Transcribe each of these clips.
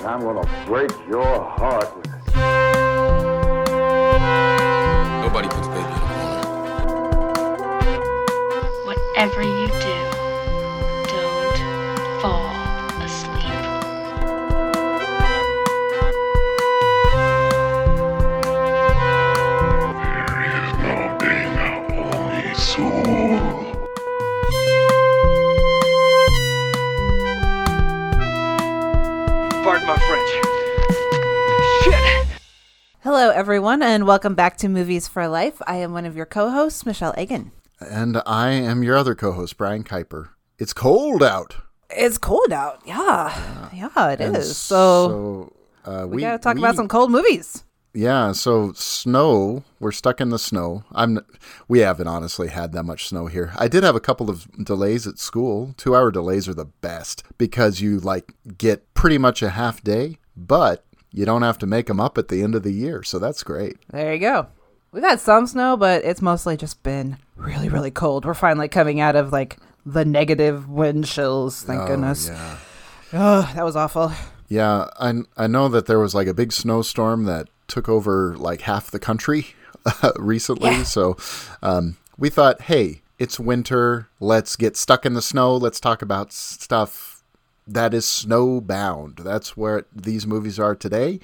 and I'm gonna break your heart. with and welcome back to Movies for Life. I am one of your co hosts, Michele Eggen. And I am your other co host, Brian Keiper. It's cold out. It's cold out. Yeah. Yeah, it is. And So, so, uh, we, got to talk about some cold movies. Yeah, so snow. We're stuck in the snow. I'm. We haven't honestly had that much snow here. I did have a couple of delays at school. Two hour delays are the best because you like get pretty much a half day, but you don't have to make them up at the end of the year. So that's great. There you go. We've had some snow, but it's mostly just been really, really cold. We're finally coming out of like the negative wind chills. Thank goodness. Oh, Yeah. Oh, that was awful. Yeah, I I know that there was like a big snowstorm that took over like half the country recently. Yeah. So um, we thought, hey, it's winter. Let's get stuck in the snow. Let's talk about stuff that is snowbound. That's where these movies are today.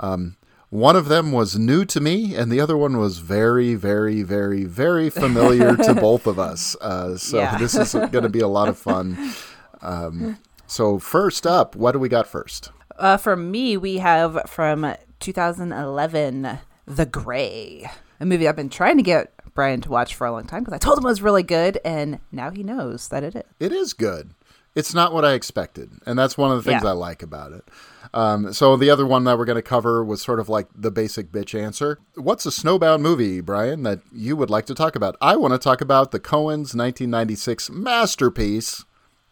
Um, one of them was new to me, and the other one was very, very, very, very familiar to both of us. Uh, so Yeah. this is going to be a lot of fun. Um, so first up, what do we got first? Uh, for me, we have from 2011, The Grey, a movie I've been trying to get Brian to watch for a long time because I told him it was really good, and now he knows that it is. It is good. It's not what I expected, and that's one of the things Yeah. I like about it. Um, so the other one that we're going to cover was sort of like the basic bitch answer. What's a snowbound movie, Brian, that you would like to talk about? I want to talk about the Coens' 1996 masterpiece,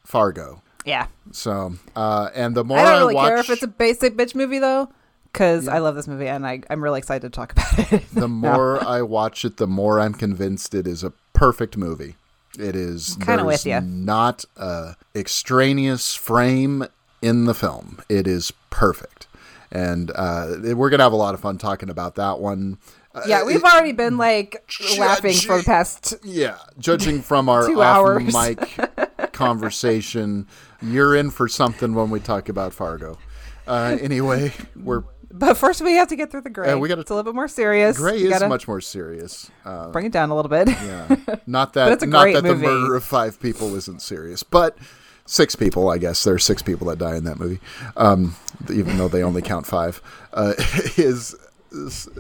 Fargo. Yeah. So, uh, and the more I don't really watch, care if it's a basic bitch movie, though, because I love this movie and I, I'm really excited to talk about it. the more I watch it, the more I'm convinced it is a perfect movie. It is Kinda with you. not a extraneous frame in the film. It is perfect, and uh, we're gonna have a lot of fun talking about that one. Uh, yeah, we've it- already been like laughing for the past. yeah, judging from our Two off hours. mic conversation, you're in for something when we talk about Fargo. Uh, anyway, we're But first, we have to get through the Grey. Uh, we gotta- It's a little bit more serious. Grey You is gotta much more serious. Uh, bring it down a little bit. Yeah. Not that it's a not great that movie. the murder of five people isn't serious, but six people, I guess. There are six people that die in that movie. Um, even though they only count five. Uh, is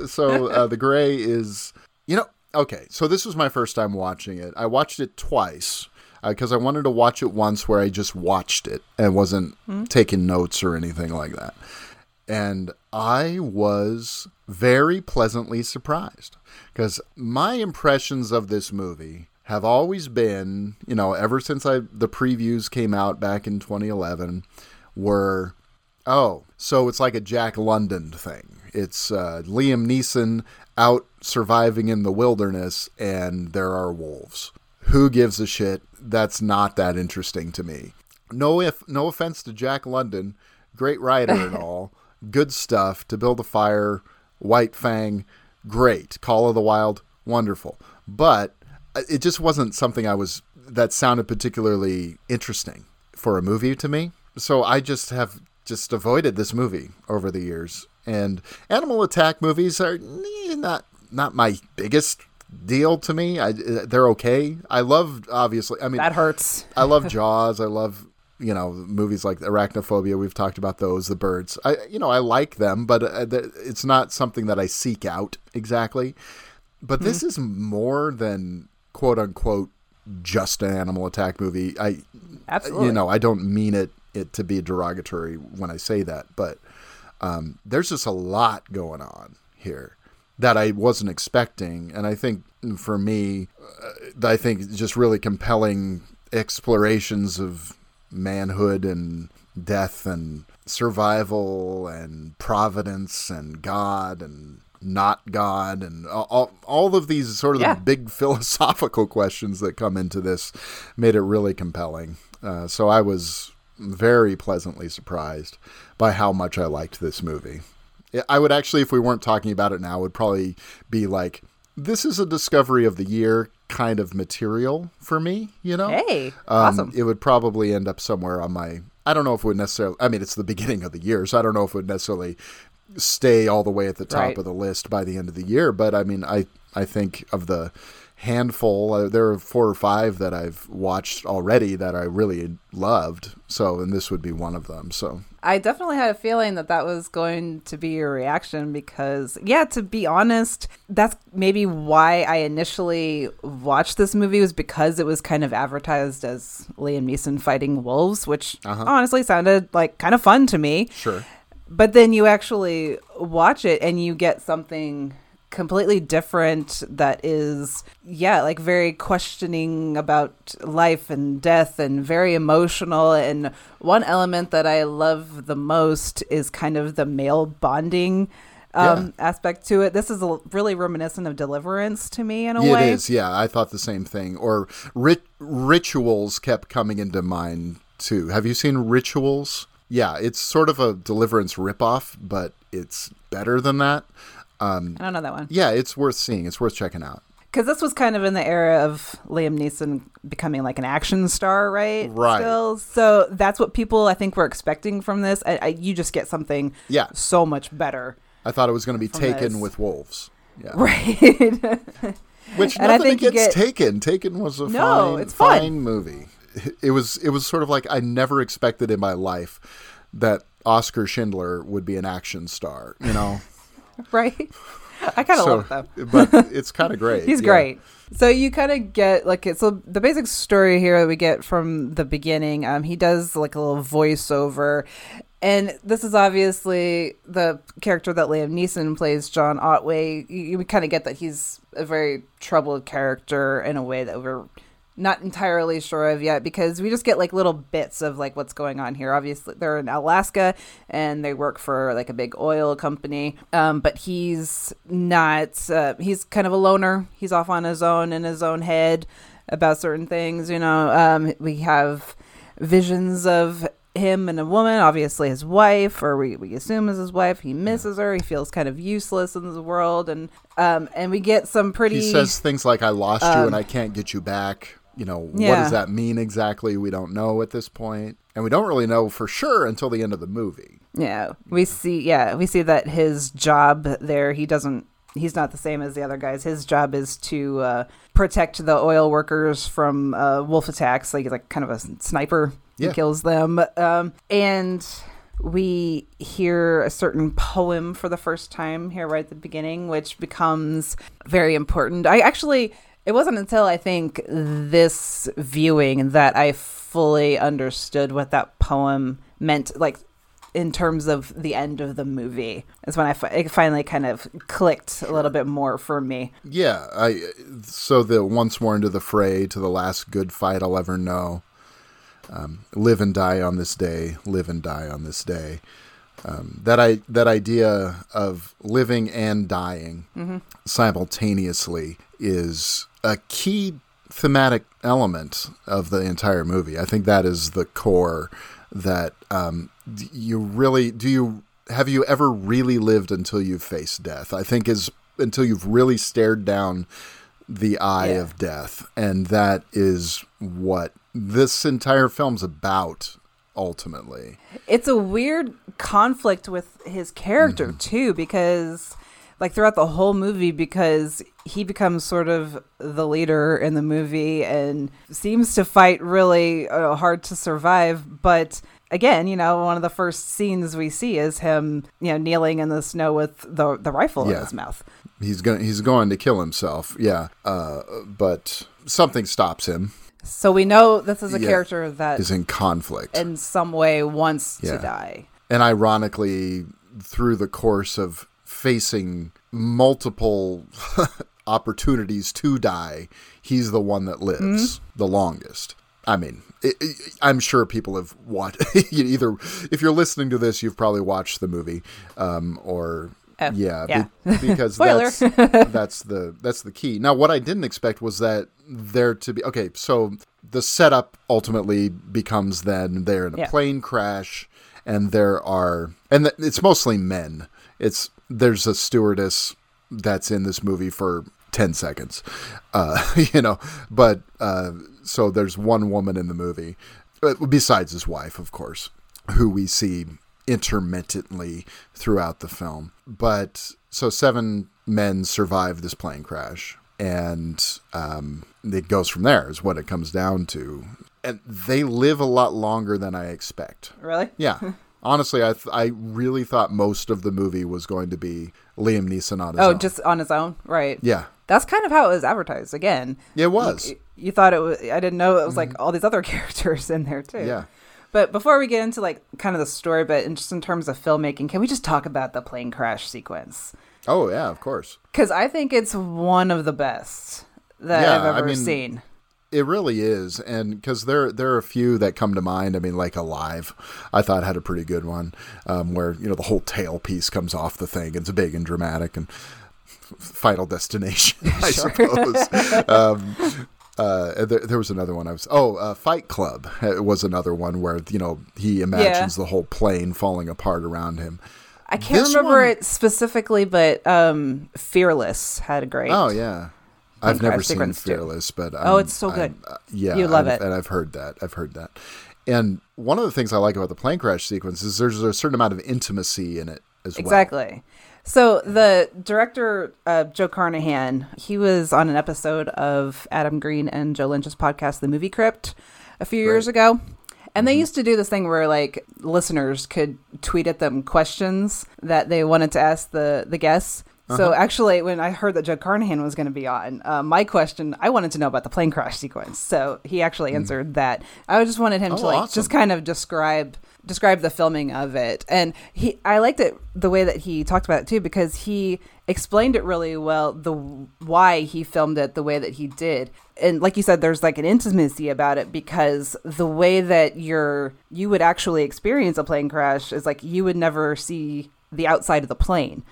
so uh, the Grey is you know, okay. So this was my first time watching it. I watched it twice. Because I wanted to watch it once where I just watched it and wasn't taking notes or anything like that and I was very pleasantly surprised because my impressions of this movie have always been, you know, ever since I the previews came out back in 2011, were oh, so it's like a Jack London thing. It's uh, Liam Neeson out surviving in the wilderness, and there are wolves. Who gives a shit? That's not that interesting to me. No, if no offense to Jack London, great writer and all, good stuff to build a fire. White Fang, great. Call of the Wild, wonderful. But uh, it just wasn't something I was that sounded particularly interesting for a movie to me. So I just have just avoided this movie over the years. And animal attack movies are eh, not not my biggest deal to me. I, they're okay. I love obviously. I mean, That hurts. I love Jaws. I love you know movies like Arachnophobia. We've talked about those. The birds. I you know I like them, but uh, it's not something that I seek out exactly. But this is more than quote unquote just an animal attack movie. I Absolutely. you know I don't mean it it to be derogatory when I say that, but Um, there's just a lot going on here that I wasn't expecting, and I think for me, uh, I think just really compelling explorations of manhood and death and survival and providence and God and not God and all, all of these sort of Yeah. the big philosophical questions that come into this made it really compelling. Uh, so I was very pleasantly surprised by how much I liked this movie. I- I would actually, if we weren't talking about it now, would probably be like, this is a discovery of the year kind of material for me, you know? Hey, Um, awesome. It would probably end up somewhere on my. I don't know if it would necessarily. I mean, it's the beginning of the year, so I don't know if it would necessarily stay all the way at the top Right. of the list by the end of the year. But I mean, I I think of the handful, uh, there are four or five that I've watched already that I really loved. So, and this would be one of them. So, I definitely had a feeling that that was going to be your reaction because, yeah, to be honest, that's maybe why I initially watched this movie was because it was kind of advertised as Liam Neeson fighting wolves, which honestly sounded like kind of fun to me. sure. But then you actually watch it and you get something completely different that is yeah like very questioning about life and death and very emotional and one element that i love the most is kind of the male bonding um, aspect to it this is a, really reminiscent of deliverance to me in a It way is, yeah. I thought the same thing. Or rit- rituals kept coming into mind too. Have you seen Rituals? Yeah, it's sort of a Deliverance ripoff, but it's better than that. Um, i don't know that one Yeah, it's worth seeing. It's worth checking out. because this was kind of in the era of Liam Neeson becoming like an action star, right? Right. Still, so that's what people I think were expecting from this. I, I, you just get something, Yeah. so much better, I thought it was going to be Taken this. with wolves. Yeah. right? Which And I think against get- Taken. Taken was a No, fine, it's fun. fine movie. It was it was sort of like I never expected in my life that Oskar Schindler would be an action star. You know, right? I kind of so love them. but it's kind of great. He's yeah. great. So you kind of get like it. So the basic story here that we get from the beginning, um, he does like a little voiceover, and this is obviously the character that Liam Neeson plays, John Otway. You, you kind of get that he's a very troubled character in a way that we're not entirely sure of yet because we just get like little bits of like what's going on here. Obviously, they're in Alaska and they work for like a big oil company. Um, but he's not. Uh, he's kind of a loner. He's off on his own in his own head about certain things. You know, um, we have visions of him and a woman, obviously his wife, or we, we assume is his wife. He misses her. He feels kind of useless in the world, and um, and we get some pretty. He says things like "I lost you and I can't get you back." You know, what Um, does that mean exactly? We don't know at this point, and we don't really know for sure until the end of the movie. Yeah, we see. Yeah, we see that his job there. He doesn't. He's not the same as the other guys. His job is to uh, protect the oil workers from uh, wolf attacks. Like he's like kind of a sniper. Yeah. He kills them. Um, and we hear a certain poem for the first time here right at the beginning, which becomes very important. I actually. It wasn't until I think this viewing that I fully understood what that poem meant. Like in terms of the end of the movie is when I fi- it finally kind of clicked a little bit more for me. Yeah, I so the once more into the fray to the last good fight I'll ever know. Um, live and die on this day. Live and die on this day. Um, that I that idea of living and dying simultaneously is a key thematic element of the entire movie. I think that is the core. That um, you really do you have you ever really lived until you've faced death? I think is until you've really stared down the eye Yeah. of death, and that is what this entire film's about. Ultimately, It's a weird conflict with his character too because like throughout the whole movie because he becomes sort of the leader in the movie and seems to fight really uh, hard to survive but again you know one of the first scenes we see is him you know kneeling in the snow with the the rifle in his mouth he's going he's going to kill himself. Yeah, uh, but something stops him. so we know this is a Yeah. character that Is in conflict. in some way wants Yeah. to die and ironically through the course of facing multiple opportunities to die, he's the one that lives the longest. I mean, i i I'm sure people have watched either. If you're listening to this, you've probably watched the movie, um, or Oh, yeah, yeah. be- because that's that's the that's the key. Now, what I didn't expect was that there to be okay. So the setup ultimately becomes then they're in a Yeah. plane crash, and there are and th- it's mostly men. It's there's a stewardess that's in this movie for 10 seconds uh you know but uh so there's one woman in the movie uh, besides his wife of course who we see intermittently throughout the film but so seven men survive this plane crash and um it goes from there is what it comes down to and they live a lot longer than i expect Really? yeah. Honestly, I th- I really thought most of the movie was going to be Liam Neeson on his Oh, own. just on his own, right? yeah, That's kind of how it was advertised. Again, it was. you, you thought it was. I didn't know it was like mm-hmm. all these other characters in there too. Yeah. But before we get into like kind of the story, but in, just in terms of filmmaking, can we just talk about the plane crash sequence? Oh yeah, of course. Because I think it's one of the best that Yeah, I've I ever mean, seen. It really is, and because there there are a few that come to mind. I mean, like Alive, I thought had a pretty good one, um, where you know the whole tail piece comes off the thing. It's big and dramatic, and Final Destination, I suppose. um, uh, there, there was another one I was. Oh, uh, Fight Club uh, was another one where you know he imagines the whole plane falling apart around him. I can't this remember one- it specifically, but um, Fearless had a great. Oh yeah, I've never seen. Fearless, but I'm, Oh, it's so good. Uh, yeah, You love I've- it. and I've heard that. I've heard that. And one of the things I like about the plane crash sequence is there's a certain amount of intimacy in it as well. Exactly. So the director, uh, Joe Carnahan, he was on an episode of Adam Green and Joe Lynch's podcast, The Movie Crypt, a few years Right. Mm-hmm. ago. And they used to do this thing where like listeners could tweet at them questions that they wanted to ask the the guests. Uh-huh. So actually, when I heard that Joe Carnahan was going to be on, uh, my question I wanted to know about the plane crash sequence. So he actually answered that. I just wanted him Mm. Oh, to like awesome. just kind of describe describe the filming of it and he i liked it the way that he talked about it too because he explained it really well the why he filmed it the way that he did and like you said there's like an intimacy about it because the way that you're you would actually experience a plane crash is like you would never see the outside of the plane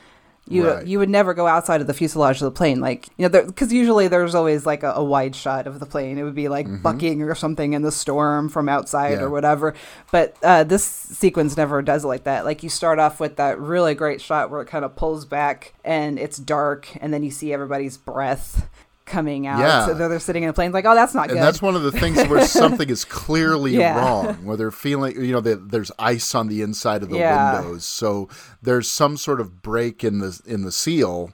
you Right. you would never go outside of the fuselage of the plane, like you know, because usually there's always like a, a wide shot of the plane. It would be like bucking or something in the storm from outside Mm-hmm. Yeah. or whatever. But uh, this sequence never does it like that. Like you start off with that really great shot where it kind of pulls back and it's dark, and then you see everybody's breath coming out. Yeah. So they're, sitting in a plane, like, oh, that's not good. And good. that's one of the things where something is clearly Yeah. wrong, where they're feeling, you know, that there's ice on the inside of the Yeah. windows, so there's some sort of break in the in the seal,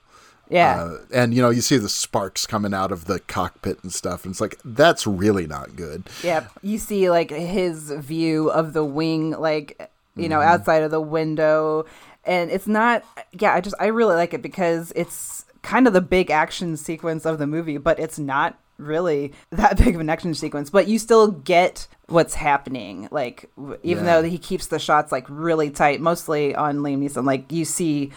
yeah. uh, and you know, you see the sparks coming out of the cockpit and stuff, and it's like that's really not good. Yeah, you see like his view of the wing, like you know, Mm-hmm. outside of the window, and it's not. Yeah, I just I really like it because it's kind of the big action sequence of the movie, but it's not really that big of an action sequence. But you still get what's happening, like even Yeah. though he keeps the shots like really tight, mostly on Liam Neeson. Like you see.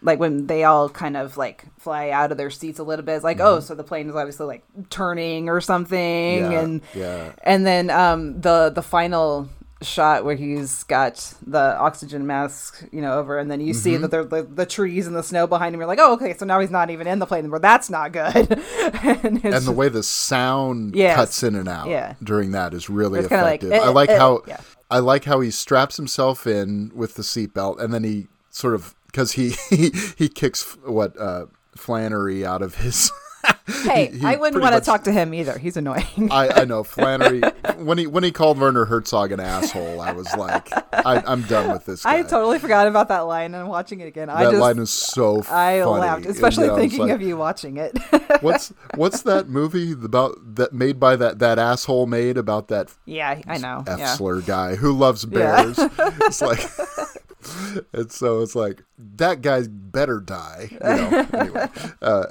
Like when they all kind of like fly out of their seats a little bit, it's like, oh, so the plane is obviously like turning or something, Mm-hmm. Yeah, and yeah. and then um, the the final shot where he's got the oxygen mask, you know, over, and then you see Mm-hmm. that there the, the trees and the snow behind him. You're like, oh, okay, so now he's not even in the plane anymore. That's not good. and, it's and the way the sound Yes. cuts in and out Yeah. during that is really It's kinda like, effective. I eh, like eh, how yeah. I like how he straps himself in with the seatbelt and then he sort of because he, he he kicks what uh, Flannery out of his. Hey, he- he I wouldn't want to talk to him either. He's annoying. I, I know Flannery when he when he called Werner Herzog an asshole. I was like, I, I'm done with this. Guy. I totally forgot about that line, and I'm watching it again. I that just line is so. I funny. laughed, And, especially you know, thinking like, of you watching it. What's what's that movie about that made by that that asshole made about that yeah, I know. Yeah. Effsler guy who loves Yeah. bears. it's like, and so it's like that guy better die. You know. anyway, uh,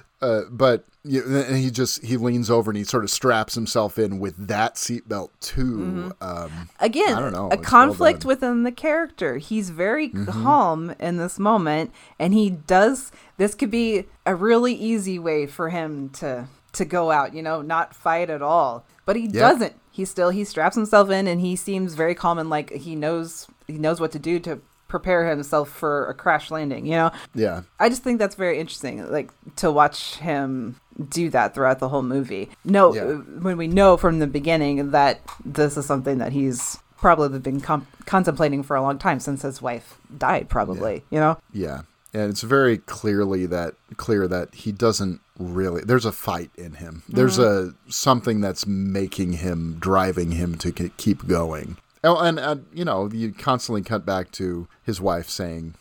Uh, but you, and he just he leans over and he sort of straps himself in with that seatbelt too. Um, Again, I don't know. a well conflict done. within the character. He's very Mm-hmm. calm in this moment, and he does. This could be a really easy way for him to to go out. You know, not fight at all. But he doesn't. He still he straps himself in, and he seems very calm and like he knows he knows what to do to prepare himself for a crash landing. You know. yeah, I just think that's very interesting, like to watch him do that throughout the whole movie. No, Yeah. Uh, when we know from the beginning that this is something that he's probably been com- contemplating for a long time since his wife died, probably. You know, yeah, and it's very clearly that clear that he doesn't really. There's a fight in him. There's mm-hmm. a something that's making him, driving him to ke- keep going. Oh, and uh, you know, you constantly cut back to his wife saying,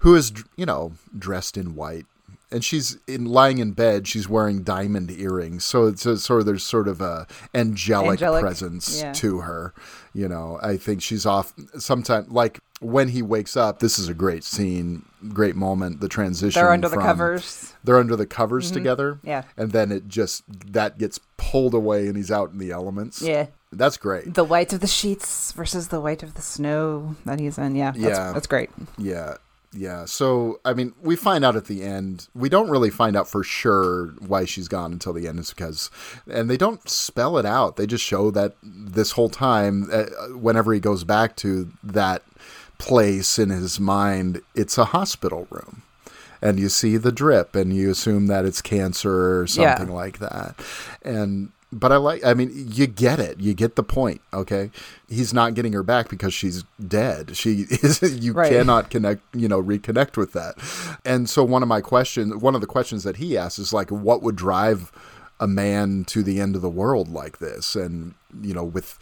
"Who is you know dressed in white." And she's in lying in bed. She's wearing diamond earrings, so it's a, sort of there's sort of a angelic, Angelic, presence yeah. to her. You know, I think she's off Sometimes, Like when he wakes up, this is a great scene, great moment. The transition. they're under the covers. They're under the covers together. Yeah. and then it just that gets pulled away, and he's out in the elements. Yeah, that's great. the white of the sheets versus the white of the snow that he's in. Yeah, that's, Yeah. that's great. Yeah. Yeah. So, I mean, we find out at the end. We don't really find out for sure why she's gone until the end is because, and they don't spell it out. They just show that this whole time, uh, whenever he goes back to that place in his mind, it's a hospital room. And you see the drip and you assume that it's cancer or Yeah. something like that. And, but I like, I mean, you get it. You get the point. Okay. He's not getting her back because she's dead. She is, you Right. cannot connect, you know, reconnect with that. And so one of my questions, one of the questions that he asks is like, what would drive a man to the end of the world like this? And, you know, with,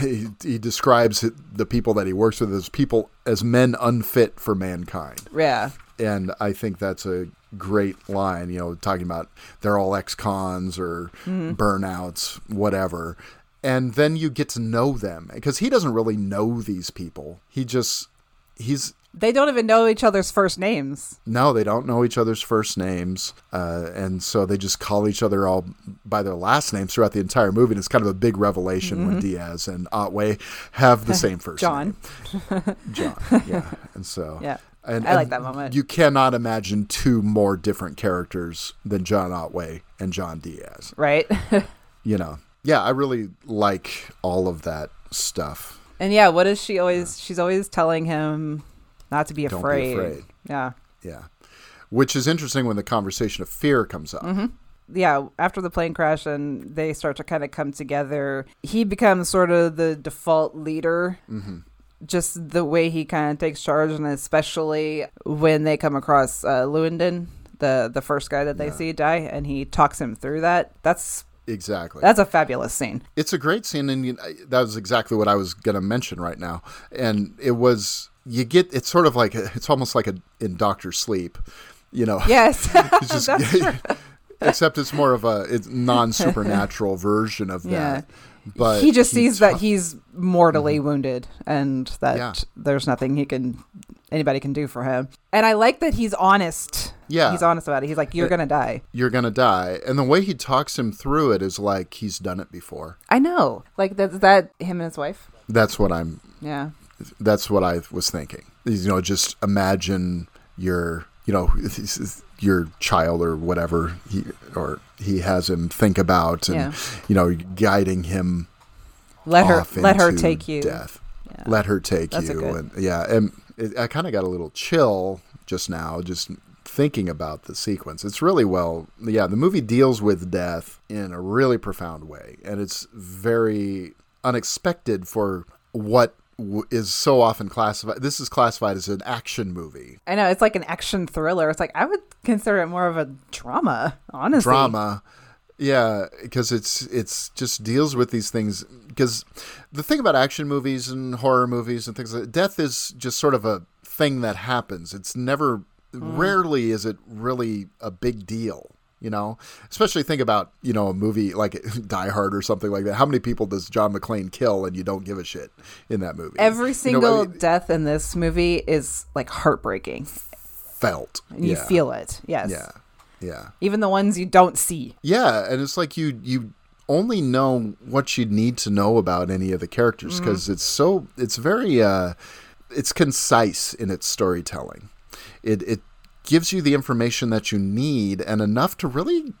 he, he describes the people that he works with as people, as men unfit for mankind Yeah, and I think that's a great line. You know, talking about they're all ex-cons or burnouts, whatever. And then you get to know them because he doesn't really know these people. He just he's they don't even know each other's first names. no, they don't know each other's first names, uh, and so they just call each other all by their last names throughout the entire movie. And it's kind of a big revelation when Diaz and Otway have the same first John. name. John. John. Yeah, and so Yeah. And, I like and that moment. You cannot imagine two more different characters than John Otway and John Diaz. Right. You know, yeah, I really like all of that stuff. and yeah, what is she always? She's always telling him not to be Don't be afraid. afraid. Yeah. Yeah, which is interesting when the conversation of fear comes up. Mm-hmm. yeah, after the plane crash and they start to kind of come together, he becomes sort of the default leader. Mm-hmm. Just the way he kind of takes charge, and especially when they come across uh, Lewenden, the the first guy that they see die, and he talks him through that. That's Exactly. that's a fabulous scene. it's a great scene, and you, that was exactly what I was going to mention right now. And it was you get it's sort of like a, it's almost like a in Doctor Sleep, you know. Yes, It's just, except it's more of a it's non supernatural version of Yeah. that. But he just sees that he's mortally mm-hmm. wounded and that Yeah. there's nothing he can anybody can do for him. And I like that he's honest. Yeah. He's honest about it. He's like, You're uh, gonna die. you're gonna die, and the way he talks him through it is like he's done it before. I know. Like that's that him and his wife? That's what I'm. Yeah. That's what I was thinking. You know, just imagine your you know your child or whatever he or he has him think about, and Yeah. you know, guiding him Let her let her take you. Death. Yeah. Let her take That's you, good- and yeah, and it, I kind of got a little chill just now, just thinking about the sequence. It's really well, yeah. The movie deals with death in a really profound way, and it's very unexpected for what w- is so often classified. This is classified as an action movie, I know, it's like an action thriller. It's like I would consider it more of a drama, honestly. drama. Yeah, because it's it's just deals with these things. Because the thing about action movies and horror movies and things like death is just sort of a thing that happens. It's never, mm. rarely is it really a big deal. You know, especially think about you know a movie like Die Hard or something like that. How many people does John McClane kill and you don't give a shit in that movie? Every You know, single I mean, death in this movie is like heartbreaking. felt. And you yeah. feel it. Yes. Yeah. Yeah. even the ones you don't see. Yeah, and it's like you you only know what you need to know about any of the characters because it's so it's very uh it's concise in its storytelling. It it gives you the information that you need and enough to really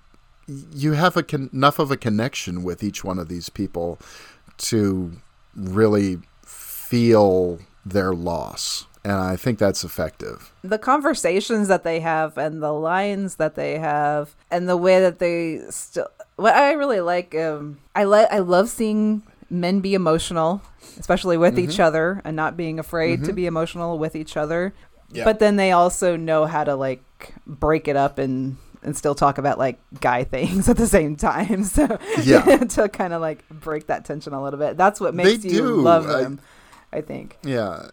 you have a con- enough of a connection with each one of these people to really feel their loss. And I think that's effective. the conversations that they have and the lines that they have and the way that they still what I really like um I like I love seeing men be emotional especially with Mm-hmm. each other and not being afraid to be emotional with each other Yeah. but then they also know how to like break it up and and still talk about like guy things at the same time so Yeah. to kind of like break that tension a little bit that's what They makes you do. love I- them I think Yeah.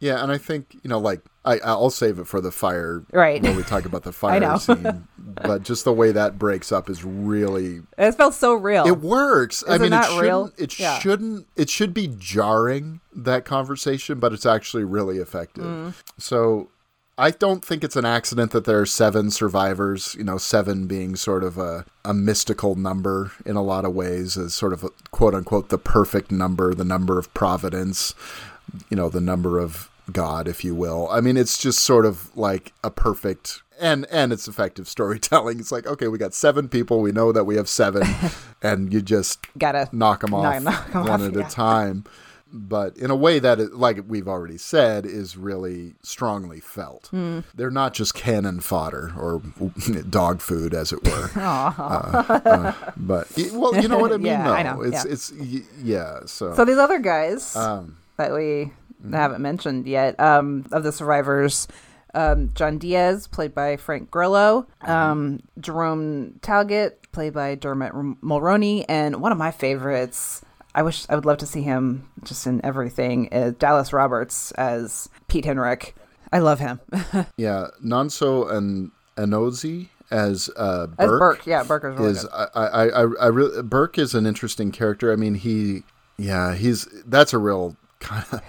Yeah, and I think, you know, like I I'll save it for the fire Right. when we talk about the fire scene. But just the way that breaks up is really it felt so real It works. I Is it mean, not it shouldn't. real? It Yeah. shouldn't. It should be jarring that conversation, but it's actually really effective. Mm. So, I don't think it's an accident that there are seven survivors. You know, seven being sort of a a mystical number in a lot of ways, as sort of a, quote unquote the perfect number, the number of providence. You know, the number of God, if you will. I mean, it's just sort of like a perfect and and it's effective storytelling. It's like, okay, we got seven people. We know that we have seven, and you just gotta knock them off knock 'em one off, at yeah. a time. But in a way that, it, like we've already said, is really strongly felt. Hmm. They're not just cannon fodder or dog food, as it were. Uh, uh, but well, you know what I mean. Yeah, though. I know, It's yeah. it's yeah. So, So these other guys um, that we haven't mentioned yet um, of the survivors, um, John Diaz, played by Frank Grillo, um, Jerome Talget, played by Dermot Mulroney, and one of my favorites. I wish I would love to see him just in everything. Uh, Dallas Roberts as Pete Hendrick. I love him yeah, Nonso and Anozie as uh, Burke. as Burke. Yeah, Burke is really is good. I I I, I really Burke is an interesting character. I mean, he yeah, he's that's a real kind of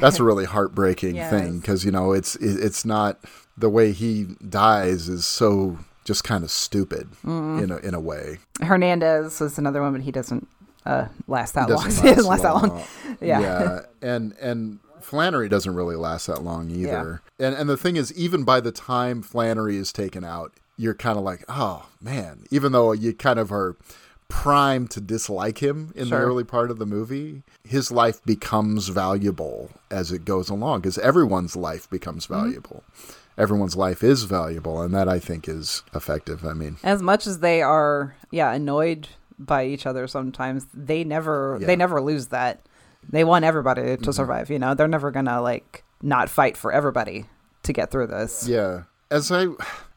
that's a really heartbreaking Yes. thing because you know it's it, it's not the way he dies is so just kind of stupid Mm-hmm. in a in a way. Hernandez was another one, but he doesn't uh, last that He long. doesn't he doesn't last that long. Yeah. yeah, and and Flannery doesn't really last that long either. And and the thing is, even by the time Flannery is taken out, you're kind of like, oh man. Even though you kind of are primed to dislike him in Sure. the early part of the movie, his life becomes valuable as it goes along because everyone's life becomes Mm-hmm. valuable. Everyone's life is valuable, and that I think is effective. I mean, as much as they are yeah annoyed by each other sometimes they never Yeah. they never lose that they want everybody to survive you know they're never gonna like not fight for everybody to get through this Yeah. As I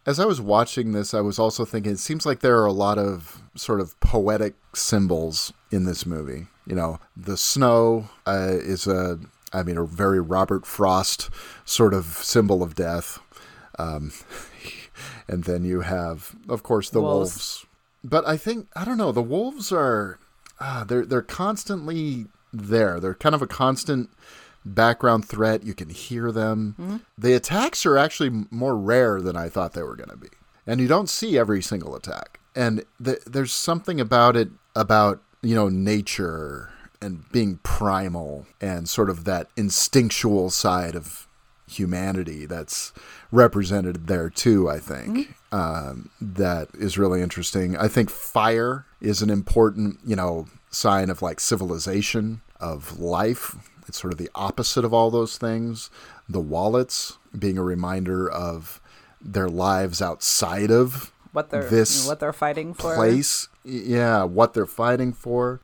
as I was watching this, I was also thinking it seems like there are a lot of sort of poetic symbols in this movie. You know, the snow uh, is a I mean a very Robert Frost sort of symbol of death. Um, and then you have of course the Wolves. wolves. But I think I don't know, the wolves are ah, they're they're constantly there. They're kind of a constant background threat. You can hear them. The attacks are actually more rare than I thought they were going to be. And you don't see every single attack. And th- there's something about it about, you know, nature and being primal and sort of that instinctual side of humanity that's represented there too, I think. Um, that is really interesting. I think fire is an important, you know, sign of like civilization, of life. It's sort of the opposite of all those things. The wallets being a reminder of their lives outside of what they're this what they're fighting for place. Yeah, what they're fighting for.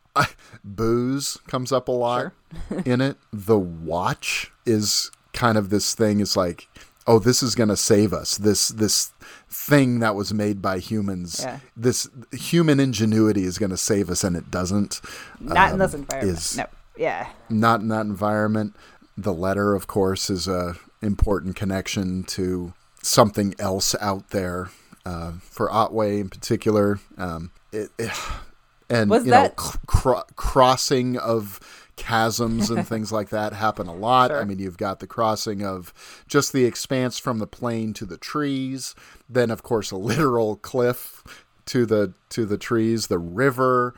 Booze comes up a lot in it. The watch is kind of this thing. It's like, oh, this is going to save us. This this thing that was made by humans. Yeah. This human ingenuity is going to save us, and it doesn't. not in um, this environment is- no yeah Not in that environment. The letter, of course, is a important connection to something else out there. Uh, for Otway in particular, um, it, it- and Was you that- know, cr- crossing of chasms and things like that happen a lot. I mean, you've got the crossing of just the expanse from the plane to the trees, then of course a literal cliff to the to the trees, the river.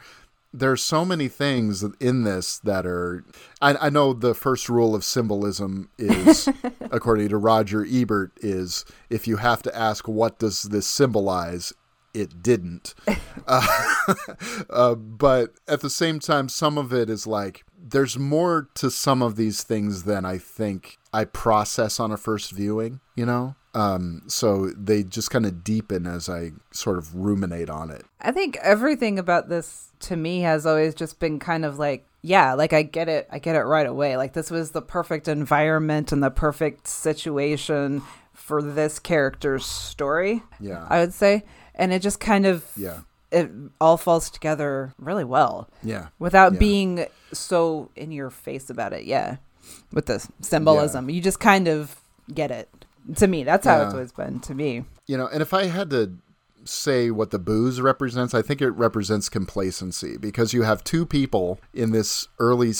There's so many things in this that are. I, I know the first rule of symbolism is, according to Roger Ebert, is if you have to ask what does this symbolize, it didn't. Uh, but at the same time, some of it is like there's more to some of these things than I think I process on a first viewing, you know? Um, so they just kind of deepen as I sort of ruminate on it. I think everything about this to me has always just been kind of like, yeah, like I get it, I get it right away. Like this was the perfect environment and the perfect situation for this character's story. Yeah. I would say, and it just kind of Yeah. it all falls together really well Yeah. without Yeah. being so in your face about it. Yeah, with the symbolism, you just kind of get it. To me, that's how it's always been to me. You know, and if I had to say what the booze represents, I think it represents complacency because you have two people in this early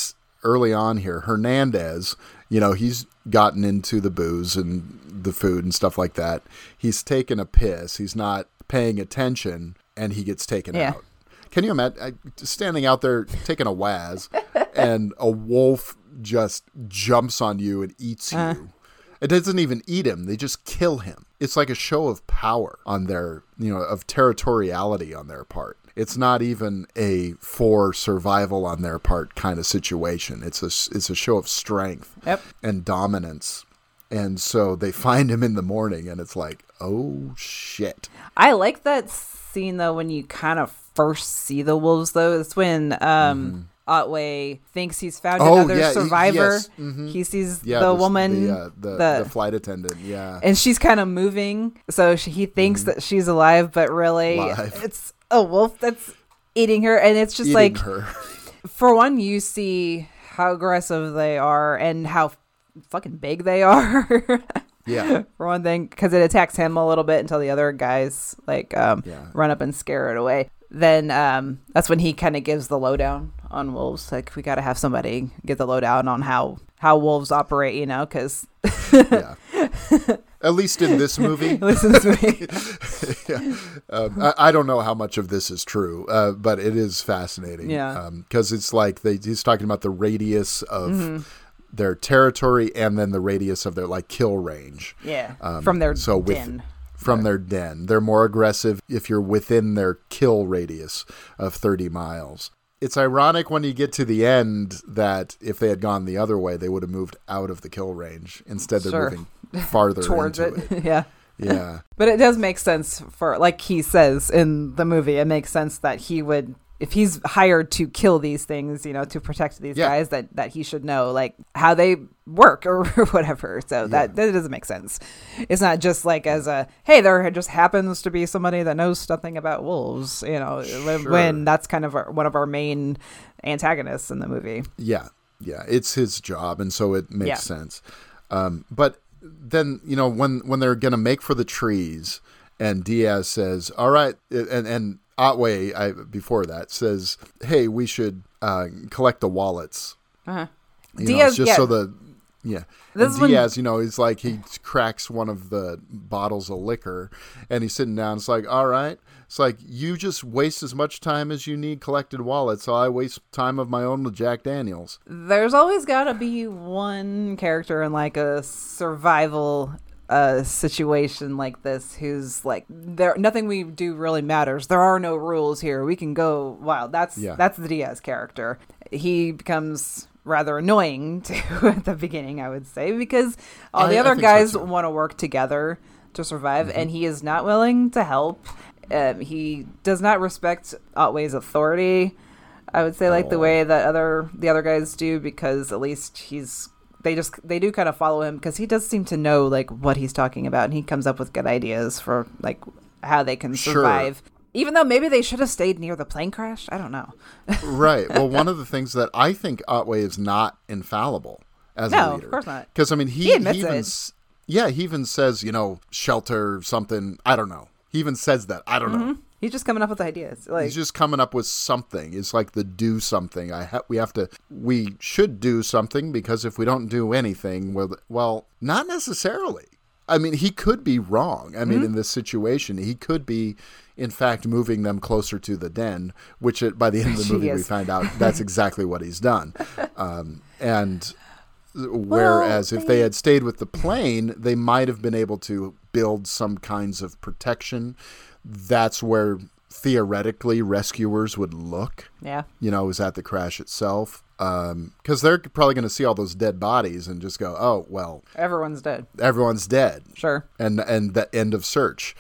early on here. Hernandez, you know, he's gotten into the booze and the food and stuff like that. He's taken a piss. He's not paying attention, and he gets taken Yeah. out. Can you imagine standing out there taking a waz, and a wolf just jumps on you and eats uh-huh. you? It doesn't even eat him; they just kill him. It's like a show of power on their, you know, of territoriality on their part. It's not even a for survival on their part kind of situation. It's a it's a show of strength Yep. and dominance. And so they find him in the morning, and it's like, oh shit. I like that scene though when you kind of first see the wolves though. It's when um Otway thinks he's found Mm-hmm. Oh, another yeah, survivor. yes, mhm. He sees Yeah, the this- woman, the, uh, the, the flight attendant. Yeah, and she's kind of moving, so she, he thinks that she's alive, but really Mm-hmm. It's a wolf that's eating her, and it's just eating like for one, you see how aggressive they are and how fucking big they are. Yeah. for one thing, because it attacks him a little bit until the other guys like um, Yeah. run up and scare it away. Then um, that's when he kind of gives the lowdown on wolves. Like we got to have somebody get the lowdown on how how wolves operate, you know? Because yeah. At least in this movie, listen to me. um, I, I don't know how much of this is true, uh, but it is fascinating. Yeah. because it's like they, he's talking about the radius of Mm-hmm. their territory and then the radius of their like kill range. yeah, Um, from their so with- den. from their den. They're more aggressive if you're within their kill radius of 30 miles. It's ironic when you get to the end that if they had gone the other way, they would have moved out of the kill range. Instead, they're Sure. moving farther towards it. it. yeah. Yeah. But it does make sense for, like he says in the movie, it makes sense that he would, if he's hired to kill these things, you know, to protect these Yeah. guys, that that he should know like how they work or whatever. So that that doesn't make sense. It's not just like as a hey, there just happens to be somebody that knows something about wolves, you know, when- Sure. when that's kind of our, one of our main antagonists in the movie. Yeah, yeah, it's his job, and so it makes Yeah. sense. Um, but then you know when when they're gonna make for the trees, and Diaz says, "All right," and and Otway, I before that says, "Hey, we should uh, collect the wallets." Uh-huh. You know, Diaz- just yeah. so the yeah. This and is when- Diaz, you know, he's like he cracks one of the bottles of liquor, and he's sitting down. It's like, all right, it's like you just waste as much time as you need collected wallets, so I waste time of my own with Jack Daniels. there's always got to be one character in like a survival uh situation like this who's like there nothing we do really matters there are no rules here we can go wild that's Yeah. that's the diaz character he becomes rather annoying too at the beginning i would say because all I- the other so, guys. Mm-hmm. want to work together to survive and he is not willing to help um, he does not respect otway's authority I would say like the way that other the other guys do because at least he's they just they do kind of follow him because he does seem to know like what he's talking about and he comes up with good ideas for like how they can Sure. survive. Even though maybe they should have stayed near the plane crash, I don't know. right. Well, one of the things that I think Otway is not infallible as No, a of course not. Because I mean, he, He admits even it. yeah, he even says you know shelter something. I don't know. He even says that. I don't know. Mm-hmm. He's just coming up with ideas. Like He's just coming up with something. It's like the do something. I ha- we have to. We should do something because if we don't do anything, well, well, not necessarily. I mean, he could be wrong. I mean, Mm-hmm. in this situation, he could be, in fact, moving them closer to the den. Which, it, by the end of the movie, we find out that's exactly what he's done. Um, and whereas if they had stayed with the plane, they might have been able to build some kinds of protection. That's where theoretically rescuers would look. yeah. You know, is at the crash itself, um, because they're probably going to see all those dead bodies and just go, "Oh, well, Everyone's dead. everyone's dead," Sure. and and the end of search.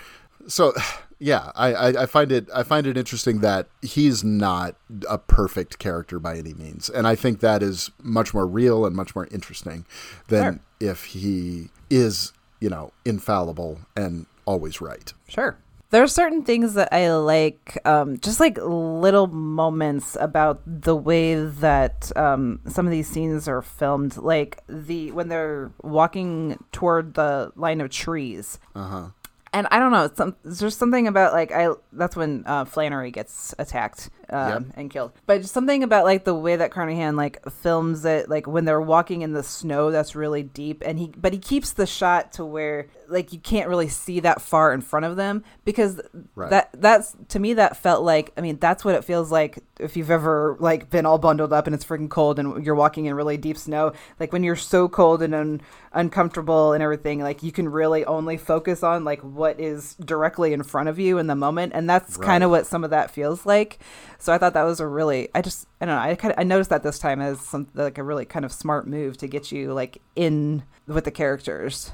So, yeah, I, I, I find it I find it interesting that he's not a perfect character by any means, and I think that is much more real and much more interesting than Sure. if he is, you know, infallible and always right. Sure. There are certain things that I like, um, just like little moments about the way that um, some of these scenes are filmed. Like the when they're walking toward the line of trees. Uh huh. And I don't know, some, there's something about like I. That's when uh, Flannery gets attacked um, Yep. and killed. But something about like the way that Carnahan like films it, like when they're walking in the snow, that's really deep. And he, but he keeps the shot to where like you can't really see that far in front of them because Right. that that's to me that felt like I mean that's what it feels like if you've ever like been all bundled up and it's freaking cold and you're walking in really deep snow. Like when you're so cold and un- uncomfortable and everything, like you can really only focus on like what is directly in front of you in the moment, and that's kind of what some of that feels like. So I thought that was a really I just I don't know I kind of I noticed that this time as some like a really kind of smart move to get you like in with the characters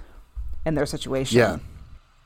and their situation. Yeah.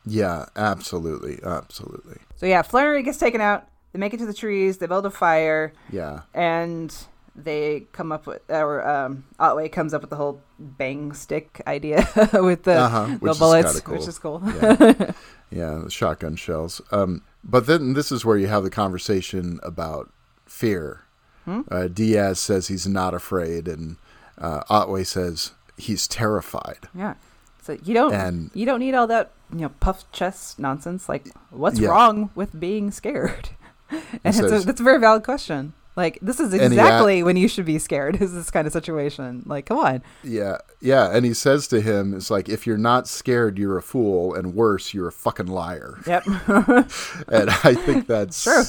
Yeah. Absolutely. Absolutely. So yeah, Flannery gets taken out. They make it to the trees. They build a fire, Yeah. and they come up with, or um, Otway comes up with the whole bang stick idea with the, Uh-huh, the is bullets, cool. which is cool. Yeah. yeah, the shotgun shells. Um, but then this is where you have the conversation about fear. Hmm? Uh, Diaz says he's not afraid, and uh, Otway says he's terrified. yeah. So you don't And- you don't need all that you know puff chest nonsense. Like, what's Yeah. wrong with being scared? and it's says- a, that's a very valid question. Like, this is exactly when you should be scared. Is this kind of situation? Like, come on. Yeah, yeah, and he says to him, "It's like if you're not scared, you're a fool, and worse, you're a fucking liar." Yep. and I think that's True.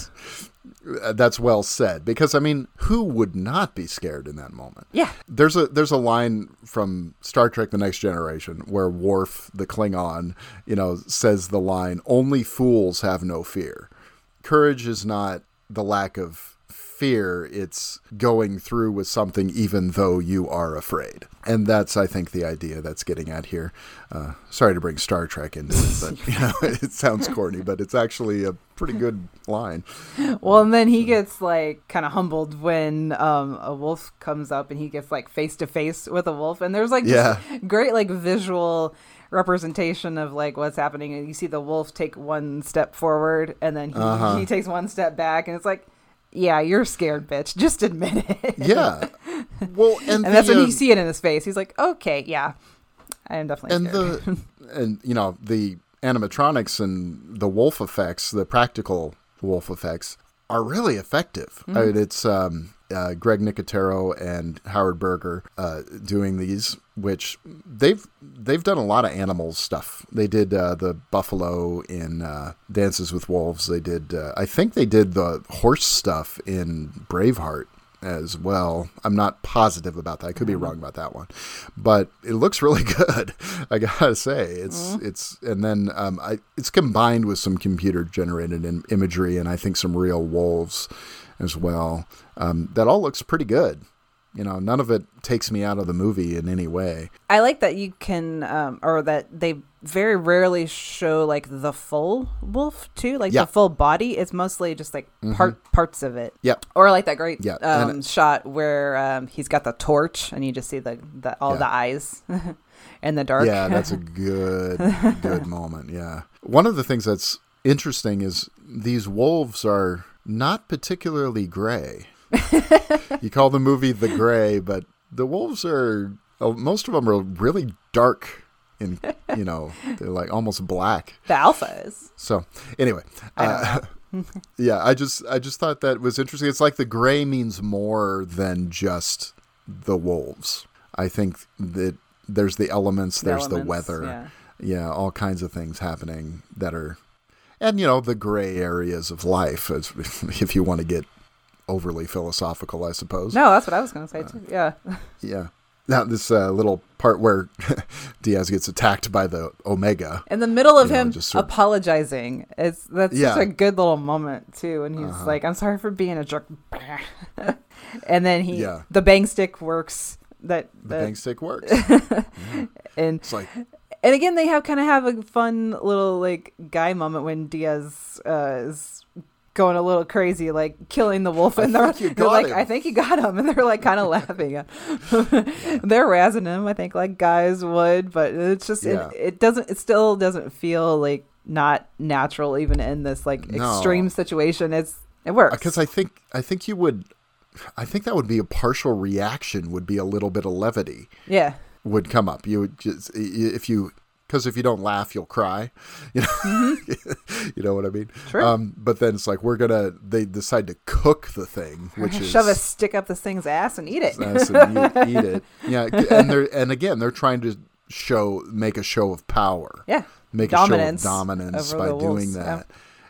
uh, That's well said because I mean, who would not be scared in that moment? yeah. There's a there's a line from Star Trek: The Next Generation where Worf, the Klingon, you know, says the line, "Only fools have no fear." Courage is not the lack of fear; it's going through with something even though you are afraid. And that's, I think, the idea that's getting at here. Uh, sorry to bring Star Trek into it, but you know, it sounds corny, but it's actually a pretty good line. Well, and then he gets like kind of humbled when um, a wolf comes up and he gets like face to face with a wolf, and there's like Yeah. great like visual representation of like what's happening, and you see the wolf take one step forward, and then he, Uh-huh. he takes one step back, and it's like, yeah, you're scared, bitch. Just admit it. Yeah. Well, and, and that's when uh, you see it in his face. He's like, okay, yeah, I am definitely and scared. the and you know the animatronics and the wolf effects, the practical wolf effects, are really effective. I mean, it's um, uh, Greg Nicotero and Howard Berger uh, doing these, which they've they've done a lot of animal stuff. They did uh, the buffalo in uh, Dances with Wolves. They did, uh, I think they did the horse stuff in Braveheart as well. I'm not positive about that. I could be wrong about that one, but it looks really good. I gotta say, it's it's and then um, I it's combined with some computer generated imagery and I think some real wolves as well. Um, that all looks pretty good. You know, none of it takes me out of the movie in any way. I like that you can, um, or that they very rarely show like the full wolf too, like Yeah. Mm-hmm. the full body. It's mostly just like part parts of it. Yep. Or like that great Yeah, um, it- shot where um, he's got the torch and you just see the, the all Yeah. the eyes in the dark. Yeah, that's a good good moment. Yeah. One of the things that's interesting is these wolves are not particularly gray. you call the movie The Grey, but the wolves are uh, most of them are really dark and you know, they're like almost black. the alpha is. So, anyway, I uh, yeah, I just I just thought that was interesting. It's like the gray means more than just the wolves. I think that there's the elements, The there's the elements, weather, yeah. yeah, all kinds of things happening that are, and you know the gray areas of life, as if you want to get overly philosophical, I suppose. No, that's what I was going to say too. Yeah. Yeah. Now this uh, little part where Diaz gets attacked by the Omega. In the middle of know, him just sort of- apologizing, it's that's Yeah. such a good little moment too. And he's Uh-huh. like, "I'm sorry for being a jerk," and then he Yeah. the bang stick works. That The that- bang stick works. and It's like and again they have kind of have a fun little like guy moment when Diaz uh, is going a little crazy, like killing the wolf, and they're, they're like, him. "I think you got him," and they're like kind of laughing. they're razzing him, I think, like guys would, but it's just Yeah. it, it doesn't. It still doesn't feel like not natural, even in this like No. extreme situation. It's it works because I think I think you would, I think that would be a partial reaction. Would be a little bit of levity yeah. would come up. You would just if you because if you don't laugh, you'll cry. You know, you know what I mean. Mm-hmm. Um, but then it's like we're gonna. They decide to cook the thing, which is Shove a stick up this thing's ass and eat it. And eat, eat it. Yeah, and they're and again they're trying to show make a show of power. Yeah. make Dominance a show of dominance by doing wolves, yeah. that.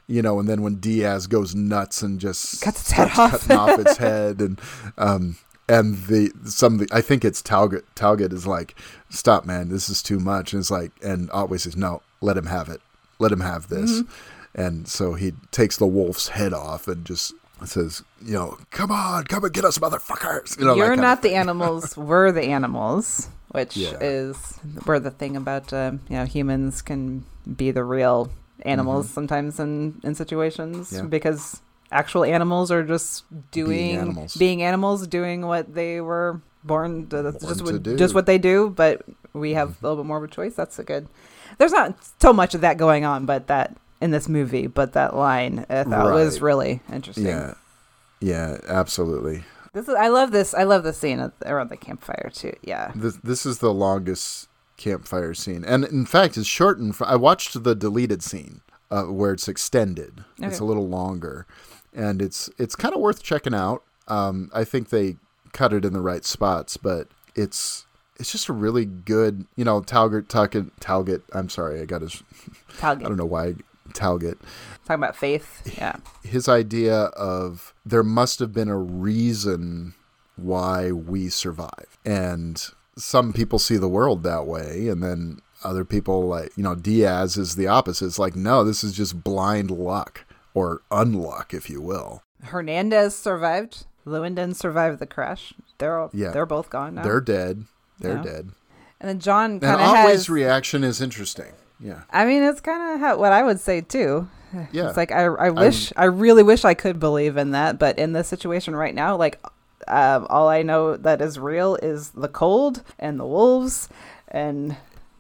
You know, and then when Diaz goes nuts and just Cuts its head off. cutting off its head, and um, and the some of the I think it's Talget. Talget is like, "Stop, man, this is too much." And it's like, and Otway says, "No, let him have it. Let him have this." Mm-hmm. And so he takes the wolf's head off and just says, "You know, come on, come and get us, motherfuckers." You know, you're not the animals. We're the animals, which Yeah. is where the thing about um, you know humans can be the real animals sometimes in in situations Mm-hmm. Yeah. because actual animals are just doing animals. being animals, doing what they were born. To, that's Born just what, do. just what they do. But we have a little bit more of a choice. That's a good. There's not so much of that going on, but that in this movie, but that line I thought was really interesting. Yeah, yeah, absolutely. This is I love this. I love the scene around the campfire too. Yeah. This this is the longest campfire scene, and in fact, it's shortened. For, I watched the deleted scene uh, where it's extended. It's a little longer, and it's it's kind of worth checking out. Um, I think they cut it in the right spots, but it's it's just a really good, you know, Talget, Talget, Talget. I'm sorry, I got his. I don't know why Talget. Talking about faith. Yeah. his idea of there must have been a reason why we survive and some people see the world that way and then other people like you know diaz is the opposite it's like no this is just blind luck or unluck if you will Hernandez survived. Lewenden survived the crash. They're all, Yeah. they're both gone now. they're dead they're Yeah. dead and then John kind of Otway's has. reaction is interesting yeah I mean, it's kind of what I would say too. yeah It's like I, I wish, I really wish I could believe in that, but in this situation right now, like, um, all I know that is real is the cold and the wolves and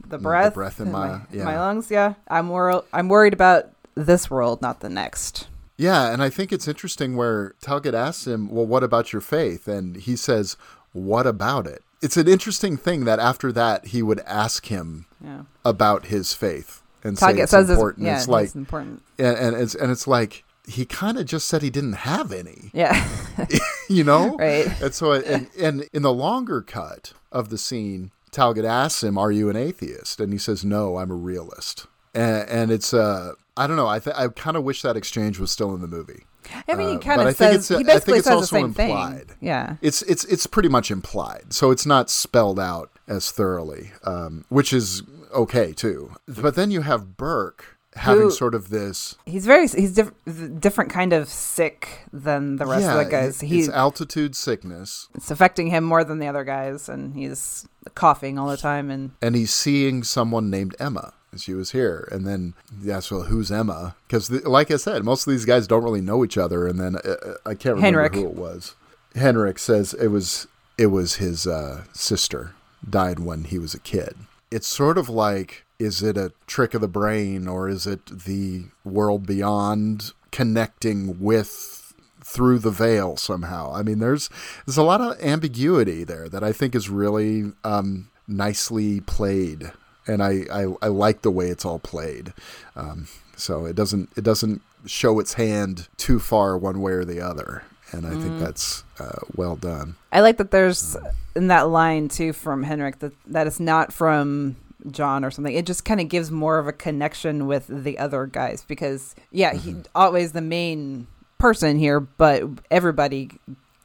the breath, breath in in my- yeah. my lungs. Yeah, I'm wor- I'm worried about this world, not the next. Yeah, and I think it's interesting where Talcott asks him, "Well, what about your faith?" and he says, "What about it?" It's an interesting thing that after that he would ask him Yeah, about his faith and say it's says important. it's yeah, it's like, it's important. and, and it's and it's like he kind of just said he didn't have any, Yeah, you know, Right. And so, and, and in the longer cut of the scene, Talcott asks him, "Are you an atheist?" and he says, "No, I'm a realist." And, and it's uh, I don't know. I th- I kind of wish that exchange was still in the movie. I mean, he Uh, kind of think says it's- he I think basically it's says the same implied. thing. Yeah, It's it's it's pretty much implied, so it's not spelled out as thoroughly, um, which is okay too. But then you have Burke having Who- sort of this he's very he's diff- different kind of sick than the rest yeah, of the guys. He's altitude sickness, it's affecting him more than the other guys, and he's coughing all the time. And and he's seeing someone named Emma. And She was here, and then yes, well, who's Emma? Because, like I said, most of these guys don't really know each other. And then uh, uh, I can't remember Hendrick. who it was. Hendrick says it was it was his uh, sister died when he was a kid. It's sort of like is it a trick of the brain or is it the world beyond connecting with through the veil somehow? I mean, there's there's a lot of ambiguity there that I think is really um, nicely played, and I, I I like the way it's all played. Um, so it doesn't it doesn't show its hand too far one way or the other. And I Mm-hmm. think that's uh, well done. I like that there's in that line too from Hendrick that that it's not from John or something. It just kind of gives more of a connection with the other guys because yeah, he always the main person here, but everybody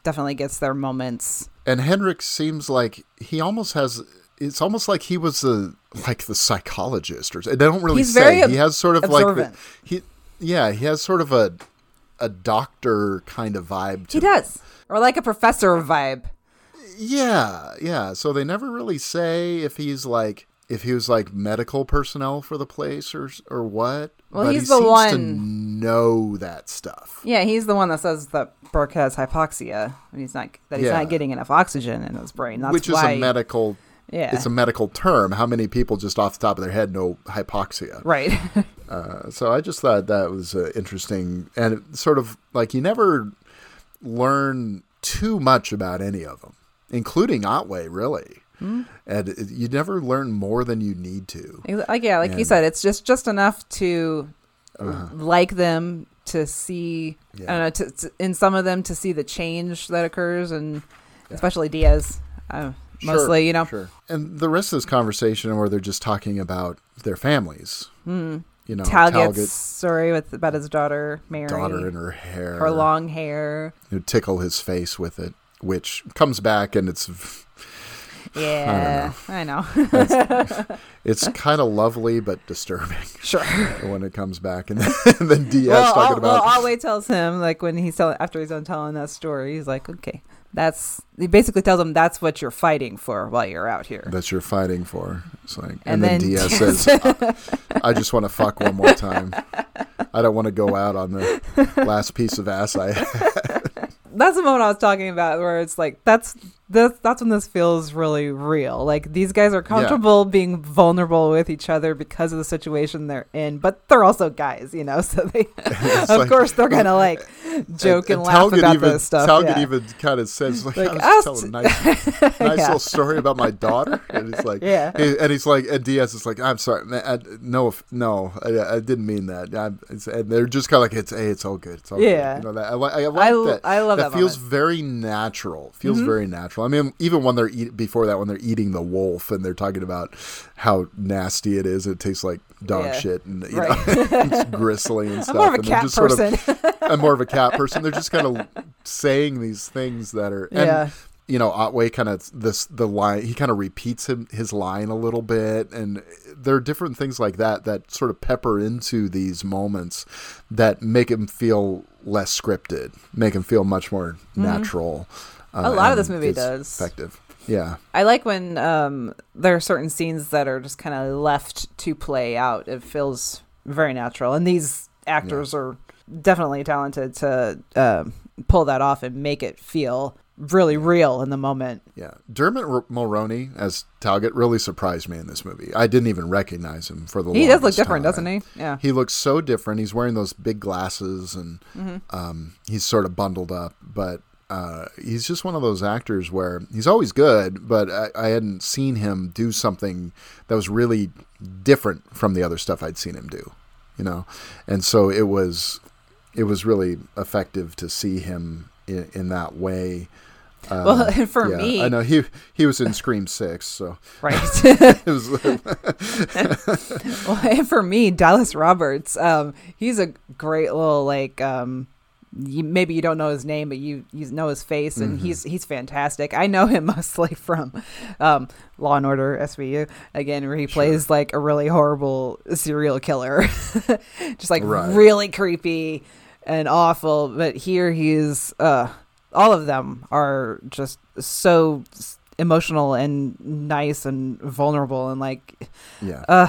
definitely gets their moments. And Hendrick seems like he almost has. It's almost like he was the like the psychologist, or they don't really He's say. he has sort of observant. like the, he, yeah, he has sort of a a doctor kind of vibe. To He does, or like a professor vibe. Yeah, yeah. So they never really say if he's like if he was like medical personnel for the place or or what. Well, but he's he the seems to one- know that stuff. Yeah, he's the one that says that Burke has hypoxia and he's not that he's Yeah. not getting enough oxygen in his brain. That's which is a medical. Yeah. It's a medical term. How many people just off the top of their head know hypoxia? right. Uh, so I just thought that was uh, interesting, and sort of like you never learn too much about any of them, including Otway, really. Hmm? And it, you never learn more than you need to. like yeah, like you said, it's just just enough to like them to see. I don't know. To, to, in some of them, to see the change that occurs, and especially Diaz. Uh, mostly, Sure, you know. Sure. And the rest of this conversation where they're just talking about their families. Mm. You know, Talget's Talget's story with about his daughter Mary, daughter and her hair. her long hair. You tickle his face with it, which comes back and it's Yeah, I know. it's kind of lovely but disturbing sure. when it comes back. And then, and then Diaz well, talking Al- about well, Otway tells him like when he's telling after he's done telling that story, he's like, okay, that's he basically tells him that's what you're fighting for while you're out here. that you're fighting for. It's like, and, And then, then Diaz says, I, uh, I just want to fuck one more time. I don't want to go out on the last piece of ass I that's the moment I was talking about where it's like that's that's that's when this feels really real. Like these guys are comfortable being vulnerable with each other because of the situation they're in, but they're also guys, you know. So they, of like- course, they're gonna like joke and, laugh Talget about even, this stuff. Talget yeah. even kind of says, like, Like, I was telling a nice, nice Yeah. little story about my daughter. And he's like, Yeah. he- and he's like, and Diaz is like, I'm sorry, man, I, no, if- no, I, I didn't mean that. It's, and they're just kind of like, it's, hey, it's all good. It's all Yeah. good. You know, that, I, I like I that. I love that feels moment. Mm-hmm. very natural. Feels very natural. I mean, even when they're eat, before that, when they're eating the wolf and they're talking about how nasty it is, it tastes like dog Yeah. shit and, you Right. know, it's gristly and stuff. I'm more of a cat just sort of- person. I'm more of a cat person. They're just kind of saying these things that are, and, Yeah. you know, Otway kind of this the line. He kind of repeats him his line a little bit, and there are different things like that that sort of pepper into these moments that make him feel less scripted, make him feel much more mm-hmm. natural. Mm-hmm. A lot of this movie does. effective. Yeah, I like when um, there are certain scenes that are just kind of left to play out. It feels very natural, and these actors are definitely talented to uh, pull that off and make it feel really real in the moment. yeah. Dermot R- Mulroney as Talget really surprised me in this movie. I didn't even recognize him for the. He does look different, time. doesn't he? Yeah. He looks so different. He's wearing those big glasses and Mm-hmm. um, he's sort of bundled up, but uh, he's just one of those actors where he's always good, but I, I hadn't seen him do something that was really different from the other stuff I'd seen him do, you know, and so it was it was really effective to see him in, in that way. Um, Well, and for yeah, me, I know he he was in Scream Six, so right? was well, and for me, Dallas Roberts, um, he's a great little like. Um, you, maybe you don't know his name, but you you know his face, and Mm-hmm. he's he's fantastic. I know him mostly from um, Law and Order SVU again, where he plays like a really horrible serial killer, just like Right. really creepy and awful. But here he's uh, all of them are just so emotional and nice and vulnerable and like yeah. uh,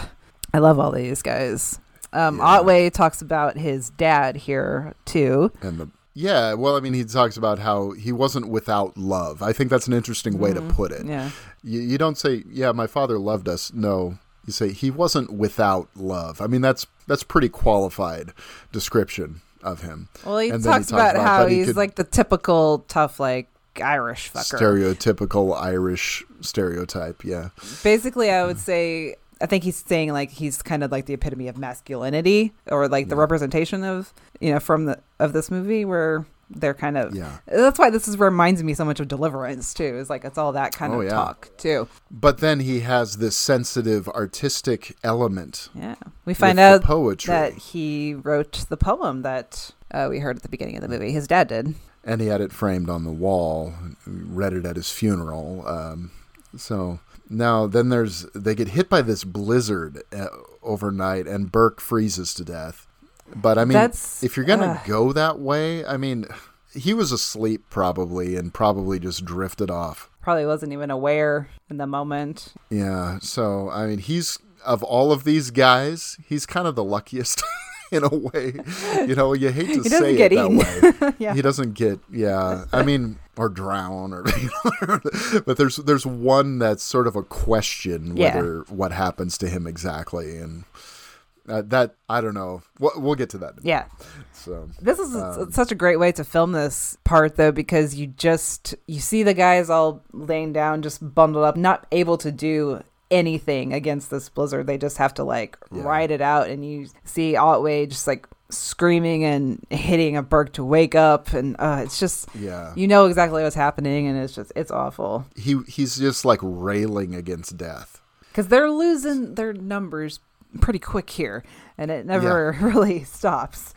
I love all these guys. Um, Yeah. Otway talks about his dad here too. and the yeah well i mean he talks about how he wasn't without love i think that's an interesting way to put it Mm-hmm. Yeah, you, you don't say yeah my father loved us no you say he wasn't without love i mean that's that's pretty qualified description of him well, he then he talks about, how he he's like the typical tough, like Irish fucker. stereotypical irish stereotype yeah Basically, I would say I think he's saying like he's kind of like the epitome of masculinity or like the representation of you know from the of this movie where they're kind of Yeah. That's why this is reminds me so much of Deliverance too. Is like it's all that kind Oh, of yeah. talk too. But then he has this sensitive artistic element. Yeah, we find out poetry. that he wrote the poem that uh, we heard at the beginning of the movie. His dad did. and he had it framed on the wall. Read it at his funeral. Um, so now then there's they get hit by this blizzard uh, overnight, and Burke freezes to death. But I mean, That's- if you're gonna uh. go that way, I mean, he was asleep probably, and probably just drifted off. Probably wasn't even aware in the moment. Yeah. So I mean, he's of all of these guys, he's kind of the luckiest. In a way, you know, you hate to say get it that way. Yeah. He doesn't get, yeah. I mean, or drown, or but there's there's one that's sort of a question Yeah. whether what happens to him exactly, and uh, that I don't know. We'll, we'll get to that. Yeah. So This is Um, such a great way to film this part though because you just you see the guys all laying down just bundled up not able to do anything against this blizzard they just have to like Yeah. ride it out and you see Otway just like screaming and hitting a Burke to wake up and uh, it's just Yeah. you know exactly what's happening and it's just it's awful he he's just like railing against death. because they're losing their numbers pretty quick here and it never really stops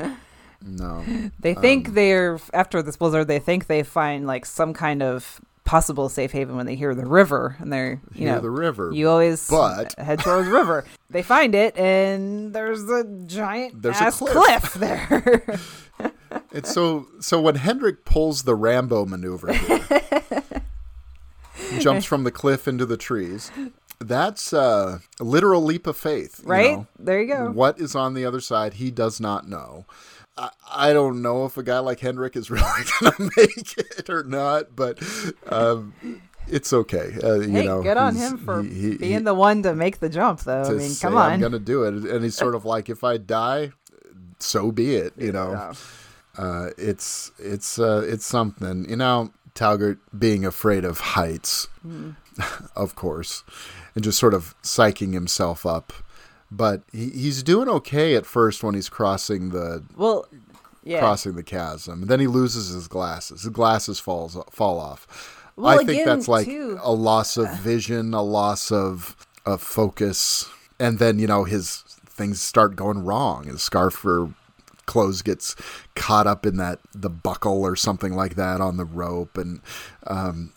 No. They think they're after this blizzard. They think they find like some kind of possible safe haven when they hear the river, and they're you Hear know the river, You always but- head towards the river. They find it, and there's a giant There's a cliff. cliff. there. It's so so when Hendrick pulls the Rambo maneuver here, jumps from the cliff into the trees. That's a literal leap of faith, you right know? there, you go. What is on the other side? He does not know. I, I don't know if a guy like Hendrick is really going to make it or not, but um, it's okay. Uh, you Hey, know, good on him for he- he- being he- the one to make the jump, though. I mean, come on, I'm going to do it, and he's sort of like, if I die, so be it. You know, Yeah. uh, it's it's uh, it's something. You know, Talget being afraid of heights, of course, and just sort of psyching himself up. But he, he's doing okay at first when he's crossing the Well, yeah. crossing the chasm. Then he loses his glasses. His glasses falls fall off. Well, I think that's like too- a loss of vision, a loss of of focus, and then you know his things start going wrong. His scarf or clothes gets caught up in that the buckle or something like that on the rope, and um,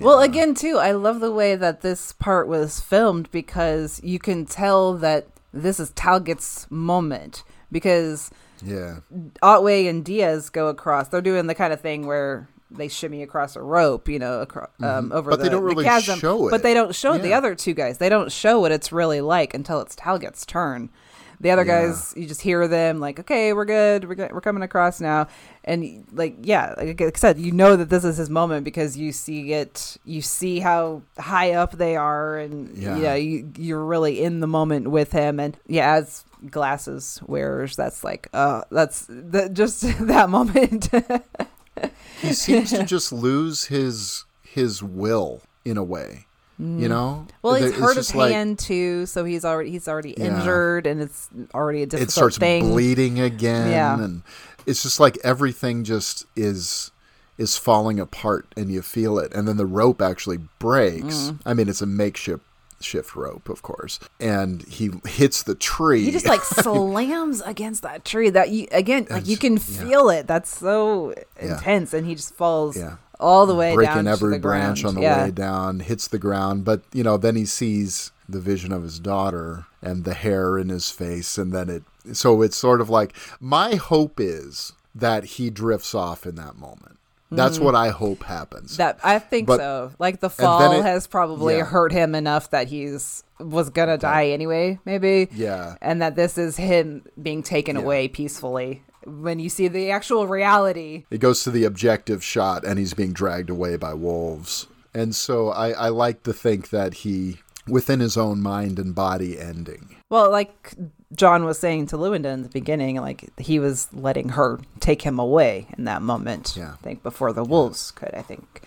Well, again, too, I love the way that this part was filmed because you can tell that this is Talget's moment because yeah, Otway and Diaz go across. They're doing the kind of thing where they shimmy across a rope, you know, acro- um, over Mm-hmm. But the, they don't the really chasm. show But they don't show the other two guys. They don't show what it's really like until it's Talget's turn. The other Yeah. guys, you just hear them like, "Okay, we're good. We're go- we're coming across now," and like, yeah, like I said, you know that this is his moment because you see it. You see how high up they are, and Yeah. yeah, you, you're really in the moment with him. And yeah, as glasses wearers, that's like, uh, that's the, just that moment. he seems to just lose his his will in a way. You know, Mm. well, he's it's hurt his like- hand too, so he's already he's already Yeah. injured, and it's already a difficult it starts thing. bleeding again Yeah. and it's just like everything just is is falling apart and you feel it and then the rope actually breaks Mm. i mean it's a makeshift shift rope of course and he hits the tree He just like slams against that tree. That you again, like you can yeah. feel it. That's so Yeah. intense, and he just falls Yeah. all the way breaking down every to the branch ground. on the yeah. way down hits the ground but you know then he sees the vision of his daughter and the hair in his face and then it so it's sort of like my hope is that he drifts off in that moment that's what i hope happens Mm. That I think But- so. Like the fall it- has probably yeah. hurt him enough that he's was gonna die anyway, maybe. Yeah. And that this is him being taken Yeah. away peacefully. When you see the actual reality, It goes to the objective shot, and he's being dragged away by wolves. And so I, I like to think that he, within his own mind and body, ending. well, like John was saying to Lewenden in the beginning, like he was letting her take him away in that moment. Yeah. I think before the wolves could. I think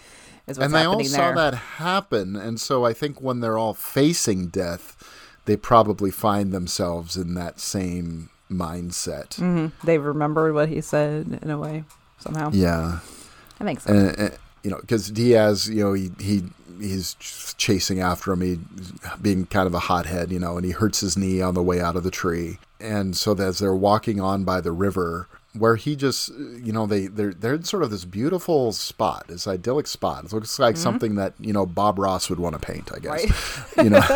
is what's and they all saw there. that happen. And so I think when they're all facing death, they probably find themselves in that same mindset. Mm-hmm. They remembered what he said in a way somehow. Yeah. I think so. and, and you know because Diaz, you know, he he he's chasing after him, he being kind of a hothead, you know, and he hurts his knee on the way out of the tree, and so as they're walking on by the river. Where he just, you know, they they're they're in sort of this beautiful spot, this idyllic spot. It looks like mm-hmm. something that you know Bob Ross would want to paint, I guess. You know,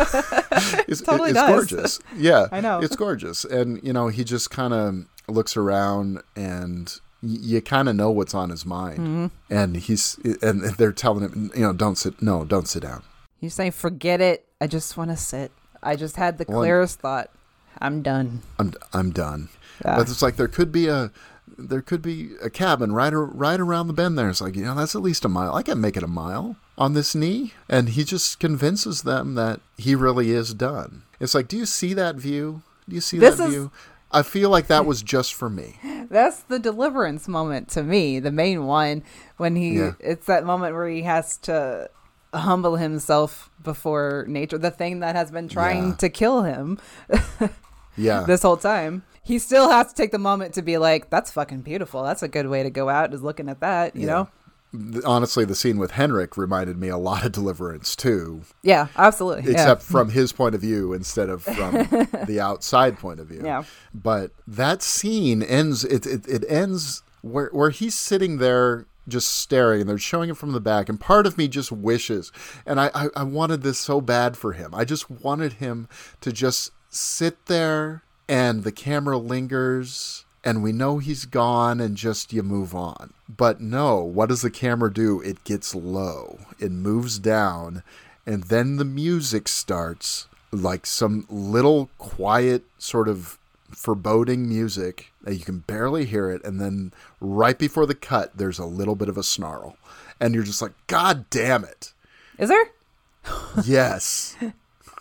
it's, Totally it's gorgeous. Yeah, I know. it's gorgeous, and you know he just kind of looks around and you kind of know what's on his mind Mm-hmm. and he's and they're telling him you know don't sit no don't sit down he's saying forget it. I just want to sit. I just had the Well, clearest thought. I'm done. i'm i'm done Yeah. but it's like there could be a there could be a cabin right right around the bend there it's like you know that's at least a mile i can make it a mile on this knee and he just convinces them that he really is done it's like do you see that view do you see This that is- view i feel like that was just for me That's the deliverance moment to me, the main one when he Yeah. it's that moment where he has to humble himself before nature, the thing that has been trying Yeah. to kill him yeah this whole time. He still has to take the moment to be like, that's fucking beautiful. That's a good way to go out is looking at that, you Yeah. know? Honestly the scene with hendrick reminded me a lot of deliverance too Yeah, absolutely. except from his point of view instead of from the outside point of view. Yeah. But that scene ends. It it, it ends where where he's sitting there just staring, and they're showing it from the back. And part of me just wishes, and I I, I wanted this so bad for him. I just wanted him to just sit there, and the camera lingers. And we know he's gone, and just you move on. But no, what does the camera do? It gets low, it moves down, and then the music starts like some little quiet sort of foreboding music that you can barely hear it and then right before the cut there's a little bit of a snarl and you're just like god damn it Is there? yes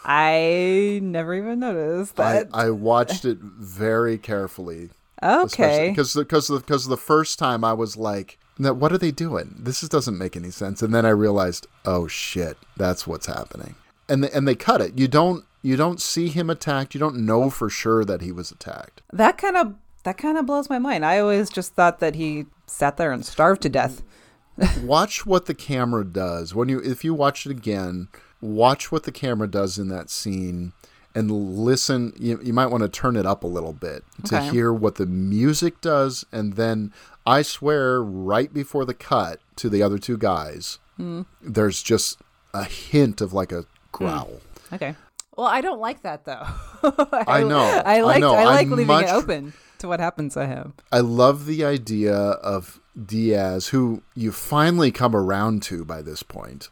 I never even noticed I, that. I watched it very carefully okay. because because because the first time I was like, "No, what are they doing? This is, doesn't make any sense." And then I realized, "Oh shit, that's what's happening." And the, and they cut it. You don't you don't see him attacked. You don't know for sure that he was attacked. That kind of that kind of blows my mind. I always just thought that he sat there and starved to death. watch what the camera does when you if you watch it again. Watch what the camera does in that scene. And listen, you, you might want to turn it up a little bit to Okay. hear what the music does. And then I swear, right before the cut to the other two guys, hmm. there's just a hint of like a hmm. growl. Okay. Well, I don't like that though. I know, I I like I, know. like I'm leaving much- it open to what happens to him. I love the idea of Diaz, who you finally come around to by this point,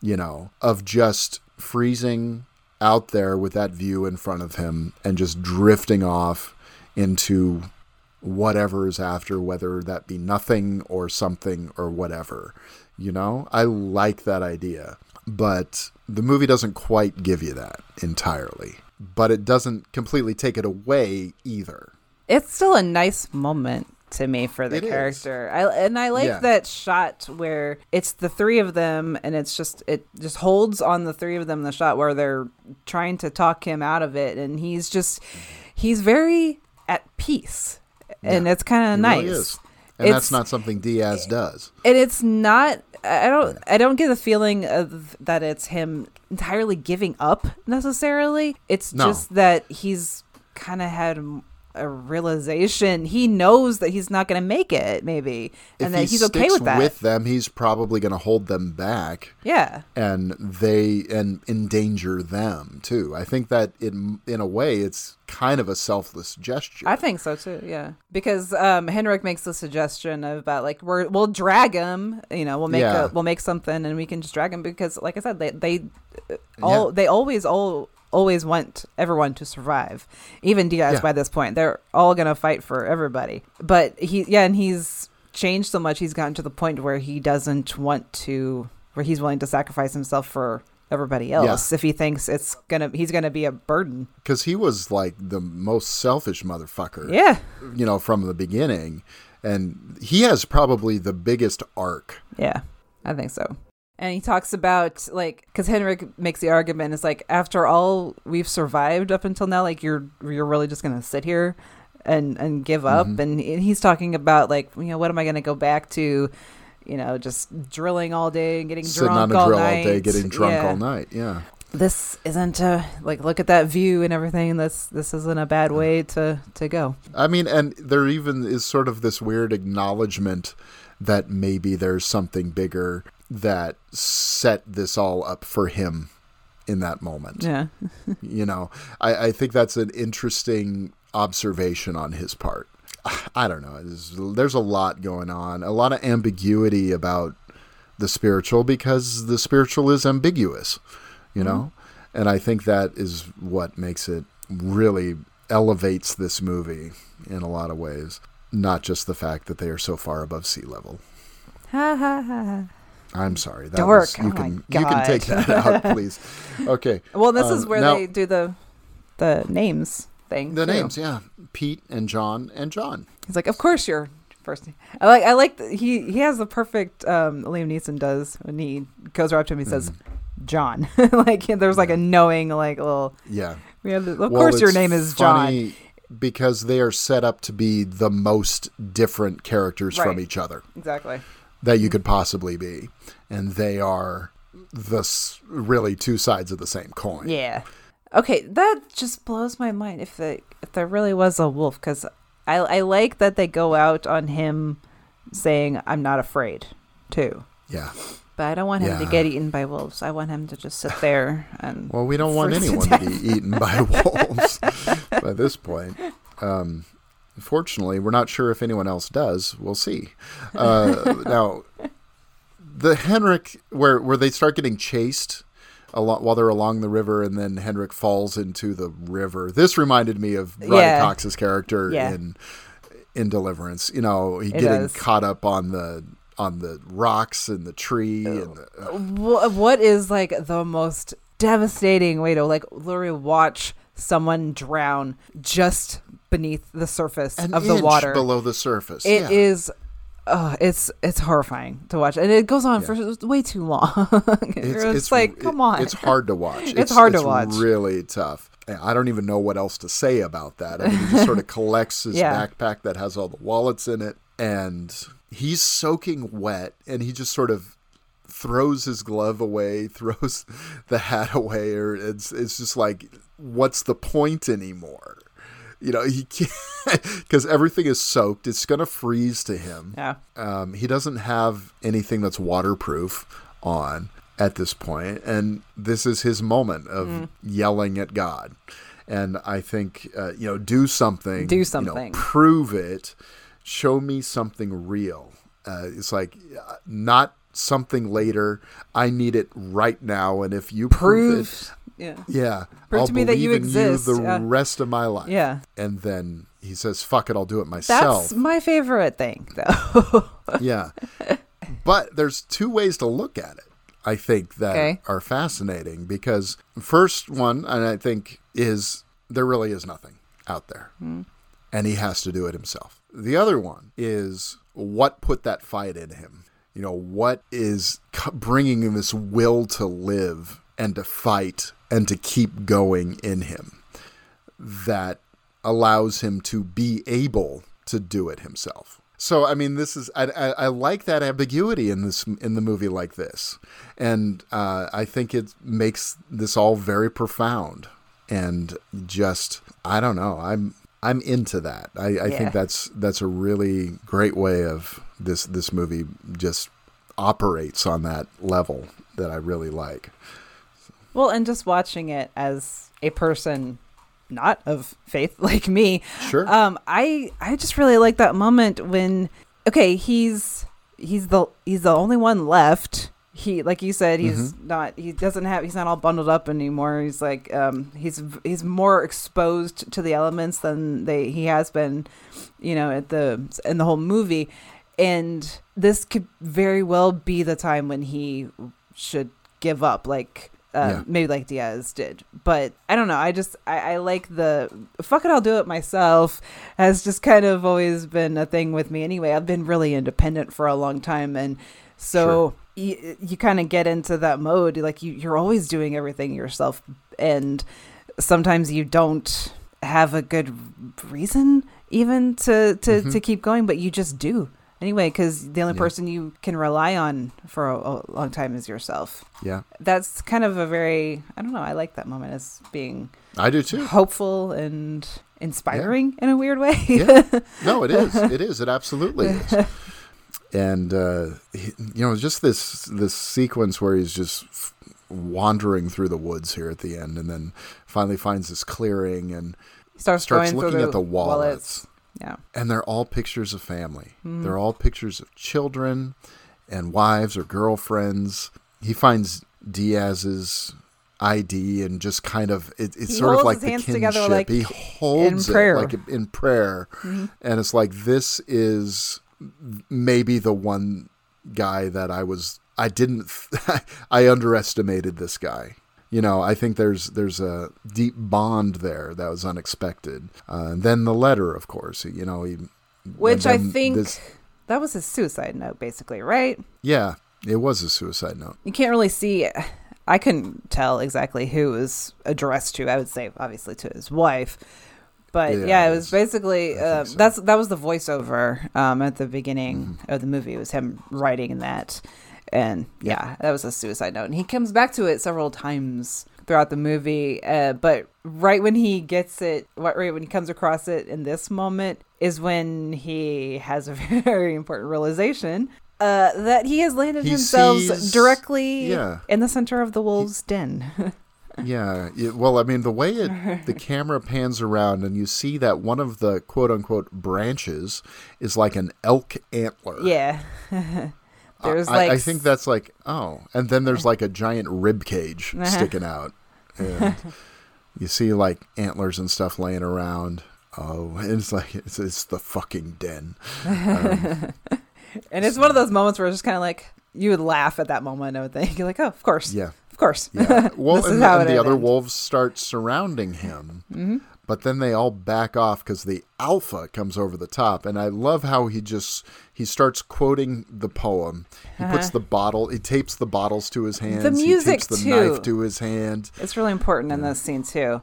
you know, of just freezing out there with that view in front of him and just drifting off into whatever is after, whether that be nothing or something or whatever. You know, I like that idea, but the movie doesn't quite give you that entirely, but it doesn't completely take it away either. It's still a nice moment to me for the It is. character. I and I like Yeah. that shot where it's the three of them and it's just it just holds on the three of them the shot where they're trying to talk him out of it and he's just he's very at peace. And Yeah. it's kind of nice. really is. And It's- that's not something Diaz does. and it's not i don't i don't get the feeling of that it's him entirely giving up necessarily it's No. just that he's kind of had a realization he knows that he's not going to make it maybe and if that he he's okay with that with them, he's probably going to hold them back, yeah and they and endanger them too. I think that in in a way, it's kind of a selfless gesture. I think so too. Yeah, because um, Hendrick makes the suggestion about like we're we'll drag him. You know, we'll make Yeah. a, we'll make something and we can just drag him because, like I said, they they all Yeah. they always all always want everyone to survive. Even Diaz Yeah. by this point, they're all gonna fight for everybody. But he yeah, and he's changed so much. He's gotten to the point where he doesn't want to, where he's willing to sacrifice himself for everybody else if he thinks it's gonna he's gonna be a burden. because he was like the most selfish motherfucker. Yeah. you know, from the beginning, and he has probably the biggest arc Yeah, I think so. And he talks about like because Hendrick makes the argument is like after all we've survived up until now, like you're you're really just gonna sit here and and give up. Mm-hmm. And he's talking about like you know what am I gonna go back to? You know, just drilling all day and getting Sitting drunk on a all drill night. all day, getting drunk Yeah. all night. Yeah. This isn't a like look at that view and everything. This this isn't a bad way to to go. I mean, and there even is sort of this weird acknowledgement that maybe there's something bigger that set this all up for him in that moment. Yeah. You know, I, I think that's an interesting observation on his part. I don't know. There's, there's a lot going on, a lot of ambiguity about the spiritual because the spiritual is ambiguous, you know? Mm-hmm. And I think that is what makes it really elevates this movie in a lot of ways, not just the fact that they are so far above sea level. Ha ha ha. I'm sorry. That Dork. was, you Oh can you can take that out, please. Okay. Well, this Um, is where now- they do the the names thing. The too. names, yeah. Pete and John and John. He's like, of course you're first. I like. I like. The, he he has the perfect. Um, Liam Neeson does when he goes right up to him. He says, Mm-hmm. "John." like there's like a knowing like little. Yeah. We have the, of Well, course your name is John. Because they are set up to be the most different characters from each other Exactly. That you could possibly be. And they are the s- really two sides of the same coin. Yeah. Okay, that just blows my mind. If the if there really was a wolf, because I I like that they go out on him saying I'm not afraid too. Yeah. But I don't want him to get eaten by wolves. I want him to just sit there and. Well, we don't want freeze to anyone to be eaten by wolves by this point. Um, fortunately, we're not sure if anyone else does. We'll see. Uh, now, the Hendrick, where where they start getting chased a lot while they're along the river, and then Hendrick falls into the river. This reminded me of Ronny Yeah. Cox's character Yeah. in in Deliverance. You know, he It getting caught up on the on the rocks and the tree and the, uh, what is like the most devastating way to like literally watch someone drown just beneath the surface an of the water? below the surface. It yeah. is. Uh, it's it's horrifying to watch, and it goes on for way too long. it's, it's like, come on, It's hard to watch. It's hard to it's watch. Really tough. I don't even know what else to say about that. I mean, he just sort of collects his Yeah. backpack that has all the wallets in it, and he's soaking wet, and he just sort of throws his glove away, throws the hat away, or it's it's just like, what's the point anymore? You know, he can't because everything is soaked. It's gonna freeze to him. Yeah. Um, he doesn't have anything that's waterproof on at this point, and this is his moment of Mm. yelling at God. And I think uh, you know, do something, Do you know, something. prove it, show me something real. Uh, it's like uh, not something later. I need it right now, and if you prove, it, prove. Yeah. yeah, Prove I'll to me that you exist, you the yeah. rest of my life. Yeah. and then he says, "Fuck it, I'll do it myself." That's my favorite thing, though. yeah. But there's two ways to look at it, I think, that Okay. are fascinating because first one, and I think, is there really is nothing out there. Hmm. And he has to do it himself. The other one is what put that fight in him? You know, what is bringing him this will to live and to fight and to keep going in him that allows him to be able to do it himself. So I mean, this is I, I, I like that ambiguity in this in the movie like this, and uh, I think it makes this all very profound and just I don't know I'm I'm into that. I, I Yeah. think that's that's a really great way of this this movie just operates on that level that I really like. Well, and just watching it as a person not of faith like me. Sure. Um, I I just really like that moment when okay, he's he's the he's the only one left. He like you said, he's Mm-hmm. not he doesn't have he's not all bundled up anymore. He's like um he's he's more exposed to the elements than they he has been, you know, at the in the whole movie. And this could very well be the time when he should give up. Like uh, Yeah. maybe like Diaz did. But I don't know. I just I, I like the fuck it. I'll do it myself. Has just kind of always been a thing with me. Anyway, I've been really independent for a long time, and so you, you kind of get into that mode like you, you're always doing everything yourself and sometimes you don't have a good reason even to to, Mm-hmm. to keep going but you just do anyway because the only person you can rely on for a, a long time is yourself Yeah, that's kind of a very i don't know i like that moment as being I do too. hopeful and inspiring in a weird way Yeah. No, it is. It is. It absolutely is. And uh, he, you know, just this this sequence where he's just f- wandering through the woods here at the end, and then finally finds this clearing and starts, starts looking at the wallets. Yeah and they're all pictures of family. They're all pictures of children and wives or girlfriends. He finds Diaz's ID and just kind of it, it's He sort of like the kinship. like, he holds it like in prayer, and it's like this is maybe the one guy that I was I didn't I underestimated this guy. You know, I think there's there's a deep bond there that was unexpected. Uh, and then the letter, of course. You know, he which i think this- that was his suicide note basically right yeah, it was a suicide note. you can't really see i couldn't tell exactly who it was addressed to i would say obviously to his wife but Yeah, yeah, it it was basically uh, so. that's that was the voiceover um, at the beginning Mm-hmm. of the movie. It was him writing that, and yeah, that was a suicide note. And he comes back to it several times throughout the movie, uh, but right when he gets it, right when he comes across it in this moment is when he has a very important realization. Uh, that he has landed He himself sees- directly yeah. in the center of the wolves' den. Yeah, it, well, I mean, the way it the camera pans around and you see that one of the quote unquote branches is like an elk antler. yeah, there's I, like I think that's like oh, and then there's like a giant rib cage sticking out, and you see like antlers and stuff laying around. Oh, and it's like it's, it's the fucking den. And it's one of those moments where it's just kind of like you would laugh at that moment. I would think you're like, oh, of course, Yeah, of course. yeah. Well, This is and, how and it the other ends. wolves start surrounding him, Mm-hmm. But then they all back off because the alpha comes over the top. And I love how he just he starts quoting the poem. He puts the bottle, he tapes the bottles to his hands. Uh-huh. music, he tapes the too. knife to his hand. It's really important in this scene too.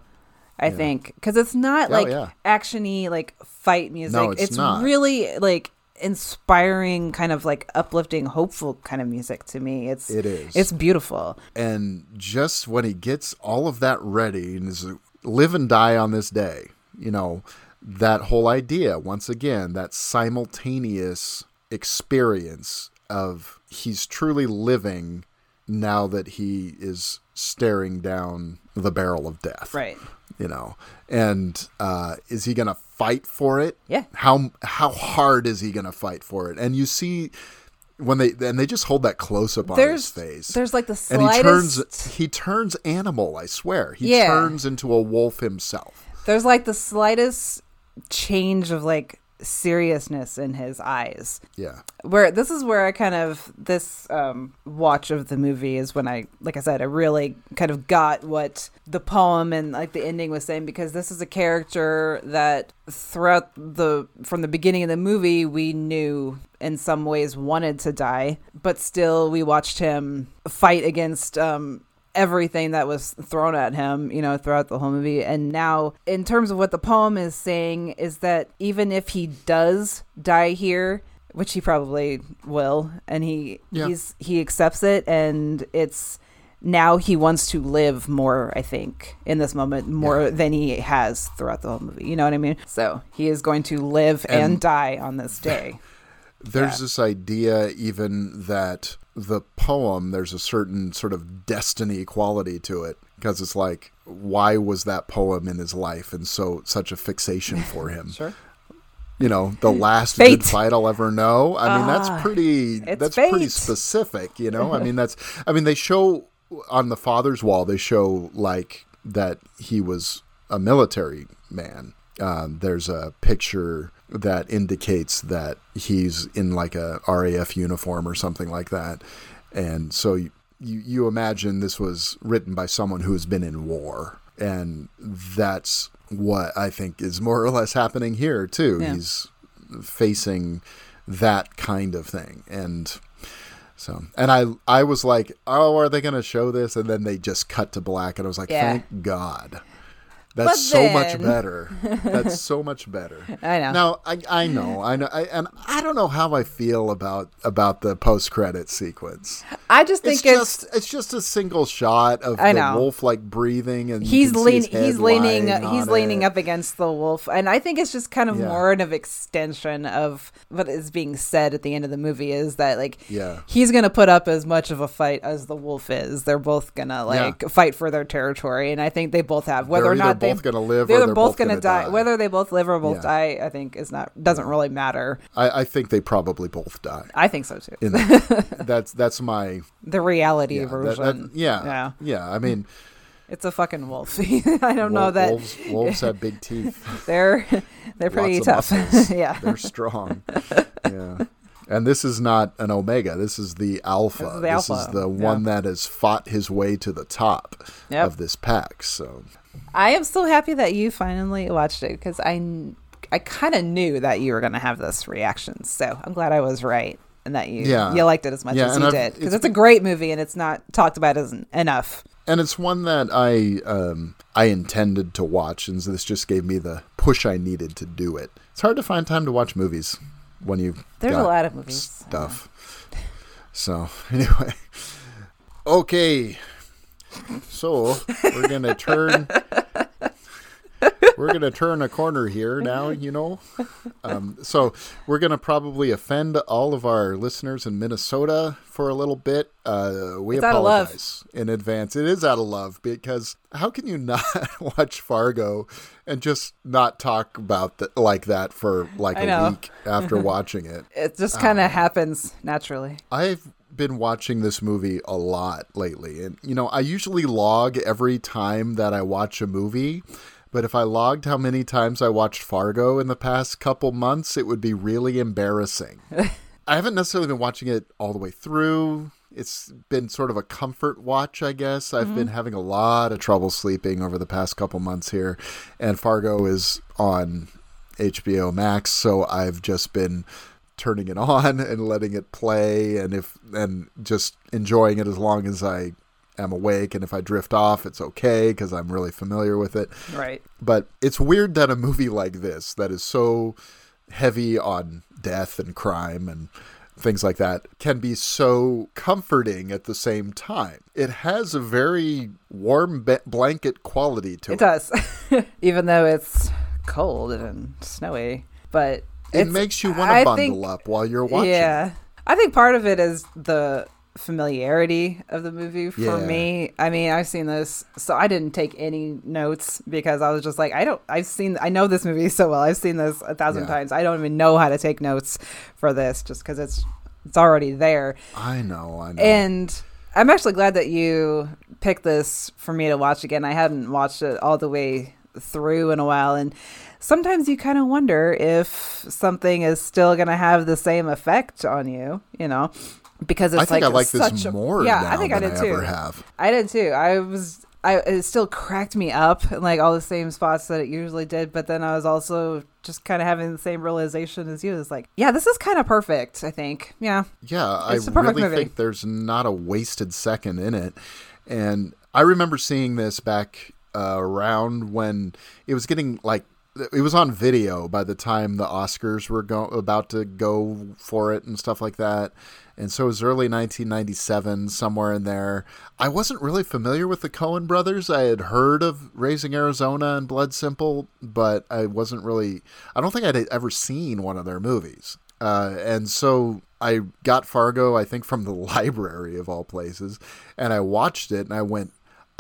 I think because it's not Oh, like yeah. actiony like fight music. No, it's not. really like inspiring, kind of like uplifting, hopeful kind of music to me. It's It is. It's beautiful. And just when he gets all of that ready and is live and die on this day, you know, that whole idea, once again, that simultaneous experience of he's truly living now that he is staring down the barrel of death. Right. You know, and uh, is he going to fight for it? Yeah. How how hard is he going to fight for it? And you see when they and they just hold that close up on There's his face. there's like the and he turns he turns animal. I swear, he Yeah. turns into a wolf himself. There's like the slightest change of like seriousness in his eyes. Yeah, where this is where I kind of this um, watch of the movie is when I like I said I really kind of got what the poem and like the ending was saying because this is a character that throughout the from the beginning of the movie we knew in some ways wanted to die but still we watched him fight against um everything that was thrown at him, you know, throughout the whole movie. And now, in terms of what the poem is saying, is that even if he does die here, which he probably will, and he Yeah. he's he accepts it, and it's now he wants to live more. I think in this moment more than he has throughout the whole movie. You know what I mean? So he is going to live and, And- die on this day. There's this idea even that the poem there's a certain sort of destiny quality to it because it's like why was that poem in his life and so such a fixation for him? Sure. you know the last Fate. good fight i'll ever know? I mean that's pretty it's that's pretty specific you know? I mean that's i mean they show on the father's wall they show like that he was a military man. Um, there's a picture that indicates that he's in like a RAF uniform or something like that and so you, you, you imagine this was written by someone who has been in war and that's what I think is more or less happening here too. Yeah. He's facing that kind of thing, and So, and I I was like, oh, are they going to show this? And then they just cut to black, and I was like, Yeah. thank God. That's so much better. That's so much better. I know. Now I I know I know I, and I don't know how I feel about about the post credit sequence. I just think it's, just it's just a single shot of I the know. wolf like breathing and he's leaning uh, he's leaning he's leaning it. up against the wolf and i think it's just kind of Yeah. more of an extension of what is being said at the end of the movie is that like Yeah. he's gonna put up as much of a fight as the wolf is they're both gonna like fight for their territory and i think they both have whether They're or not either they both gonna live they're or they're both both gonna, gonna die. die. whether they both live or both Yeah. die i think is not doesn't really matter I, I think they probably both die. i think so too that's that's my the reality yeah, version that- yeah yeah yeah. I mean, it's a fucking wolf i don't know that wolves wolves have big teeth. they're they're pretty tough yeah they're strong. yeah. And this is not an omega. This is the alpha. This is the This is the yeah. one that has fought his way to the top Yep. of this pack. So I am so happy that you finally watched it because I, I kind of knew that you were going to have this reaction. So I'm glad I was right and that you Yeah. you liked it as much Yeah, as you I've- did because it's it's, a great movie and it's not talked about as enough. and it's one that I um, I intended to watch, and so this just gave me the push I needed to do it. It's hard to find time to watch movies when you There's a lot of movies. stuff. So anyway, okay, so we're gonna turn. We're gonna turn a corner here now, you know. Um, so we're gonna probably offend all of our listeners in Minnesota for a little bit. Uh, we It's out of love. apologize in advance. It is out of love because how can you not watch Fargo and just not talk about that like that for like I a know. week after watching it? It just kind of Ah. happens naturally. I've been watching this movie a lot lately. And, you know, I usually log every time that I watch a movie. But if I logged how many times I watched Fargo in the past couple months, it would be really embarrassing. I haven't necessarily been watching it all the way through. It's been sort of a comfort watch, I guess. I've mm-hmm. been having a lot of trouble sleeping over the past couple months here. And Fargo is on HBO Max, so I've just been turning it on and letting it play and if and just enjoying it as long as I am awake and if I drift off it's okay because I'm really familiar with it. Right. But it's weird that a movie like this that is so heavy on death and crime and things like that can be so comforting at the same time. It has a very warm ba- blanket quality to it. It does, even though it's cold and snowy. But It makes you want to bundle think- up while you're watching. Yeah. I think part of it is the familiarity of the movie for Yeah. me. I mean, I've seen this, so I didn't take any notes because I was just like, I don't, I've seen, I know this movie so well. I've seen this a thousand Yeah. times. I don't even know how to take notes for this just because it's, it's already there. I know, I know. And I'm actually glad that you picked this for me to watch again. I hadn't watched it all the way through in a while. And sometimes you kind of wonder if something is still going to have the same effect on you, you know? Because it's I think like I like such this a- more yeah, I think than I did I too. ever have. I did too. I was. I it still cracked me up in like all the same spots that it usually did, but then I was also just kind of having the same realization as you. It's like, yeah, this is kind of perfect. I think, yeah, Yeah, It's I really movie. think there's not a wasted second in it. And I remember seeing this back uh, around when it was getting like it was on video by the time the Oscars were go- about to go for it and stuff like that. And so it was early 1997, somewhere in there. I wasn't really familiar with the Coen brothers. I had heard of Raising Arizona and Blood Simple, but I wasn't really, I don't think I'd ever seen one of their movies. Uh, and so I got Fargo, I think, from the library of all places, and I watched it and I went,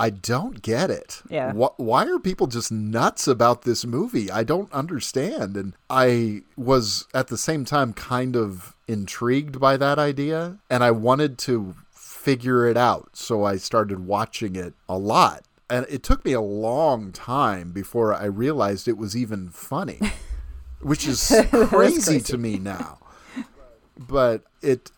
I don't get it. Yeah. Wh- why are people just nuts about this movie? I don't understand. And I was at the same time kind of intrigued by that idea, and I wanted to figure it out. So I started watching it a lot. And it took me a long time before I realized it was even funny, which is crazy, crazy. to me now. But it,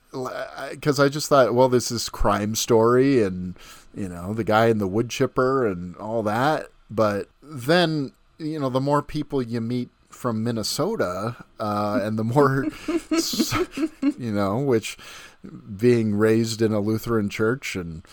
because I just thought, well, this is crime story and, you know, the guy in the wood chipper and all that. But then, you know, the more people you meet from Minnesota, uh, and the more, you know, which being raised in a Lutheran church and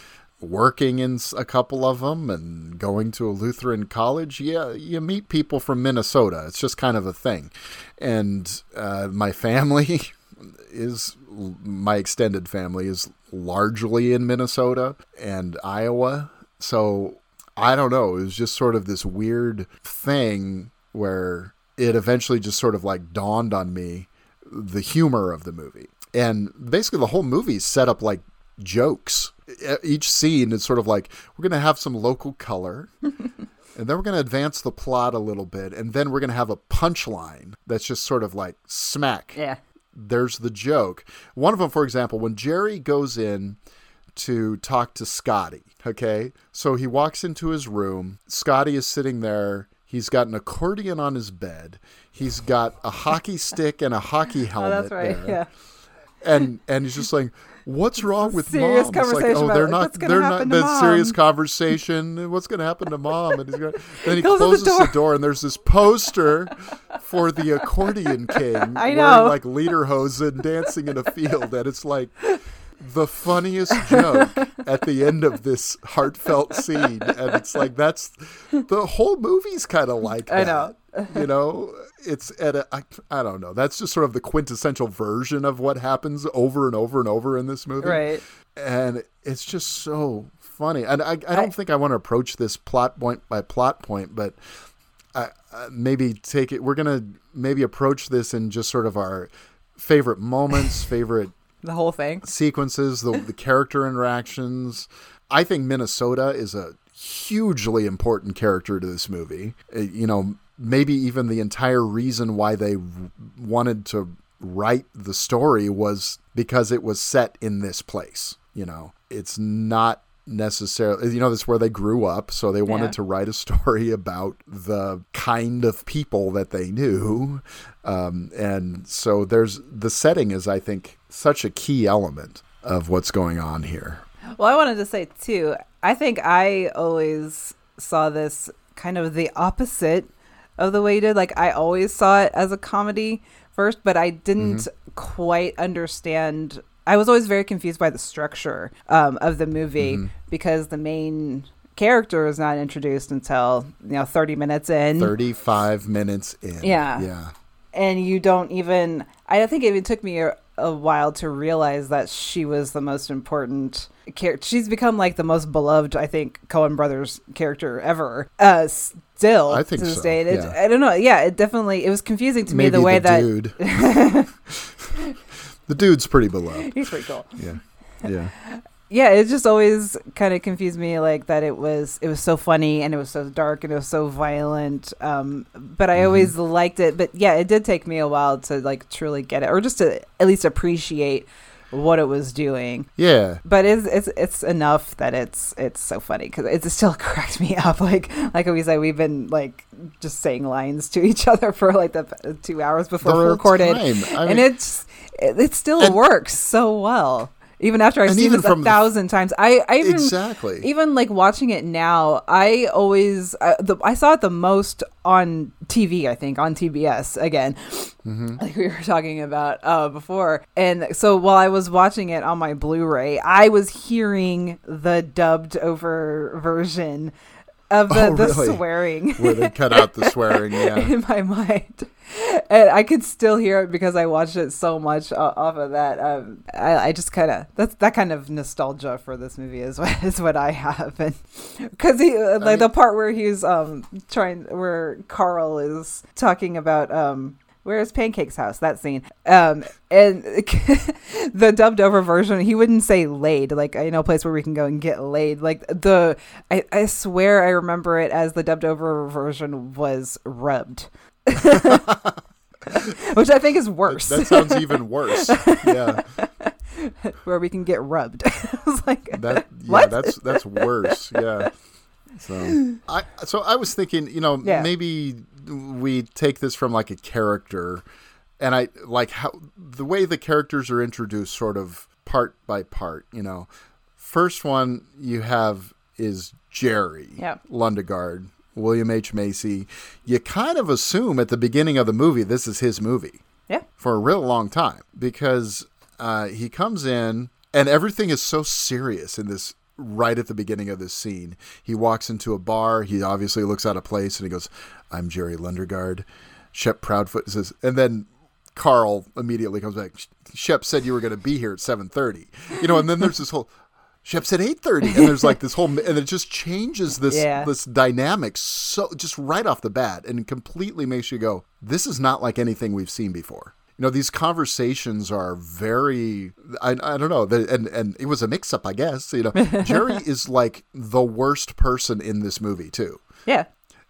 working in a couple of them and going to a Lutheran college, yeah, you meet people from Minnesota. It's just kind of a thing. And uh, my family is my extended family is largely in Minnesota and Iowa. So I don't know. It was just sort of this weird thing where it eventually just sort of like dawned on me the humor of the movie. And basically, the whole movie is set up like jokes. Each scene is sort of like, we're going to have some local color. And then we're going to advance the plot a little bit. And then we're going to have a punchline that's just sort of like smack Yeah. There's the joke. One of them, for example, when Jerry goes in to talk to Scotty, okay? So he walks into his room. Scotty is sitting there. He's got an accordion on his bed. He's got a hockey stick and a hockey helmet. Oh, that's right. there. Yeah. And and he's just like, "What's wrong with serious mom?" It's like, oh, conversation "Oh, they're not. They're not. That serious conversation. What's going to happen to mom?" And he's gonna, Then he Closes the closes the door. door. and there's this poster for the accordion king. I wearing, know. like lederhosen dancing in a field, and it's like the funniest joke at the end of this heartfelt scene, and it's like that's the whole movie's kind of like I know. you know, it's at a I, I don't know. That's just sort of the quintessential version of what happens over and over and over in this movie, Right. And it's just so funny. And I, I don't think I want to approach this plot point by plot point, but I, uh, maybe take it. We're gonna maybe approach this in just sort of our favorite moments, favorite The whole thing. sequences, the the character interactions. I think Minnesota is a hugely important character to this movie. You know, maybe even the entire reason why they wanted to write the story was because it was set in this place. You know, it's not necessarily you know this is where they grew up so they wanted Yeah. to write a story about the kind of people that they knew um, and so there's the setting is i think such a key element of what's going on here Well, I wanted to say too. I think I always saw this kind of the opposite of the way you did. Like I always saw it as a comedy first, but I didn't quite understand. I was always very confused by the structure um, of the movie because the main character is not introduced until you know 30 minutes in 35 minutes in Yeah. yeah and you don't even i think it even took me a, a while to realize that she was the most important character she's become like the most beloved i think Coen brothers character ever uh still I think to this so, day. Yeah. i don't know yeah it definitely it was confusing to maybe me the way that dude the dude's pretty beloved he's pretty cool yeah yeah yeah it just always kind of confused me like that it was it was so funny and it was so dark and it was so violent um but i always liked it. But yeah it did take me a while to like truly get it or just to at least appreciate what it was doing. Yeah. But it's it's it's enough that it's it's so funny because it still cracked me up. Like like we said we've been like just saying lines to each other for like the two hours before The we recorded. And mean- it's it, it still And- works so well even after I've And seen this a thousand times. I, I even Exactly. even like watching it now. I always uh, the, I saw it the most on TV. I think on TBS again, Mm-hmm. like we were talking about uh, before. And so while I was watching it on my Blu-ray, I was hearing the dubbed over version of the, Oh, the really? swearing where they cut out the swearing yeah in my mind. And I could still hear it because I watched it so much off of that. Um, I, I just kind of that's that kind of nostalgia for this movie is what is what I have, and because he like the part where he's um trying where Carl is talking about um. Where's Pancake's house? That scene. Um, and the dubbed over version, he wouldn't say laid, like I know a place where we can go and get laid. Like the, I, I swear I remember it as the dubbed over version was rubbed. Which I think is worse. that sounds even worse yeah where we can get rubbed. I was like, that yeah What? that's that's worse yeah so i so i was thinking you know Yeah. maybe we take this from like a character and i like how the way the characters are introduced sort of part by part you know first one you have is jerry Yeah. Lundegaard William H Macy. You kind of assume at the beginning of the movie this is his movie Yeah. for a real long time because uh, he comes in and everything is so serious in this right at the beginning of this scene. He walks into a bar. He obviously looks out of place and he goes, "I'm Jerry Lundergaard." Shep Proudfoot says, and then Carl immediately comes back. Shep said you were going to be here at 7:30. You know, and then there's this whole. Shep said 8:30, and there's like this whole, and it just changes this Yeah. this dynamic so just right off the bat, and completely makes you go, "This is not like anything we've seen before." You know, these conversations are very, I, I don't know, and, and it was a mix up, I guess. You know, Jerry is like the worst person in this movie too Yeah.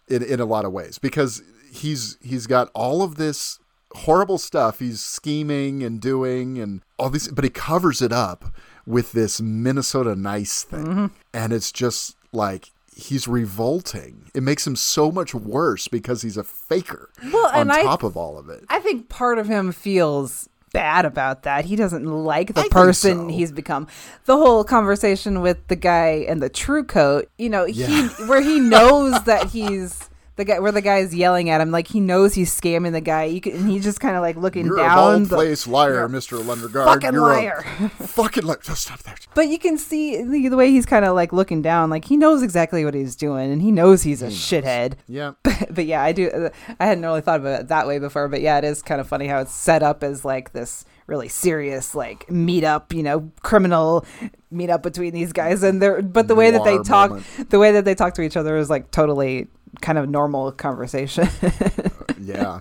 in in a lot of ways because he's he's got all of this horrible stuff he's scheming and doing and all these but he covers it up with this Minnesota nice thing Mm-hmm. and it's just like he's revolting it makes him so much worse because he's a faker Well, on and I- top of all of it I think part of him feels bad about that. He doesn't like the I person so. he's become. The whole conversation with the guy in the true coat, you know, Yeah. he where he knows that he's the guy where the guy is yelling at him like he knows he's scamming the guy. You can, and he's just kind of like looking you're a down the- place liar Mr. Lundergaard fucking you're a liar. fucking liar just stop there But you can see the, the way he's kind of like looking down, like he knows exactly what he's doing, and he knows he's a shithead. yeah but yeah, I do. I hadn't really thought about it that way before, but yeah, it is kind of funny how it's set up as like this really serious like meetup, you know, criminal meetup between these guys, and they're but the way that they talk, moment. the way that they talk to each other is like totally kind of normal conversation. Yeah.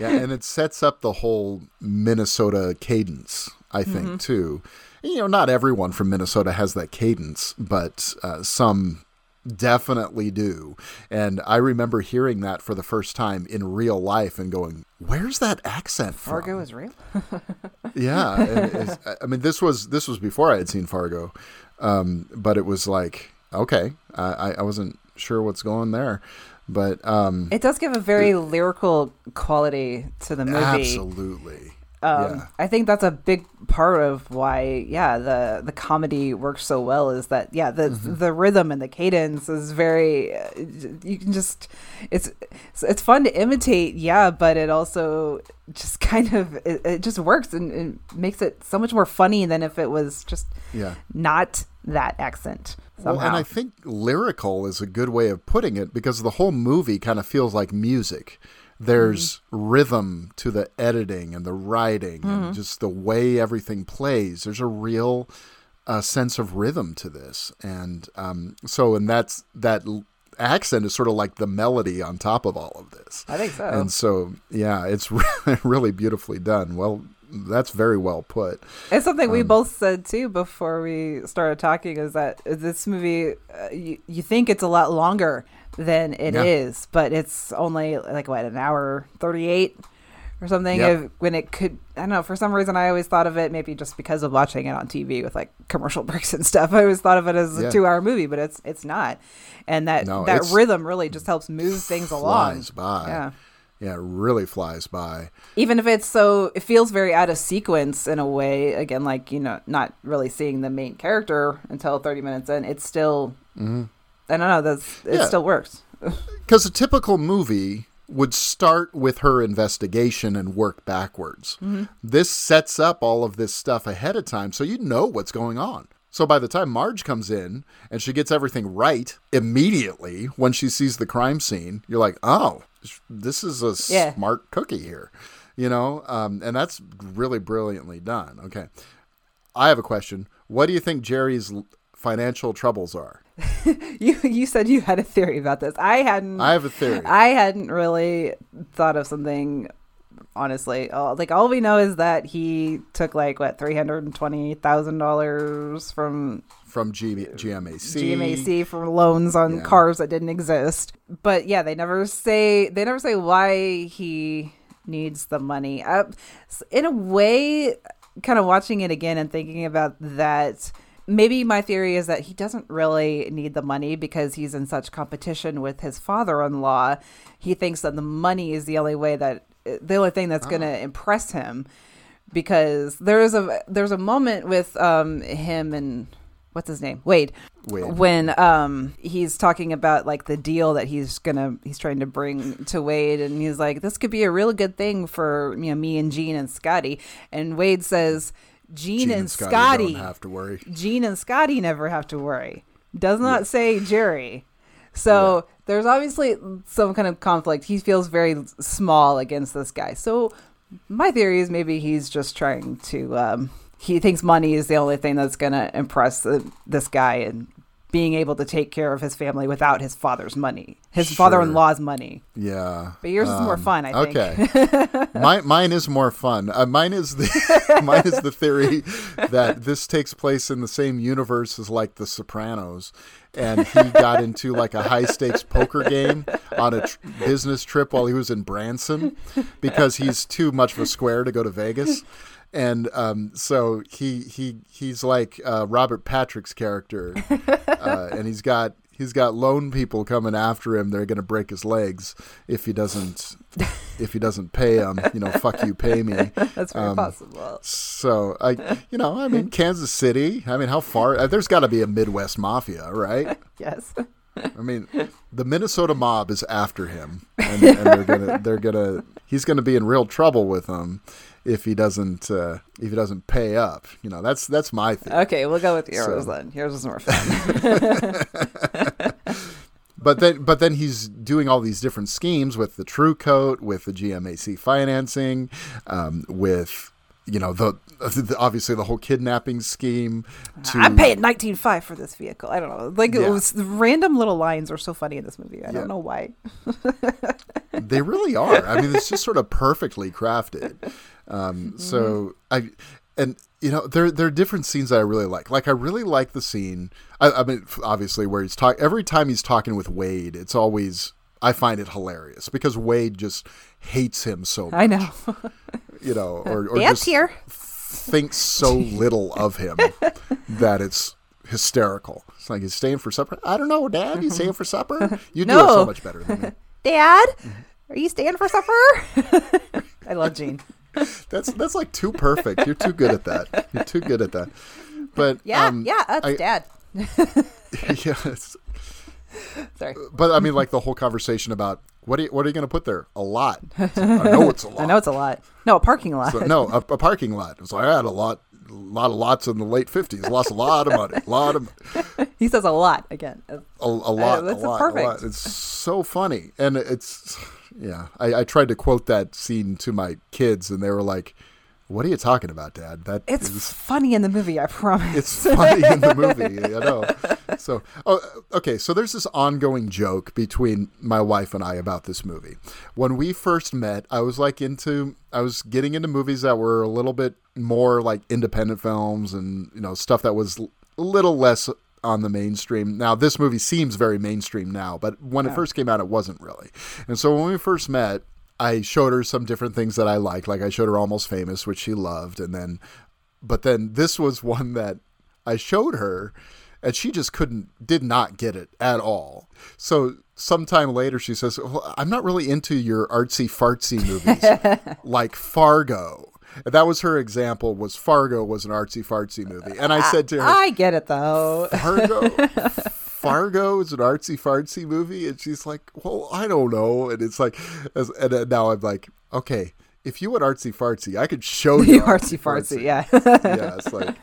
Yeah, and it sets up the whole Minnesota cadence, I think, Mm-hmm. too. You know, not everyone from Minnesota has that cadence, but uh, some definitely do. And I remember hearing that for the first time in real life and going, "Where's that accent from?" Fargo is real. yeah, I mean, this was this was before I had seen Fargo, um, but it was like, okay, I, I- I wasn't sure what's going there, but um, It does give a very lyrical quality to the movie. absolutely, Um, yeah. I think that's a big part of why, yeah, the the comedy works so well. Is that yeah, the Mm-hmm. the rhythm and the cadence is very. Uh, you can just it's it's- it's fun to imitate, yeah, but it also just kind of it, it just works and it makes it so much more funny than if it was just Yeah. not that accent somehow. Well, and I think lyrical is a good way of putting it because the whole movie kind of feels like music. There's Mm-hmm. rhythm to the editing and the writing and just the way everything plays. There's a real uh, sense of rhythm to this, and um, so and that's that accent is sort of like the melody on top of all of this. I think so. And so, yeah, it's really beautifully done. Well, that's very well put. It's something Um, we both said too before we started talking is that this movie, uh, you, you think it's a lot longer than it is, Yeah. but it's only like what, an hour 38 or something? Yep. If- when it could, I don't know, for some reason I always thought of it, maybe just because of watching it on TV with like commercial breaks and stuff, I always thought of it as a two hour movie, but it's it's not. And that, No, that rhythm really just helps move things along. Flies by. Yeah. Yeah, it really flies by. even if it's so it feels very out of sequence in a way again like you know not really seeing the main character until 30 minutes in it's still mm-hmm. i don't know that's it Yeah. still works Because a typical movie would start with her investigation and work backwards. This sets up all of this stuff ahead of time so you know what's going on. So by the time Marge comes in and she gets everything right immediately when she sees the crime scene, you're like, oh, this is a Yeah. smart cookie here. You know, um, and that's really brilliantly done. Okay. I have a question. What do you think Jerry's financial troubles are? you you said you had a theory about this i hadn't I have a theory. i hadn't really thought of something honestly like all we know is that he took like what $320000 from from G- GMAC. GMAC for loans on Yeah. cars that didn't exist. But yeah, they never say they never say why he needs the money. Uh, in a way, kind of watching it again and thinking about that. Maybe my theory is that he doesn't really need the money because he's in such competition with his father-in-law. He thinks that the money is the only way that the only thing that's going to impress him because there is a there's a moment with um him and what's his name? Wade. Wade. When um he's talking about like the deal that he's gonna he's trying to bring to Wade and he's like, This could be a real good thing for you know me and Gene and Scotty and Wade says Gene, Gene and, and Scotty Scotty, have to worry. Gene and Scotty never have to worry. Does not say Jerry. So there's obviously some kind of conflict. He feels very small against this guy. So my theory is maybe he's just trying to. Um, he thinks money is the only thing that's going to impress uh, this guy and being able to take care of his family without his father's money, his Sure. father-in-law's money. Yeah. But yours is more Um, fun, I think. Okay. mine, mine is more fun. Uh, mine is the mine is the theory that this takes place in the same universe as like The Sopranos, and he got into like a high stakes poker game on a tr- business trip while he was in Branson because he's too much of a square to go to Vegas. And um, so he he he's like uh, Robert Patrick's character, uh, and he's got he's got loan people coming after him. They're going to break his legs if he doesn't if he doesn't pay them. You know, fuck you, pay me. That's very Um, possible. So I, you know, I mean, Kansas City. I mean, how far? Uh, there's got to be a Midwest mafia, right? Yes. I mean, the Minnesota mob is after him, and, and they're gonna they're gonna he's gonna be in real trouble with them if he doesn't uh, if he doesn't pay up. You know, that's that's my thing. Okay, we'll go with yours So- then. Yours is more fun. But then, but then he's doing all these different schemes with the True Coat, with the GMAC financing, um, with you know the, the obviously the whole kidnapping scheme. To I'm paying nineteen five for this vehicle. I don't know. Like Yeah. it was random little lines are so funny in this movie. I Yeah. don't know why. They really are. I mean, it's just sort of perfectly crafted. Um, mm-hmm. so I, and you know, there there are different scenes that I really like. Like I really like the scene. I, I mean, obviously, where he's talking. Every time he's talking with Wade, it's always I find it hilarious because Wade just hates him so much. I know. You know, or, or just here. thinks so little of him that it's hysterical. It's like he's staying for supper. I don't know, Dad. You staying for supper? Mm-hmm. You do it so much better than me. Dad, mm-hmm. are you staying for supper? I love Gene. That's that's like too perfect. You're too good at that. You're too good at that. But Yeah, um, yeah, that's I- Dad. yeah, it's- Sorry. but I mean, like the whole conversation about what are you, what are you going to put there? A lot. I know it's a lot. I know it's a lot. No, a parking lot. So, no, a, a parking lot. It's like I had a lot, a lot of lots in the late fifties. Lost a lot of money. A lot of he says a lot again. a, a lot. that's a lot, perfect. A lot. It's so funny, and it's yeah. I, I tried to quote that scene to my kids, and they were like, "What are you talking about, Dad? That It's is- funny in the movie, I promise. it's funny in the movie. I know. So, oh, okay. So there's this ongoing joke between my wife and I about this movie. When we first met, I was like into, I was getting into movies that were a little bit more like independent films and you know stuff that was a little less on the mainstream. Now this movie seems very mainstream now, but when it first came out, it wasn't really. And so when we first met. I showed her some different things that I liked. Like I showed her Almost Famous, which she loved, and then but then this was one that I showed her and she just couldn't did not get it at all. So sometime later she says, well, "I'm not really into your artsy fartsy movies like Fargo." And that was her example was Fargo was an artsy fartsy movie. And I said to her, I get it though. Fargo Fargo is an artsy fartsy movie and she's like, "Well, I don't know." And it's like and uh, now I'm like, "Okay, if you went artsy fartsy, I could show you, you artsy fartsy, yeah. yeah, it's like.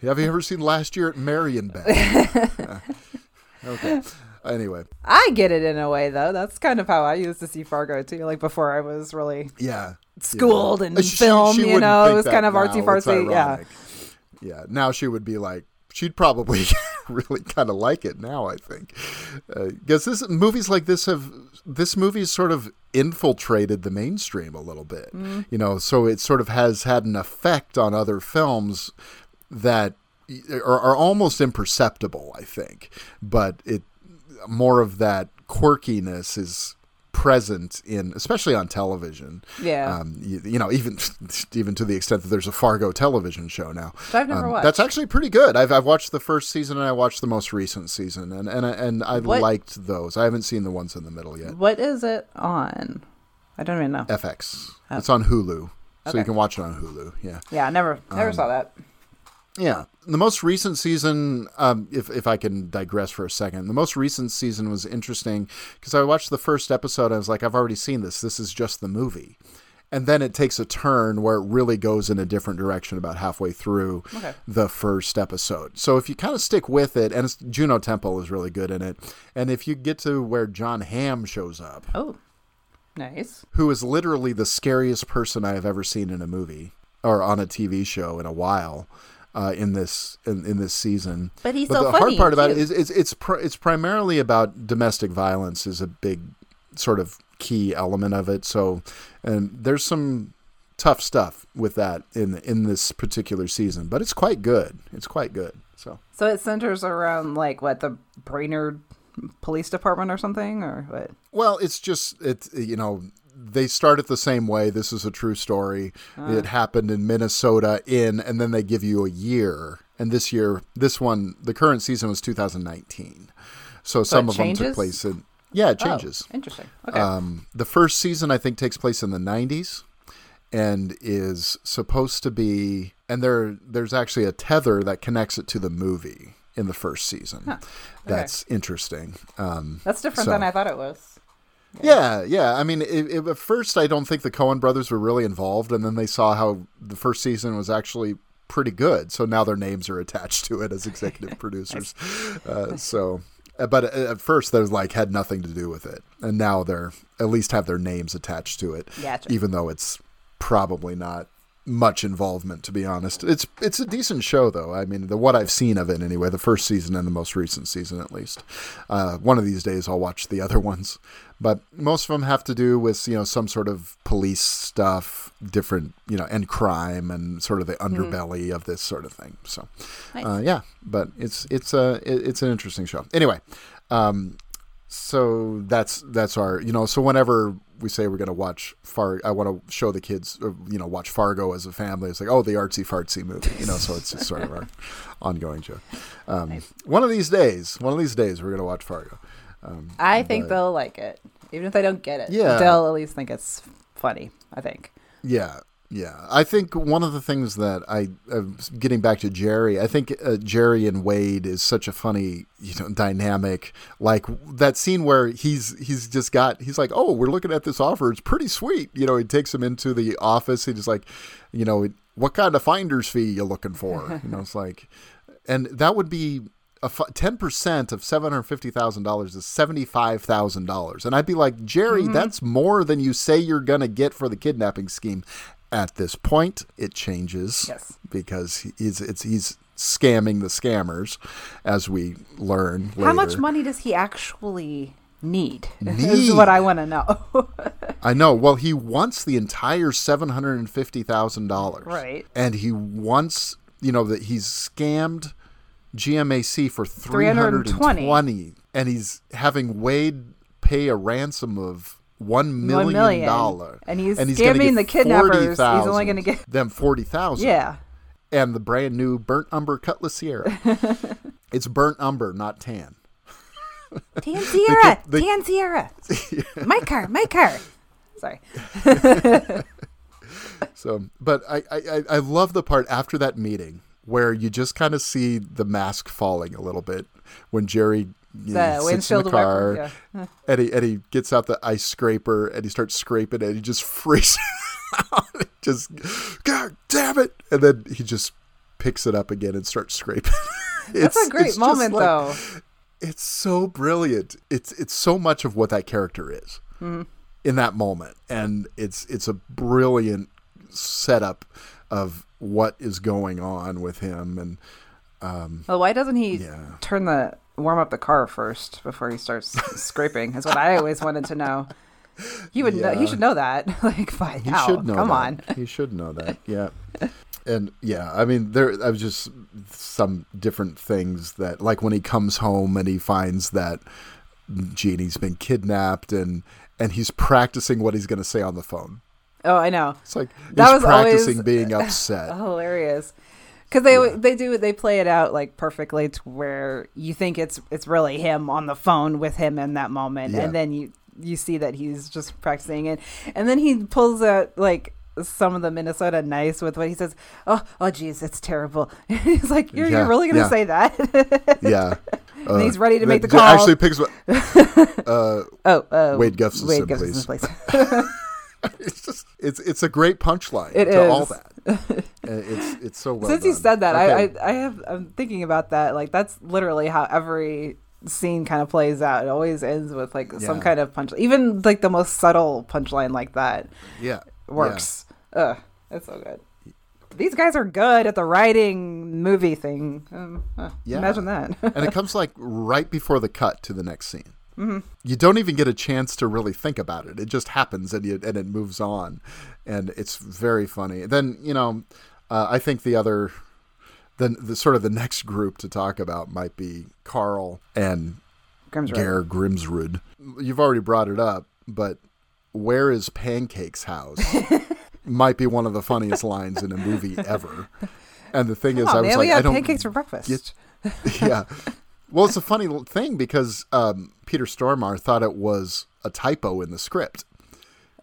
Have you ever seen Last Year at Marienbad? Yeah. Uh, okay. Anyway, I get it in a way though. That's kind of how I used to see Fargo too. Like before I was really yeah. Schooled yeah. Uh, she- film, she you know, it was kind of artsy fartsy. Yeah. Yeah. Now she would be like, she'd probably really kind of like it now. I think because this movies like this have this movie's sort of infiltrated the mainstream a little bit. Mm. You know, so it sort of has had an effect on other films that are, are almost imperceptible. I think, but it more of that quirkiness is present in especially on television Yeah. um you, you know even even to the extent that there's a fargo television show now I've never Um, watched. that's actually pretty good i've, I've watched the first season and i watched the most recent season and and, and i What- liked those i haven't seen the ones in the middle yet What is it on? I don't even know. fx it's on hulu so Okay. you can watch it on hulu yeah Yeah, I never never Um, saw that. yeah the most recent season, um, if if I can digress for a second, the most recent season was interesting because I watched the first episode. I was like, I've already seen this. This is just the movie, and then it takes a turn where it really goes in a different direction about halfway through Okay. the first episode. So if you kind of stick with it, and it's, Juno Temple is really good in it, and if you get to where Jon Hamm shows up, Oh, nice. who is literally the scariest person I have ever seen in a movie or on a TV show in a while. Uh, in this in, in this season, But he's but so the funny hard part about it cute. is it's it's pr- it's primarily about domestic violence is a big sort of key element of it. So, and there's some tough stuff with that in in this particular season, but it's quite good. It's quite good. So So it centers around like what the Brainerd Police Department or something, or what? Well, it's just it. You know, they start it the same way. This is a true story. It happened in Minnesota. In and then they give you a year. And this year, this one, the current season was 2019. So some of them took place in. Yeah, it changes. Oh, interesting. Okay. Um, the first season, I think, takes place in the 90s and is supposed to be. And there, there's actually a tether that connects it to the movie in the first season. That's interesting. Um, That's different so- than I thought it was. Yeah, yeah. I mean, it, it, at first, I don't think the Coen brothers were really involved, and then they saw how the first season was actually pretty good. So now their names are attached to it as executive producers. Uh, so, uh, but at- at first, they like had nothing to do with it, and now they're at least have their names attached to it, even though it's probably not much involvement to be honest it's it's a decent show though i mean the what i've seen of it anyway the first season and the most recent season at least uh, one of these days i'll watch the other ones but most of them have to do with you know some sort of police stuff different you know and crime and sort of the underbelly of this sort of thing. So uh, yeah but it's it's a it, it's an interesting show. Anyway um so that's that's our you know so whenever we say we're going to watch far i want to show the kids or, you know watch fargo as a family it's like oh the artsy fartsy movie you know so it's just sort of our ongoing joke um, one of these days one of these days we're going to watch fargo. Um, I think but- they'll like it, even if they don't get it. Yeah. they'll at least think it's funny. I think. Yeah, yeah. I think one of the things that I, uh, getting back to Jerry, I think uh, Jerry and Wade is such a funny, you know, dynamic. Like that scene where he's he's just got he's like, oh, we're looking at this offer. It's pretty sweet. You know, he takes him into the office. He's just like, you know, what kind of finder's fee you looking for? You know, it's like, and that would be. Ten percent of seven hundred fifty thousand dollars is seventy five thousand dollars, and I'd be like, Jerry, mm-hmm. that's more than you say you're gonna get for the kidnapping scheme. At this point, it changes Yes. because he's it's he's scamming the scammers, as we learn. Later. How much money does he actually need? need. is what I want to know. I know. Well, he wants the entire seven hundred and fifty thousand dollars, Right. And he wants you know that he's scammed GMAC for three hundred and 320. and he's having Wade pay a ransom of one million million. dollar, And he's gonna scamming the kidnappers. He's only gonna get- them forty thousand. yeah. and the brand new burnt umber Cutlass Ciera. it's burnt umber, not tan. Tan Ciera. the- Tan Ciera. my car. My car. Sorry. So, but I, I- I love the part after that meeting where you just kind of see the mask falling a little bit when Jerry you know, sits in the car wiper, yeah. and, he, and he gets out the ice scraper and he starts scraping and he just freaks out. just, God damn it. And then he just picks it up again and starts scraping. That's It's- a great moment, like- though. It's so brilliant. It's it's so much of what that character is Mm-hmm. in that moment, and it's it's a brilliant setup of what is going on with him. And um, Well, why doesn't he Yeah. turn the warm up the car first before he starts scraping? Is what I always wanted to know. He would know. He should know that. like by he now. should know Come that. on. he should know that. Yeah. And yeah, I mean, there. I was just some different things that, like when he comes home and he finds that Jeannie's been kidnapped, and and he's practicing what he's going to say on the phone. Oh, I know. It's like That was practicing being upset. hilarious because they they do they play it out like perfectly to where you think it's it's really him on the phone with him in that moment Yeah. and then you you see that he's just practicing it and then he pulls out like some of the Minnesota nice with what he says. Oh, oh, geez, it's terrible. he's like, you're, Yeah, you're really gonna yeah. say that? Yeah. And he's ready to make the call. Actually, picks. Uh, oh, uh, Wade Gustafson, Wade please. Gustafson, please. it's just it's it's a great punchline to all that. Uh, it's it's so well. Since you said that, Okay. I, I I have I'm thinking about that. Like that's literally how every scene kind of plays out. It always ends with like some kind of punch. Even like the most subtle punchline like that yeah works. Ugh, it's so good. These guys are good at the writing movie thing. Um, huh, Yeah. Imagine that. And it comes like right before the cut to the next scene. Mm-hmm. You don't even get a chance to really think about it. It just happens and you and it moves on, and it's very funny. Then you know, uh, I think the other, the the sort of the next group to talk about might be Carl and Grimsrud. Gaear Grimsrud. You've already brought it up, but where is Pancake's house? might be one of the funniest lines in a movie ever. And the thing is, Oh I was man, like, we I had don't. pancakes for breakfast. get- yeah. Well, it's a funny thing because um, Peter Stormare thought it was a typo in the script.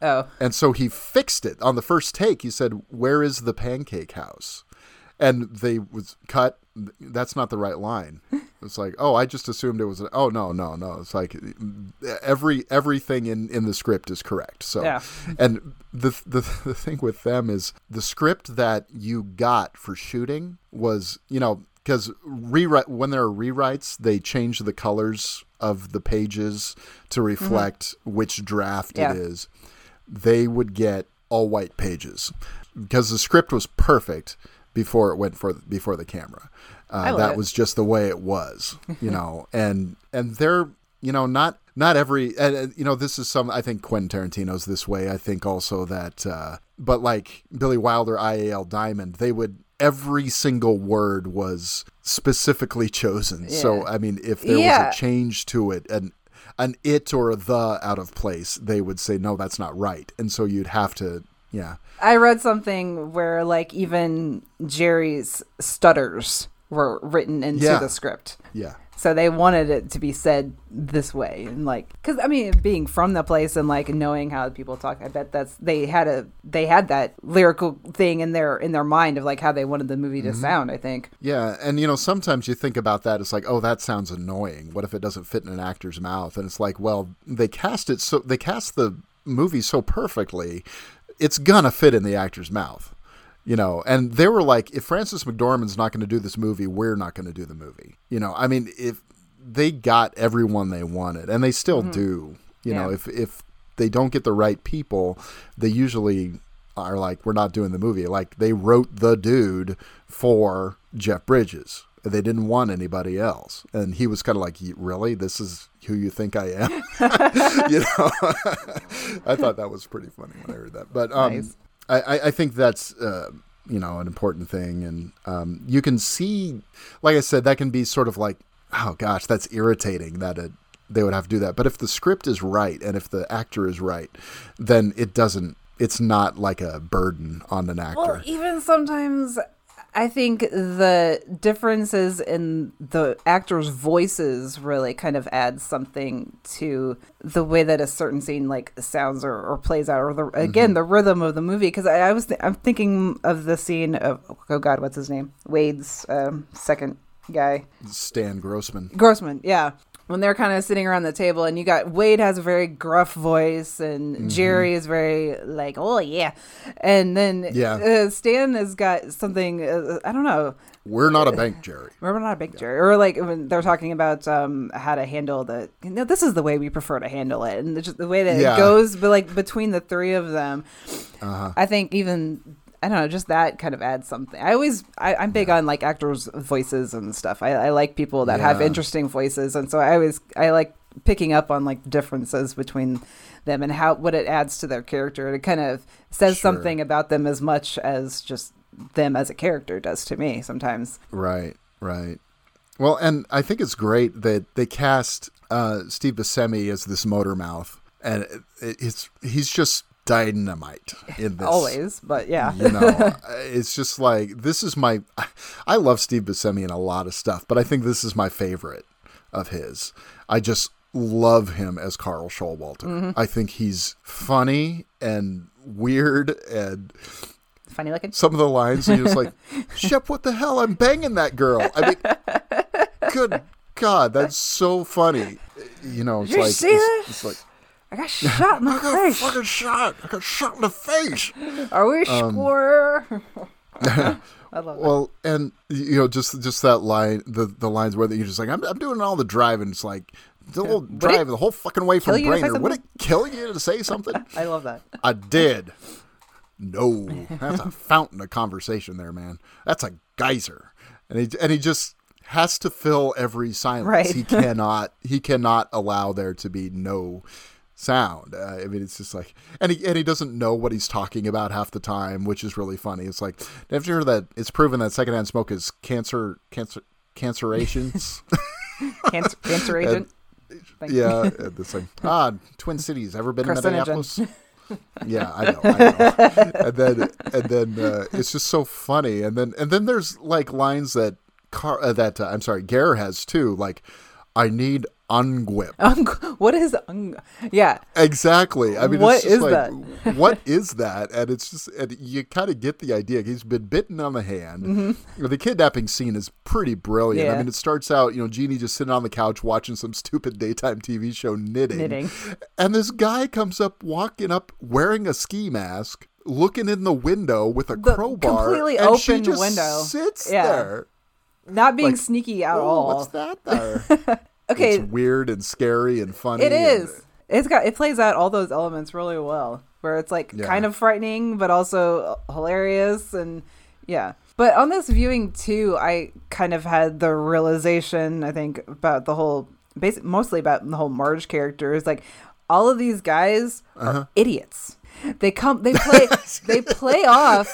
oh, And so he fixed it on the first take. He said, "Where is the pancake house?" And they was cut. That's not the right line. It's like, oh, I just assumed it was. A, oh no, no, no. It's like every everything in in the script is correct. So, Yeah. and the, the the thing with them is the script that you got for shooting was, you know, because rewrite when there are rewrites, they change the colors of the pages to reflect which draft Mm-hmm. Yeah. it is they would get all white pages because the script was perfect before it went for before the camera. Uh, that it. was just the way it was, you know. and and they're you know not not every and, and, you know this is some I think Quentin Tarantino's this way. I think also that uh, but like Billy Wilder, IAL Diamond, they would every single word was specifically chosen. So I mean, if there Yeah. was a change to it and an it or a the out of place, they would say no, that's not right, and so you'd have to, yeah, I read something where like even Jerry's stutters were written into Yeah. the script. yeah, So they wanted it to be said this way, and like, because I mean, being from the place and like knowing how people talk, I bet that's they had a they had that lyrical thing in their in their mind of like how they wanted the movie to mm-hmm. sound. I think. yeah, and you know sometimes you think about that, it's like, oh, that sounds annoying. What if it doesn't fit in an actor's mouth? And it's like, well, they cast it so they cast the movie so perfectly, it's gonna fit in the actor's mouth. You know, and they were like, if Frances McDormand's not going to do this movie, we're not going to do the movie. You know, I mean, if they got everyone they wanted, and they still do. You know, if if they don't get the right people, they usually are like, we're not doing the movie. Like they wrote the dude for Jeff Bridges. They didn't want anybody else, and he was kind of like, "Really? This is who you think I am?" you know, I thought that was pretty funny when I heard that. But um, Nice. I, I, think that's uh, you know an important thing, and um, you can see, like I said, that can be sort of like, oh gosh, that's irritating that it, they would have to do that. But if the script is right and if the actor is right, then it doesn't. It's not like a burden on an actor. Well, even sometimes I think the differences in the actors' voices really kind of adds something to the way that a certain scene like sounds or, or plays out, or the, again the rhythm of the movie. Because I, I was th- I'm thinking of the scene of oh god, what's his name? Wade's um, second guy. Stan Grossman. Grossman, yeah. When they're kind of sitting around the table, and you got Wade has a very gruff voice, and Mm-hmm. Jerry is very like, oh yeah, and then Yeah. uh, Stan has got something. Uh, I don't know. We're not a bank, Jerry. we're not a big Jerry, or like when they're talking about um, how to handle the. You know, this is the way we prefer to handle it, and the, just the way that Yeah. Uh-huh. it goes. But like between the three of them, I think even I don't know, just that kind of adds something. I always I, I'm big on like actors' voices and stuff. I, I like people that have interesting voices, and so I always I like picking up on like differences between them and how what it adds to their character. It kind of says Sure. something about them as much as just them as a character does to me sometimes. Right, right. Well, and I think it's great that they cast uh, Steve Buscemi as this motor mouth, and it, it's he's just dynamite in this. Always, but yeah. you know, it's just like this is my. I love Steve Buscemi in a lot of stuff, but I think this is my favorite of his. I just love him as Carl Showalter. Mm-hmm. I think he's funny and weird and Funny looking. some of the lines are just like, Shep, what the hell? I'm banging that girl. I mean, good God, that's so funny. You know, it's you like, see it's, it's like, I got shot in the I got face. fucking shot. I got shot in the face. Are we Um, sure? I love that. Well, and you know, just just that line, the the lines where you're just like, I'm, I'm doing all the driving. It's like the whole Would drive the whole fucking way from kill you to say Brainerd. Would it kill you to say something? I love that. I did. No, that's a fountain of conversation there, man. That's a geyser, and he and he just has to fill every silence. Right. He cannot. He cannot allow there to be no sound. Uh, I mean, it's just like, and he and he doesn't know what he's talking about half the time, which is really funny. It's like, have you heard that? It's proven that secondhand smoke is cancer, cancer, cancerations. Cancer, cancer agent. You. yeah, uh, this thing. Ah, Twin Cities. Ever been to Minneapolis? Yeah, I know, I know. and then and then uh, it's just so funny. And then and then there's like lines that Car- uh, that uh, I'm sorry, Gaear has too. Like, I need unguent. Ung- what is ung- yeah Exactly. I mean, What is like, what is that? And it's just, and you kind of get the idea. He's been bitten on the hand. The kidnapping scene is pretty brilliant. I Mm-hmm. Mean, it starts out, you know, Jeannie just sitting on the couch watching some stupid daytime TV show knitting. Knitting. And this guy comes up, walking up, wearing a ski mask, looking in the window with a The crowbar. completely and open window. Sits Yeah. there. not being Like, sneaky at all what's that there? Okay It's weird and scary and funny. It is. And, it's got it plays out all those elements really well where it's like Yeah. kind of frightening but also hilarious and yeah but on this viewing too i kind of had the realization i think about the whole basic mostly about the whole marge character is like all of these guys Uh-huh. are idiots they come they play they play off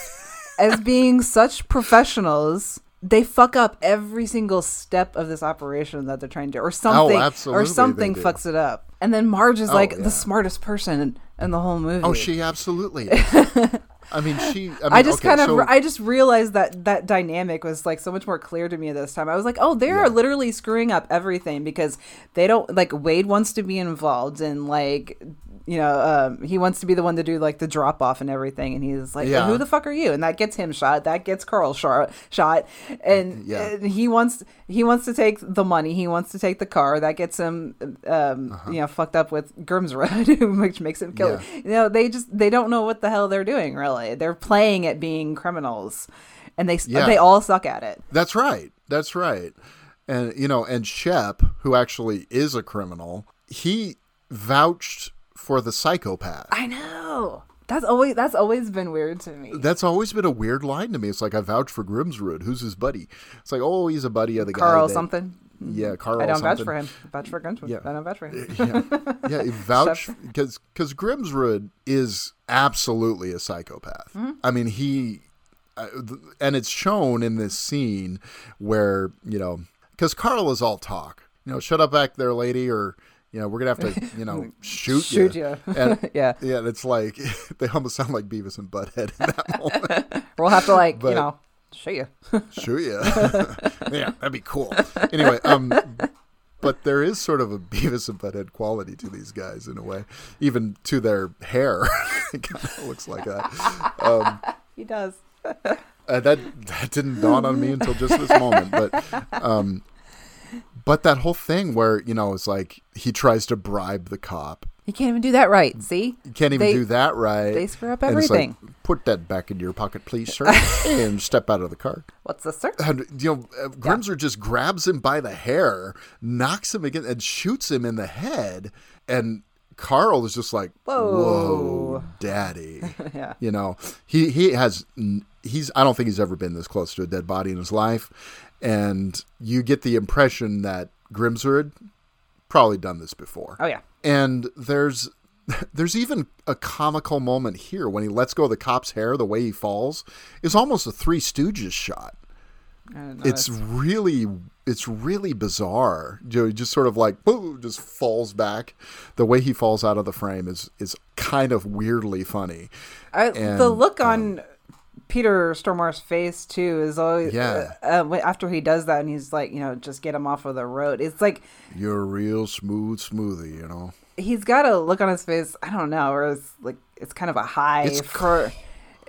as being such professionals they fuck up every single step of this operation that they're trying to or oh, something or Oh, absolutely something fucks it up and then marge is oh, like yeah. the smartest person in, in the whole movie Oh, she absolutely. Is. I mean, she. I, mean, I just okay, kind of, so- I just realized that that dynamic was like so much more clear to me this time. I was like, oh, they're Yeah. literally screwing up everything because they don't like Wade wants to be involved and like, you know, um, he wants to be the one to do like the drop off and everything, and he's like, Yeah. who the fuck are you? And that gets him shot. That gets Carl shot. Shot, and, Yeah. and he wants he wants to take the money. He wants to take the car. That gets him, um, Uh-huh. you know, fucked up with Grimsrud, which makes him kill. Yeah. You know, they just they don't know what the hell they're doing. Really, they're playing at being criminals, and they Yeah. they all suck at it. That's right. That's right. And you know, and Shep, who actually is a criminal, he vouched for the psychopath. I know. That's always that's always been weird to me. That's always been a weird line to me. It's like I vouch for Grimsrud. Who's his buddy? It's like, oh, he's a buddy of the guy. Carl something. Yeah, Carl. I don't vouch for him. Vouch for Grimsrud. Yeah. I don't vouch for him. yeah, yeah. Vouch because because Grimsrud is absolutely a psychopath. Mm-hmm. I mean, he uh, and it's shown in this scene where you know because Carl is all talk. You know, shut up back there, lady, or you know, we're gonna have to you know shoot Shoot you. And, Yeah. yeah. And it's like they almost sound like Beavis and Butthead in that moment. We'll have to like But- you know show you. shoot you. yeah, that'd be cool. Anyway, um, but there is sort of a Beavis and Butthead quality to these guys in a way, even to their hair. it kind of looks like that. Um, he does. uh, that that didn't dawn on me until just this moment, but um, but that whole thing where you know it's like he tries to bribe the cop. He can't even do that right. See, You can't even They- do that right. they screw up it's like, everything. Put that back in your pocket, please, sir, and step out of the car. What's this, sir? And you know, uh, Grimsrud just grabs him by the hair, knocks him again, and shoots him in the head. And Carl is just like, Whoa. "Whoa, daddy!" Yeah. You know, he he has he's I don't think he's ever been this close to a dead body in his life, and you get the impression that Grimsrud had probably done this before. Oh yeah. And there's there's even a comical moment here when he lets go of the cop's hair. The way he falls is almost a Three Stooges shot. I don't know. It's really it's really bizarre. You know, he just sort of like boom, just falls back. The way he falls out of the frame is is kind of weirdly funny. I, and, the look on um, Peter Stormare's face too is always Yeah. Uh, uh, after he does that and he's like, you know, just get him off of the road. It's like You're a real smooth smoothie, you know. he's got a look on his face. I don't know, or it's like it's kind of a high It's for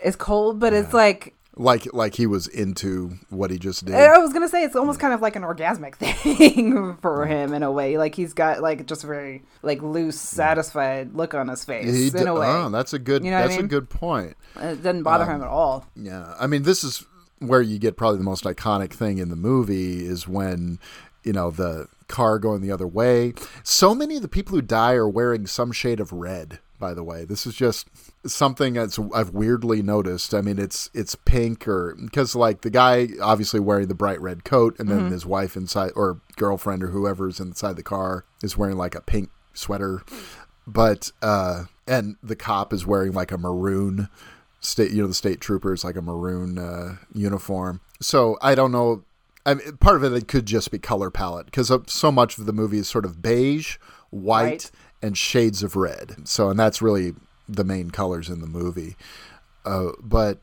it's cold, but it's like like like he was into what he just did. I was gonna say it's almost kind of like an orgasmic thing for him in a way. Like he's got like just a very like loose, satisfied look on his face He in d- a way. Oh, that's a good. You know what I that's a good point. it doesn't bother him um, at all. Yeah, I mean, this is where you get probably the most iconic thing in the movie is when you know the car going the other way. So many of the people who die are wearing some shade of red. By the way, this is just something that's I've weirdly noticed. I mean, it's it's pink or because like the guy obviously wearing the bright red coat, and then Mm-hmm. his wife inside or girlfriend or whoever's inside the car is wearing like a pink sweater, but uh, and the cop is wearing like a maroon state you know the state troopers like a maroon uh, uniform so i don't know I mean, part of it, it could just be color palette because so much of the movie is sort of beige white Right. And shades of red so and that's really the main colors in the movie uh, but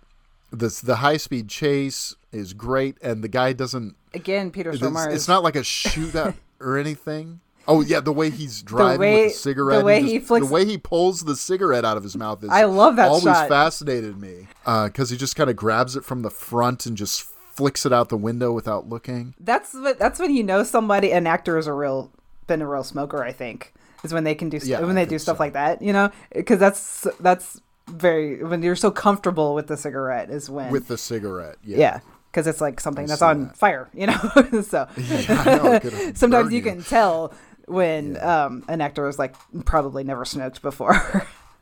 this the high speed chase is great and the guy doesn't Again, Peter it's, Stormare. it's not like a shootout or anything oh yeah the way he's driving way- with the cigarette the way and he just- flicks- the way he pulls the cigarette out of his mouth is I love that always shot. fascinated me because he just kind of grabs it from the front and just flicks it out the window without looking. That's what. That's when you know somebody, an actor, is a real been a real smoker. I think is when they can do st- Yeah, when I they do stuff so. like that. You know, because that's that's very when you're so comfortable with the cigarette is when With the cigarette, yeah. yeah. Because it's like something that's on that. fire, you know. so I know, sometimes burn you can tell when um, an actor is like probably never smoked before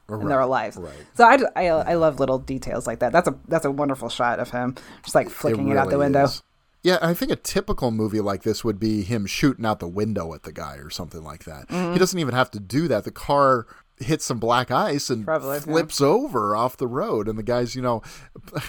in their Right, lives. right. So I, I, I love little details like that. That's a that's a wonderful shot of him just like flicking it, out the window. is. Yeah, I think a typical movie like this would be him shooting out the window at the guy or something like that. Mm-hmm. He doesn't even have to do that. The car hits some black ice and Probably, yeah. flips over off the road, and the guy's, you know.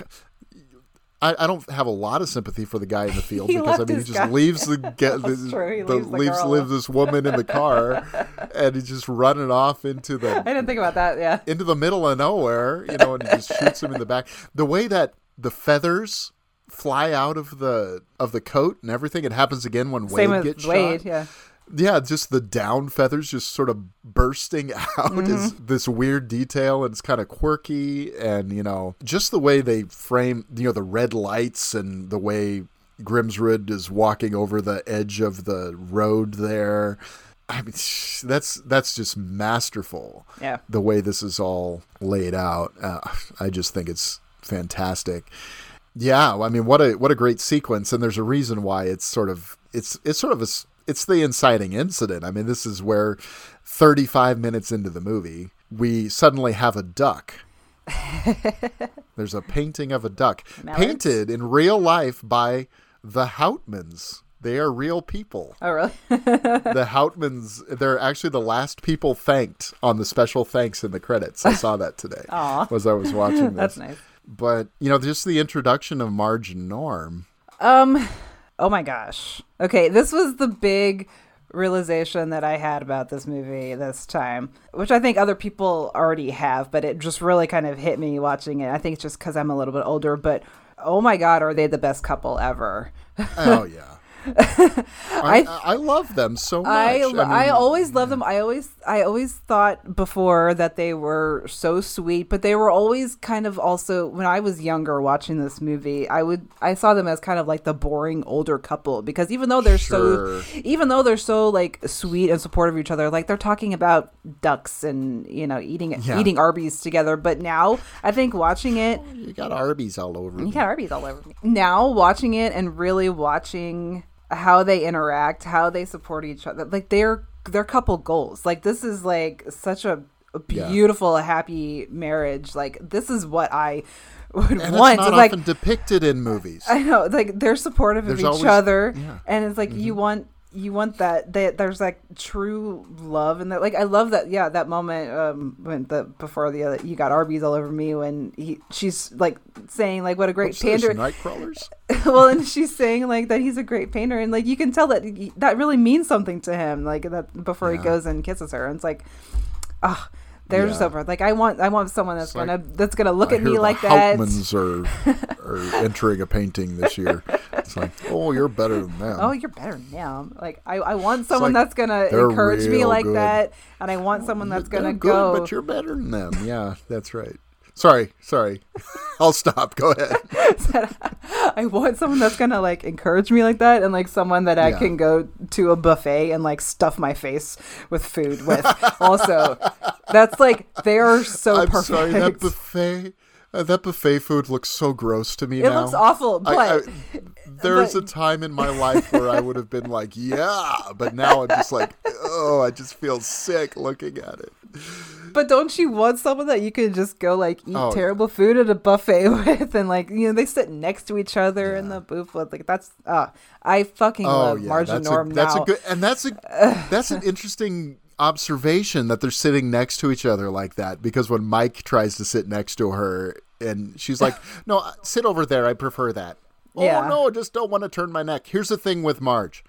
I, I don't have a lot of sympathy for the guy in the field because I mean he just guy. leaves the get the, the- leaves leaves leaves this woman in the car and he's just running off into the I didn't think about that. Yeah. into the middle of nowhere, you know, and he just shoots him in the back. The way that the feathers fly out of the of the coat and everything, it happens again when Wade Same with gets Wade. shot. Yeah. Yeah, just the down feathers just sort of bursting out is Mm-hmm. this weird detail and it's kind of quirky and you know, just the way they frame, you know, the red lights and the way Grimsrud is walking over the edge of the road there. I mean, that's that's just masterful Yeah. the way this is all laid out. Uh, I just think it's fantastic. Yeah, I mean, what a what a great sequence, and there's a reason why it's sort of it's it's sort of a it's the inciting incident. I mean, this is where 35 minutes into the movie, we suddenly have a duck. there's a painting of a duck Mallards? painted in real life by the Hautmans. They are real people Oh really? the Hautmans, they're actually the last people thanked on the special thanks in the credits. I saw that today Aw. as I was watching this. That's nice. But, you know, just the introduction of Marge and Norm. Um. Oh my gosh. Okay, this was the big realization that I had about this movie this time, which I think other people already have, but it just really kind of hit me watching it. I think it's just because I'm a little bit older, but oh my god, are they the best couple ever? Oh, yeah. I, I, love them so much. I, I, mean, always loved them. I always I always thought before that they were so sweet, but they were always kind of also when I was younger watching this movie, I would I saw them as kind of like the boring older couple because even though they're Sure. so even though they're so like sweet and supportive of each other, like they're talking about ducks and you know eating Yeah. eating Arby's together. But now I think watching it You got Arby's all over you me. got Arby's all over me. Now watching it and really watching how they interact, how they support each other, like they're they're couple goals. Like this is like such a, a Yeah. beautiful, happy marriage. Like this is what I would And want. it's not like often depicted in movies. I know, like they're supportive There's of each always- other, yeah. Mm-hmm. and it's like you want you want that. That there's like true love, and that like I love that. Yeah, that moment um when the before the other you got Arby's all over me when he she's like saying like what a great What's painter. night crawlers? well, and she's saying like that he's a great painter, and like you can tell that he- that really means something to him. Like that before he goes and kisses her, and it's like, ah, They're Yeah. just over. Like I want, I want someone that's gonna that's gonna look I at me like that. Hautmans are are entering a painting this year. It's like, oh, you're better than them. Oh, you're better now. Like I, I want someone like, that's gonna encourage me like good. that, and I want oh, someone that's gonna good, go. but you're better than them. Yeah, that's right. Sorry, sorry. I'll stop. Go ahead. I want someone that's gonna like encourage me like that, and like someone that I Yeah. can go to a buffet and like stuff my face with food with. also, that's like they are so I'm perfect. sorry. That buffet, uh, that buffet food looks so gross to me it now. looks awful, but I, I, there's but- a time in my life where I would have been like, yeah, but now I'm just like, oh, I just feel sick looking at it. But don't you want someone that you can just go like eat Oh, terrible food at a buffet with, and like you know they sit next to each other in the booth with like that's uh I fucking Oh love yeah, Marge and that's Norm a, that's now. a good, and that's a that's an interesting observation that they're sitting next to each other like that. Because when Mike tries to sit next to her, and she's like, "No, sit over there. I prefer that." Yeah. Oh no, I just don't want to turn my neck. Here's the thing with Marge,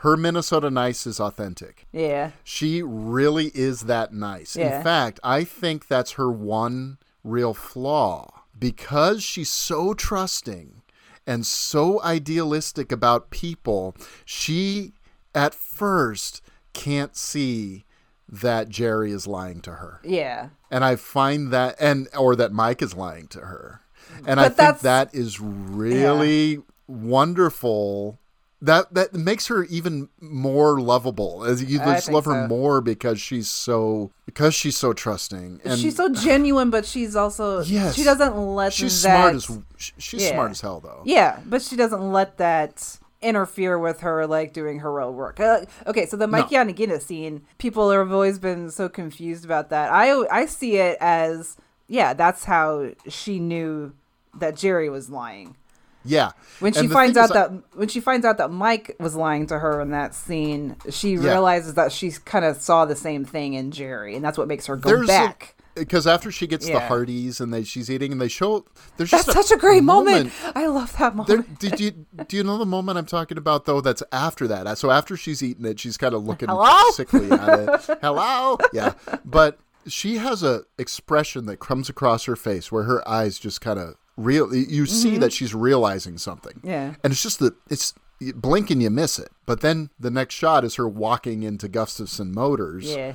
her Minnesota nice is authentic. yeah, She really is that nice. Yeah. In fact, I think that's her one real flaw because she's so trusting and so idealistic about people. She at first can't see that Jerry is lying to her. yeah. And I find that and or that Mike is lying to her. And I think that is really wonderful. That that makes her even more lovable. As you just love her so. more because she's so because she's so trusting. And she's so genuine, but she's also Yes. she doesn't let she's that, smart as she's Yeah. smart as hell though. yeah, but she doesn't let that interfere with her like doing her real work. Uh, okay, so the Mike No. Yanagita scene, people have always been so confused about that. I I see it as yeah, that's how she knew that Jerry was lying. Yeah. When she finds out I- that when she finds out that Mike was lying to her in that scene, she Yeah. realizes that she kind of saw the same thing in Jerry, and that's what makes her go there's back. because after she gets the Yeah. Hardee's and they she's eating and they show there's That's just such a great moment. I love that moment. There, did you do you know the moment I'm talking about though? That's after that. So after she's eaten it, she's kind of looking Hello? sickly at it. Hello, yeah. But she has a expression that comes across her face where her eyes just kind of real. You see that she's realizing something. Mm-hmm. Yeah. and it's just that it's you blink and you miss it. But then the next shot is her walking into Gustafson Motors yeah.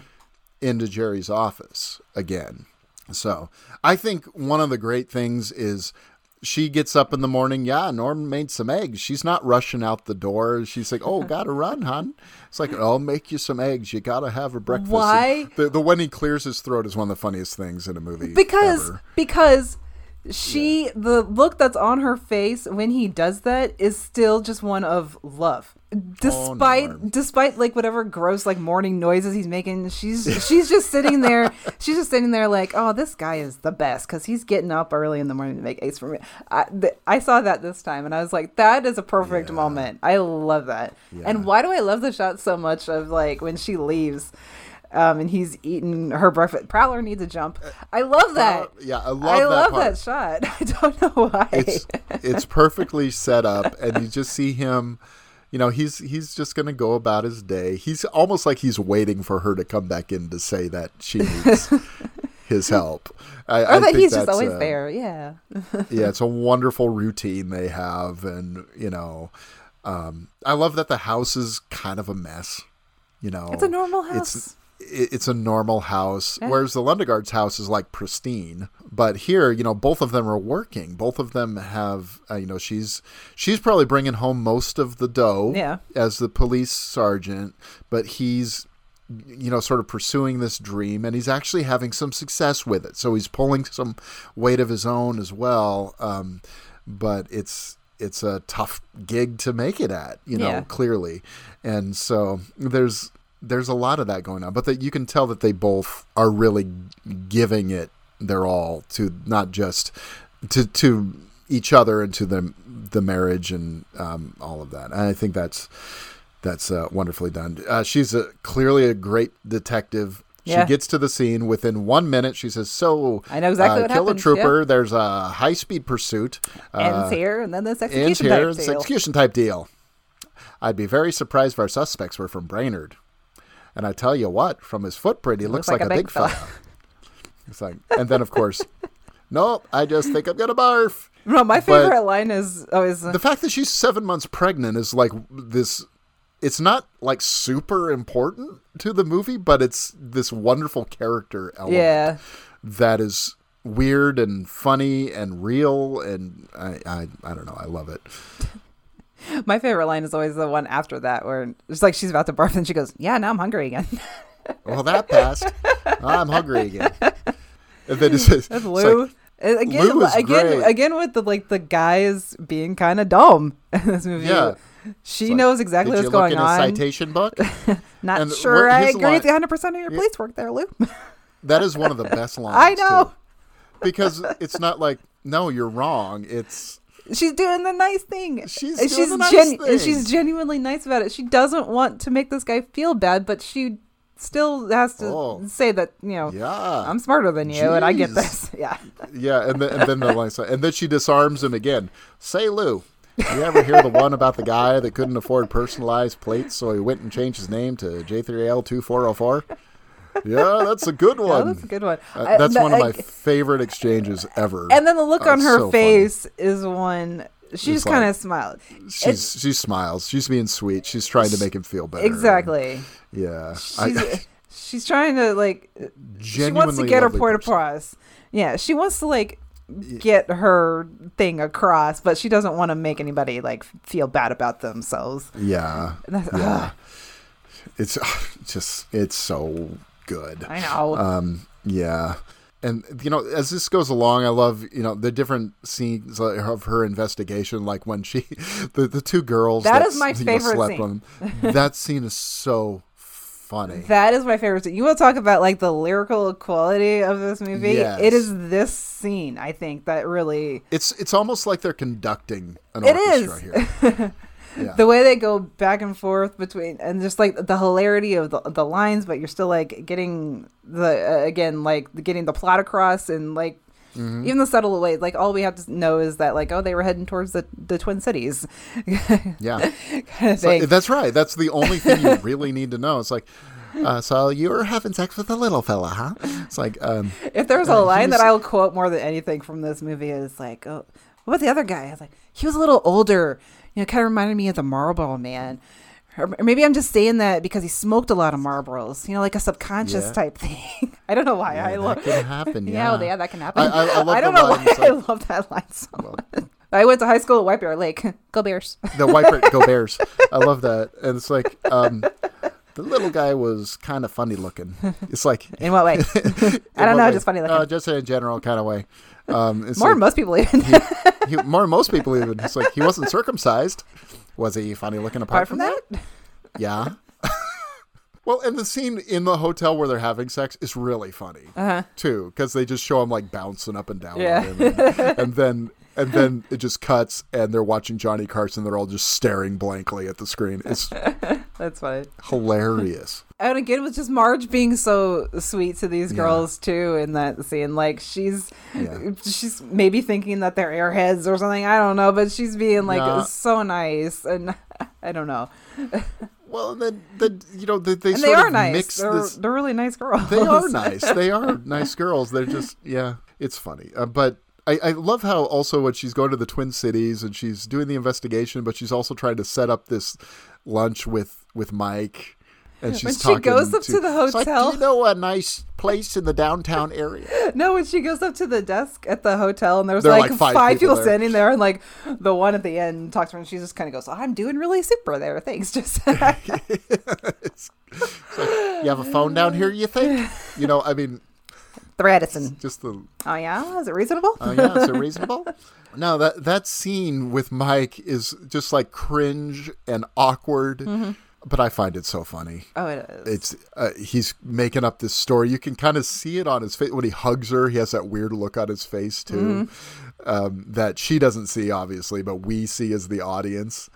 into Jerry's office again. So I think one of the great things is she gets up in the morning. Yeah, Norm made some eggs. She's not rushing out the door. She's like, "Oh, gotta run, hon." It's like, "I'll make you some eggs. You gotta have a breakfast." Why? And The the when he clears his throat is one of the funniest things in a movie because ever. because she the look that's on her face when he does that is still just one of love. Despite Norm. despite like whatever gross like morning noises he's making she's she's just sitting there she's just sitting there like oh this guy is the best because he's getting up early in the morning to make eggs for me. I, th- I saw that this time and i was like that is a perfect moment. I love that. And why do i love the shot so much of like when she leaves um, and he's eating her breakfast. Prowler needs a jump. I love that. Prowler- yeah, I love I that love part. that shot. I don't know why. it's it's perfectly set up and you just see him you know he's he's just going to go about his day he's almost like he's waiting for her to come back in to say that she needs his help I, or I that think he's just always a- there. Yeah. yeah it's a wonderful routine they have and you know um, i love that the house is kind of a mess you know It's a normal house. it- it's a normal house, Yeah. whereas the Lundegaard's house is like pristine. But here, you know, both of them are working. Both of them have, uh, you know, she's she's probably bringing home most of the dough Yeah. as the police sergeant, but he's you know sort of pursuing this dream and he's actually having some success with it so he's pulling some weight of his own as well um, but it's it's a tough gig to make it at you know Yeah. clearly and so there's there's a lot of that going on but that you can tell that they both are really giving it their all to not just to to each other and to the the marriage and um, all of that and i think that's that's uh, wonderfully done. Uh, she's a, clearly a great detective. Yeah. She gets to the scene within one minute. She says, "So I know exactly uh, what kill happened, a trooper. There's a high speed pursuit. ends Uh, here, and then this ends execution here. type deal. execution type deal. I'd be very surprised if our suspects were from Brainerd. And I tell you what, from his footprint, he looks, like, a big fella. It's like, and then of course, nope. I just think I'm gonna barf. No, my But- favorite line is always The fact that she's seven months pregnant is like this. It's not like super important to the movie, but it's this wonderful character element yeah. that is weird and funny and real, and I, I, I don't know. I love it. My favorite line is always the one after that, where it's like she's about to barf, and she goes, "Yeah, now I'm hungry again." Well, that passed. I'm hungry again. And then it says, That's like, Lou. And again, Lou again, great. again with the like the guys being kind of dumb in this movie. Yeah. she like, knows exactly what's going in on. a citation book? Not and sure I agree with line- you 100 percent of your police work there, Lou. That is one of the best lines. I know. too. because it's not like no, you're wrong. It's She's doing the nice thing. She's and doing she's the nice and thing. she's genuinely nice about it. She doesn't want to make this guy feel bad, but she still has to Oh. say that you know yeah, I'm smarter than you and I get this. Yeah. yeah, and then and then the line, and then she disarms him again. Say, Lou, you ever hear the one about the guy that couldn't afford personalized plates, so he went and changed his name to J3L Yeah, that's a good Yeah, one. that's a good one. Uh, that's but one of my I- favorite exchanges ever. And then the look Uh, on her so funny. face is one. She It's just kind of smiled. She's she smiles. She's being sweet. She's trying to make him feel better. Exactly. Yeah. She's, I, she's trying to like. She wants to get her point person. across. Yeah, she wants to like get her thing across, but she doesn't want to make anybody like feel bad about themselves. Yeah. And that's- Yeah. It's just it's so good. I know. Um, yeah. And you know, as this goes along, I love you know the different scenes of her investigation, like when she, the the two girls. That is my you know, favorite slept scene. on them. That scene is so funny. That is my favorite scene. You want to talk about like the lyrical quality of this movie? Yes. It is this scene, I think, that really it's it's almost like they're conducting an It orchestra is. here. Yeah. the way they go back and forth between and just like the hilarity of the, the lines but you're still like getting the uh, again like getting the plot across and like Mm-hmm. even the subtle way like all we have to know is that like oh they were heading towards the, the twin cities yeah. kind of So- that's right. That's the only thing you really need to know. It's like, uh, so you were having sex with a little fella, huh? It's like, um, if there's a uh, line that i'll quote more than anything from this movie is like oh what about the other guy i was like he was a little older you know kind of reminded me of the marlboro man or maybe I'm just saying that because he smoked a lot of Marlboros, you know, like a subconscious Yeah. type thing. I don't know why I that love. can happen. Yeah, Yeah, yeah, that can happen. I, I, I love don't know why I love that line so much. I went to high school at White Bear Lake. Go Bears. the Wiper Go Bears. I love that. And it's like um, the little guy was kind of funny looking. It's like In what way? I don't know, just funny looking. Uh, just in a general kind of way. Um, More than like, most people even. he, more than most people even. It's like he wasn't circumcised. Was he funny looking apart, Apart from that, Yeah. well, and the scene in the hotel where they're having sex is really funny too, because they just show him like bouncing up and down, Uh-huh. Yeah. and, and then and then it just cuts, and they're watching Johnny Carson. They're all just staring blankly at the screen. It's that's funny. hilarious. And again, with just Marge being so sweet to these Yeah. girls too in that scene, like she's Yeah. she's maybe thinking that they're airheads or something. I don't know, but she's being like Yeah. so nice, and I don't know. Well, and then the you know they, they And they sort are of nice. mix They're, this. they're really nice girls. They are nice. They are nice girls. They're just yeah. It's funny, uh, but. I, I love how also when she's going to the Twin Cities and she's doing the investigation, but she's also trying to set up this lunch with with Mike, and she's When she goes up to the It's like, hotel- Do you know a nice place in the downtown area? No, when she goes up to the desk at the hotel and there's There like, like, five, five people, people standing there, and like the one at the end talks to her, and she just kind of goes, "I'm doing really super there, thanks." Just It's like, you have a phone down here, you think? You know, I mean, the Radisson. just the Oh yeah, is it reasonable? Oh yeah, is it reasonable? No, that that scene with Mike is just like cringe and awkward, Mm-hmm. but I find it so funny. oh, it is. It's uh, he's making up this story. You can kind of see it on his face when he hugs her. He has that weird look on his face too, Mm-hmm. um, that she doesn't see obviously, but we see as the audience.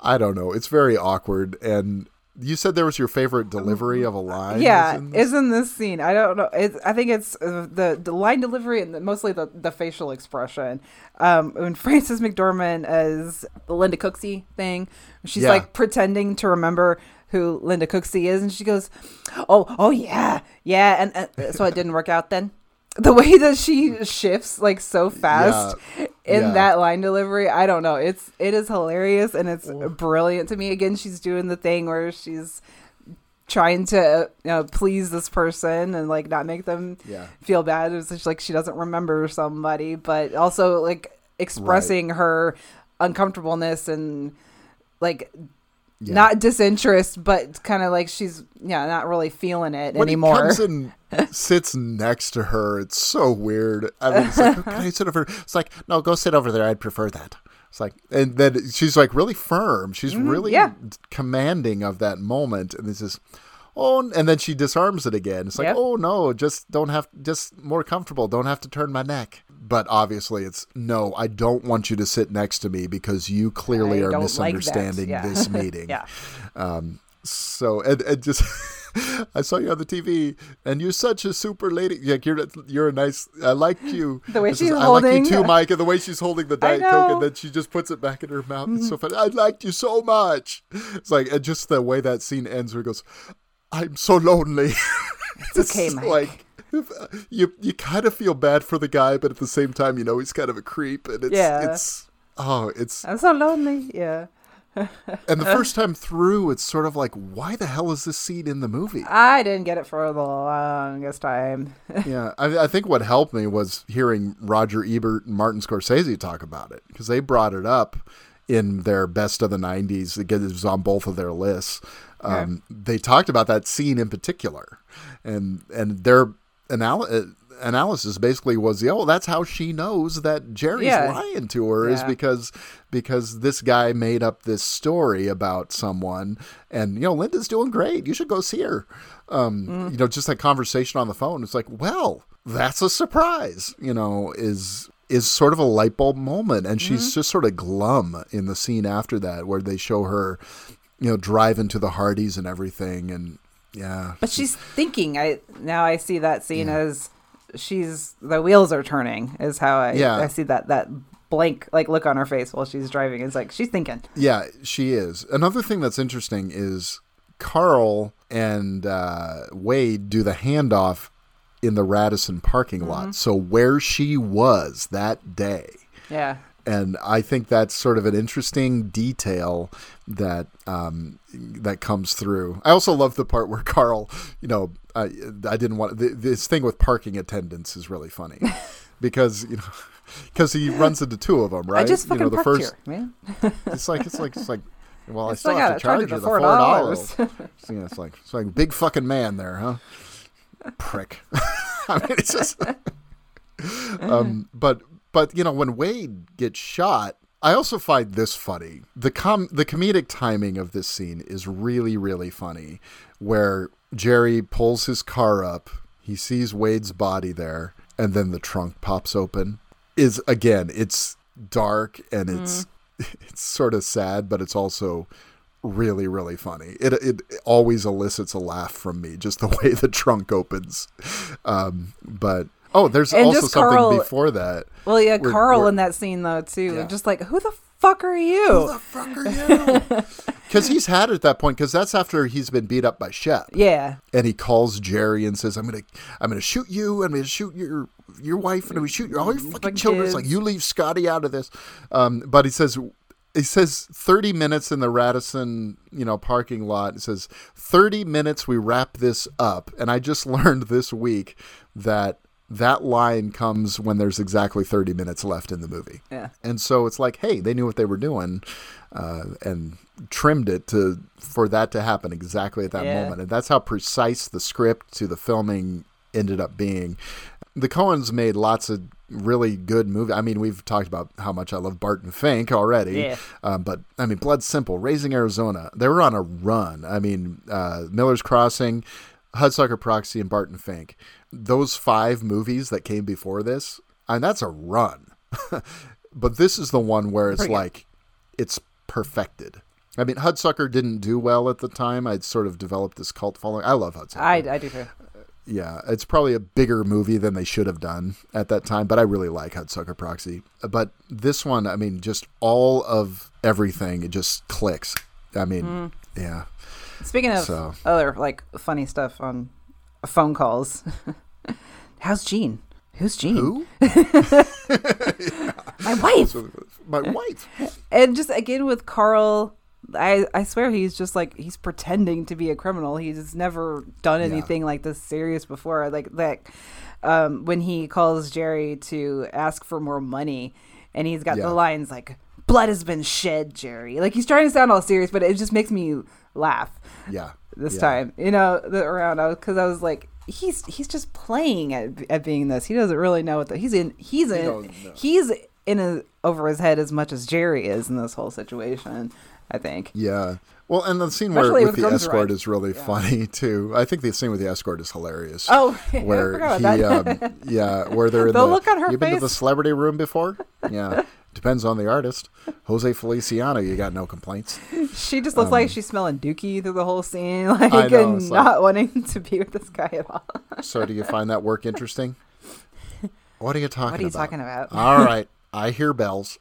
I don't know. It's very awkward. And you said there was your favorite delivery of a line. yeah, was in this? it's in this scene. I don't know. It's, I think it's uh, the the line delivery and the, mostly the, the facial expression. Um, when Frances McDormand as the Linda Cooksey thing, she's Yeah. like pretending to remember who Linda Cooksey is, and she goes, "Oh, oh yeah, yeah," and uh, so it didn't work out then. The way that she shifts like so fast in yeah. that line delivery, I don't know. It's it is hilarious and it's brilliant to me. Again, she's doing the thing where she's trying to uh, you know, please this person and like not make them Yeah. feel bad. It's just like she doesn't remember somebody, but also like expressing her uncomfortableness and like Yeah. not disinterest, but kind of like she's yeah not really feeling it when anymore. he comes and sits next to her, it's so weird. I mean, it's like, can I sit over? It's like, no, go sit over there. I'd prefer that. It's like, and then she's like really firm. She's really Mm-hmm. yeah. commanding of that moment, and this is. Oh, and then she disarms it again. It's like, Yep. oh no, just don't have, just more comfortable. Don't have to turn my neck. But obviously, it's no. I don't want you to sit next to me because you clearly I are don't like misunderstanding Yeah. this meeting. yeah. So and, and just I saw you on the TV and you're such a super lady. Like you're you're a nice. I like you. The way It she's says, I holding- like you too, Mike. And the way she's holding the diet coke. Mm-hmm. and then she just puts it back in her mouth. It's so funny. I liked you so much. It's like and just the way that scene ends where he goes, "I'm so lonely." It's okay, Mike. Like you you kind of feel bad for the guy, but at the same time, you know he's kind of a creep, and it's Yeah. it's oh it's I'm so lonely. Yeah. and the first time through, it's sort of like, why the hell is this scene in the movie? I didn't get it for the longest time. yeah, I, I think what helped me was hearing Roger Ebert and Martin Scorsese talk about it because they brought it up in their best of the '90s. It was on both of their lists. Um, They talked about that scene in particular, and and their anal- uh, analysis basically was, "Oh, that's how she knows that Jerry's Yeah. lying to her is because because this guy made up this story about someone, and you know, Linda's doing great. You should go see her." Um, You know, just that conversation on the phone. It's like, well, that's a surprise. You know, is is sort of a light bulb moment, and she's just sort of glum in the scene after that, where they show her, you know, driving to the Hardee's and everything, and yeah, But she's thinking. I now I see that scene as she's the wheels are turning. Is how I Yeah. I see that that blank like look on her face while she's driving. It's like she's thinking. Yeah, she is. Another thing that's interesting is Carl and uh, Wade do the handoff in the Radisson parking lot. So where she was that day. Yeah. And I think that's sort of an interesting detail that um, that comes through. I also love the part where Carl, you know, I, I didn't want th- this thing with parking attendants is really funny because you know because he runs into two of them, right? I just you fucking know, the first here, man. it's like it's like it's like. Well, I still have gotta charge you you the four $4. dollars. yeah, it's like it's like big fucking man there, huh? Prick. I mean, it's just. um, but but you know when Wade gets shot, I also find this funny. The com the comedic timing of this scene is really really funny, where Jerry pulls his car up, he sees Wade's body there, and then the trunk pops open. Is again, it's dark and it's it's sort of sad, but it's also really really funny. It it always elicits a laugh from me just the way the trunk opens. Um, but oh, there's And also something Carl- before that. Well, yeah, We're- Carl we're- in that scene though too. Yeah. Just like who the fuck are you? Who the fuck are you? Because he's had it at that point. Because that's after he's been beat up by Shep, yeah. and he calls Jerry and says, "I'm gonna, I'm gonna shoot you. I'm gonna shoot your your wife, and I'm gonna shoot your all your fucking Fucking children." It's like you leave Scotty out of this. Um, but he says. He says 30 minutes in the Radisson, you know, parking lot. It says 30 minutes we wrap this up. And I just learned this week that that line comes when there's exactly 30 minutes left in the movie. Yeah. And so it's like, hey, they knew what they were doing, uh, and trimmed it to for that to happen exactly at that Yeah. moment. And that's how precise the script to the filming ended up being. The Coens made lots of really good movies. I mean, we've talked about how much I love Barton Fink already. Yeah. Um, but I mean, Blood Simple, Raising Arizona, they were on a run. I mean, uh, Miller's Crossing, Hudsucker Proxy, and Barton Fink. Those five movies that came before this, and that's a run. but this is the one where it's Pretty good. like, it's perfected. I mean, Hudsucker didn't do well at the time. I'd sort of developed this cult following. I love Hudsucker. I, I do too. Yeah, it's probably a bigger movie than they should have done at that time, but I really like Hudsucker Proxy. But this one, I mean, just all of everything, it just clicks. I mean, Mm. yeah. Speaking of So- other like funny stuff on phone calls, how's Jean? Who's Jean? Who? My wife. My wife. and just again with Carl, I I swear he's just like he's pretending to be a criminal. He's never done Yeah. anything like this serious before. Like that, um, when he calls Jerry to ask for more money, and he's got Yeah. the lines like "Blood has been shed, Jerry." Like he's trying to sound all serious, but it just makes me laugh Yeah. this Yeah. time. You know, the, around because I was like. He's he's just playing at, at being this. He doesn't really know what the, he's in. He's in. don't. He's in a, over his head as much as Jerry is in this whole situation. I think. Yeah. Well, and the scene where with with the escort is really funny too. I think the scene with the escort is hilarious. Oh, where he, um, yeah, where they're in The the, look on her You've been to the celebrity room before? Yeah, depends on the artist. Jose Feliciano, you got no complaints. She just looks like she's smelling dookie through the whole scene, like um, I know, and it's like- not wanting to be with this guy at all. So, do you find that work interesting? What are you talking about? What are you talking about? All right, I hear bells.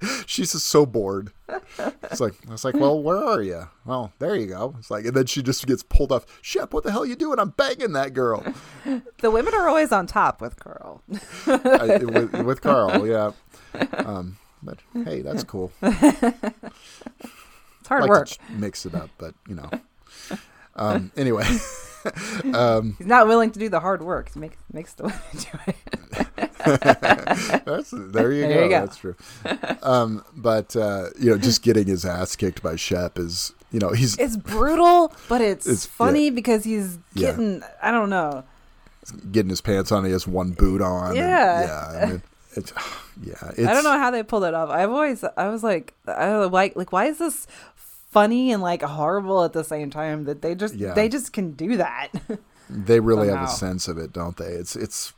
She's just so bored. It's like I was like, well, where are you? Well, there you go. It's like, and then she just gets pulled off. Shep, what the hell are you doing? I'm banging that girl. The women are always on top with Carl. I, with, with Carl, yeah. Um, but hey, that's cool. It's hard like work. to mix it up, but you know. Um, anyway, He's not willing to do the hard work. He makes makes the women do it. that's there you There go. you go. That's true. Um, but uh, you know, just getting his ass kicked by Shep is, you know, he's It's brutal, but it's, It's- funny yeah. because he's Yeah. getting. I don't know. getting his pants on. He has one boot on. and- Yeah. yeah. I mean, it's, yeah. It's, I don't know how they pulled it off. I've always I was like I like like why is this funny and like horrible at the same time that they just Yeah. they just can do that. They really have a sense of it, don't they? It's it's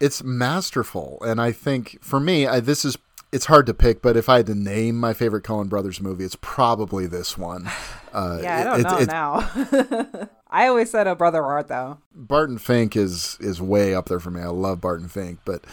it's masterful, and I think for me, I, this is it's hard to pick. But if I had to name my favorite Coen Brothers movie, it's probably this one. Uh, yeah, I don't it- know it- now. I always said a brother art though. Barton Fink is is way up there for me. I love Barton Fink, but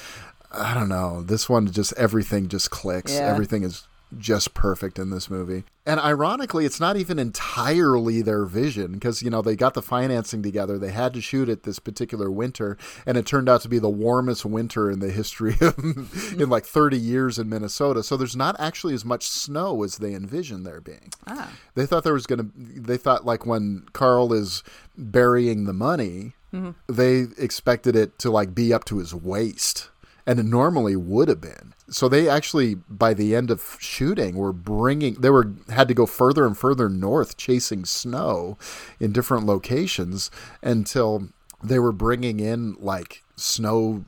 I don't know. This one just everything just clicks. Yeah. Everything is just perfect in this movie. And ironically, it's not even entirely their vision because you know they got the financing together. They had to shoot it this particular winter, and it turned out to be the warmest winter in the history of in like 30 years in Minnesota. So there's not actually as much snow as they envisioned there being. Ah. They thought there was going to. They thought like when Carl is burying the money, mm-hmm. they expected it to like be up to his waist, and it normally would have been. So they actually, by the end of shooting, were bringing. They were had to go further and further north, chasing snow in different locations until they were bringing in like snow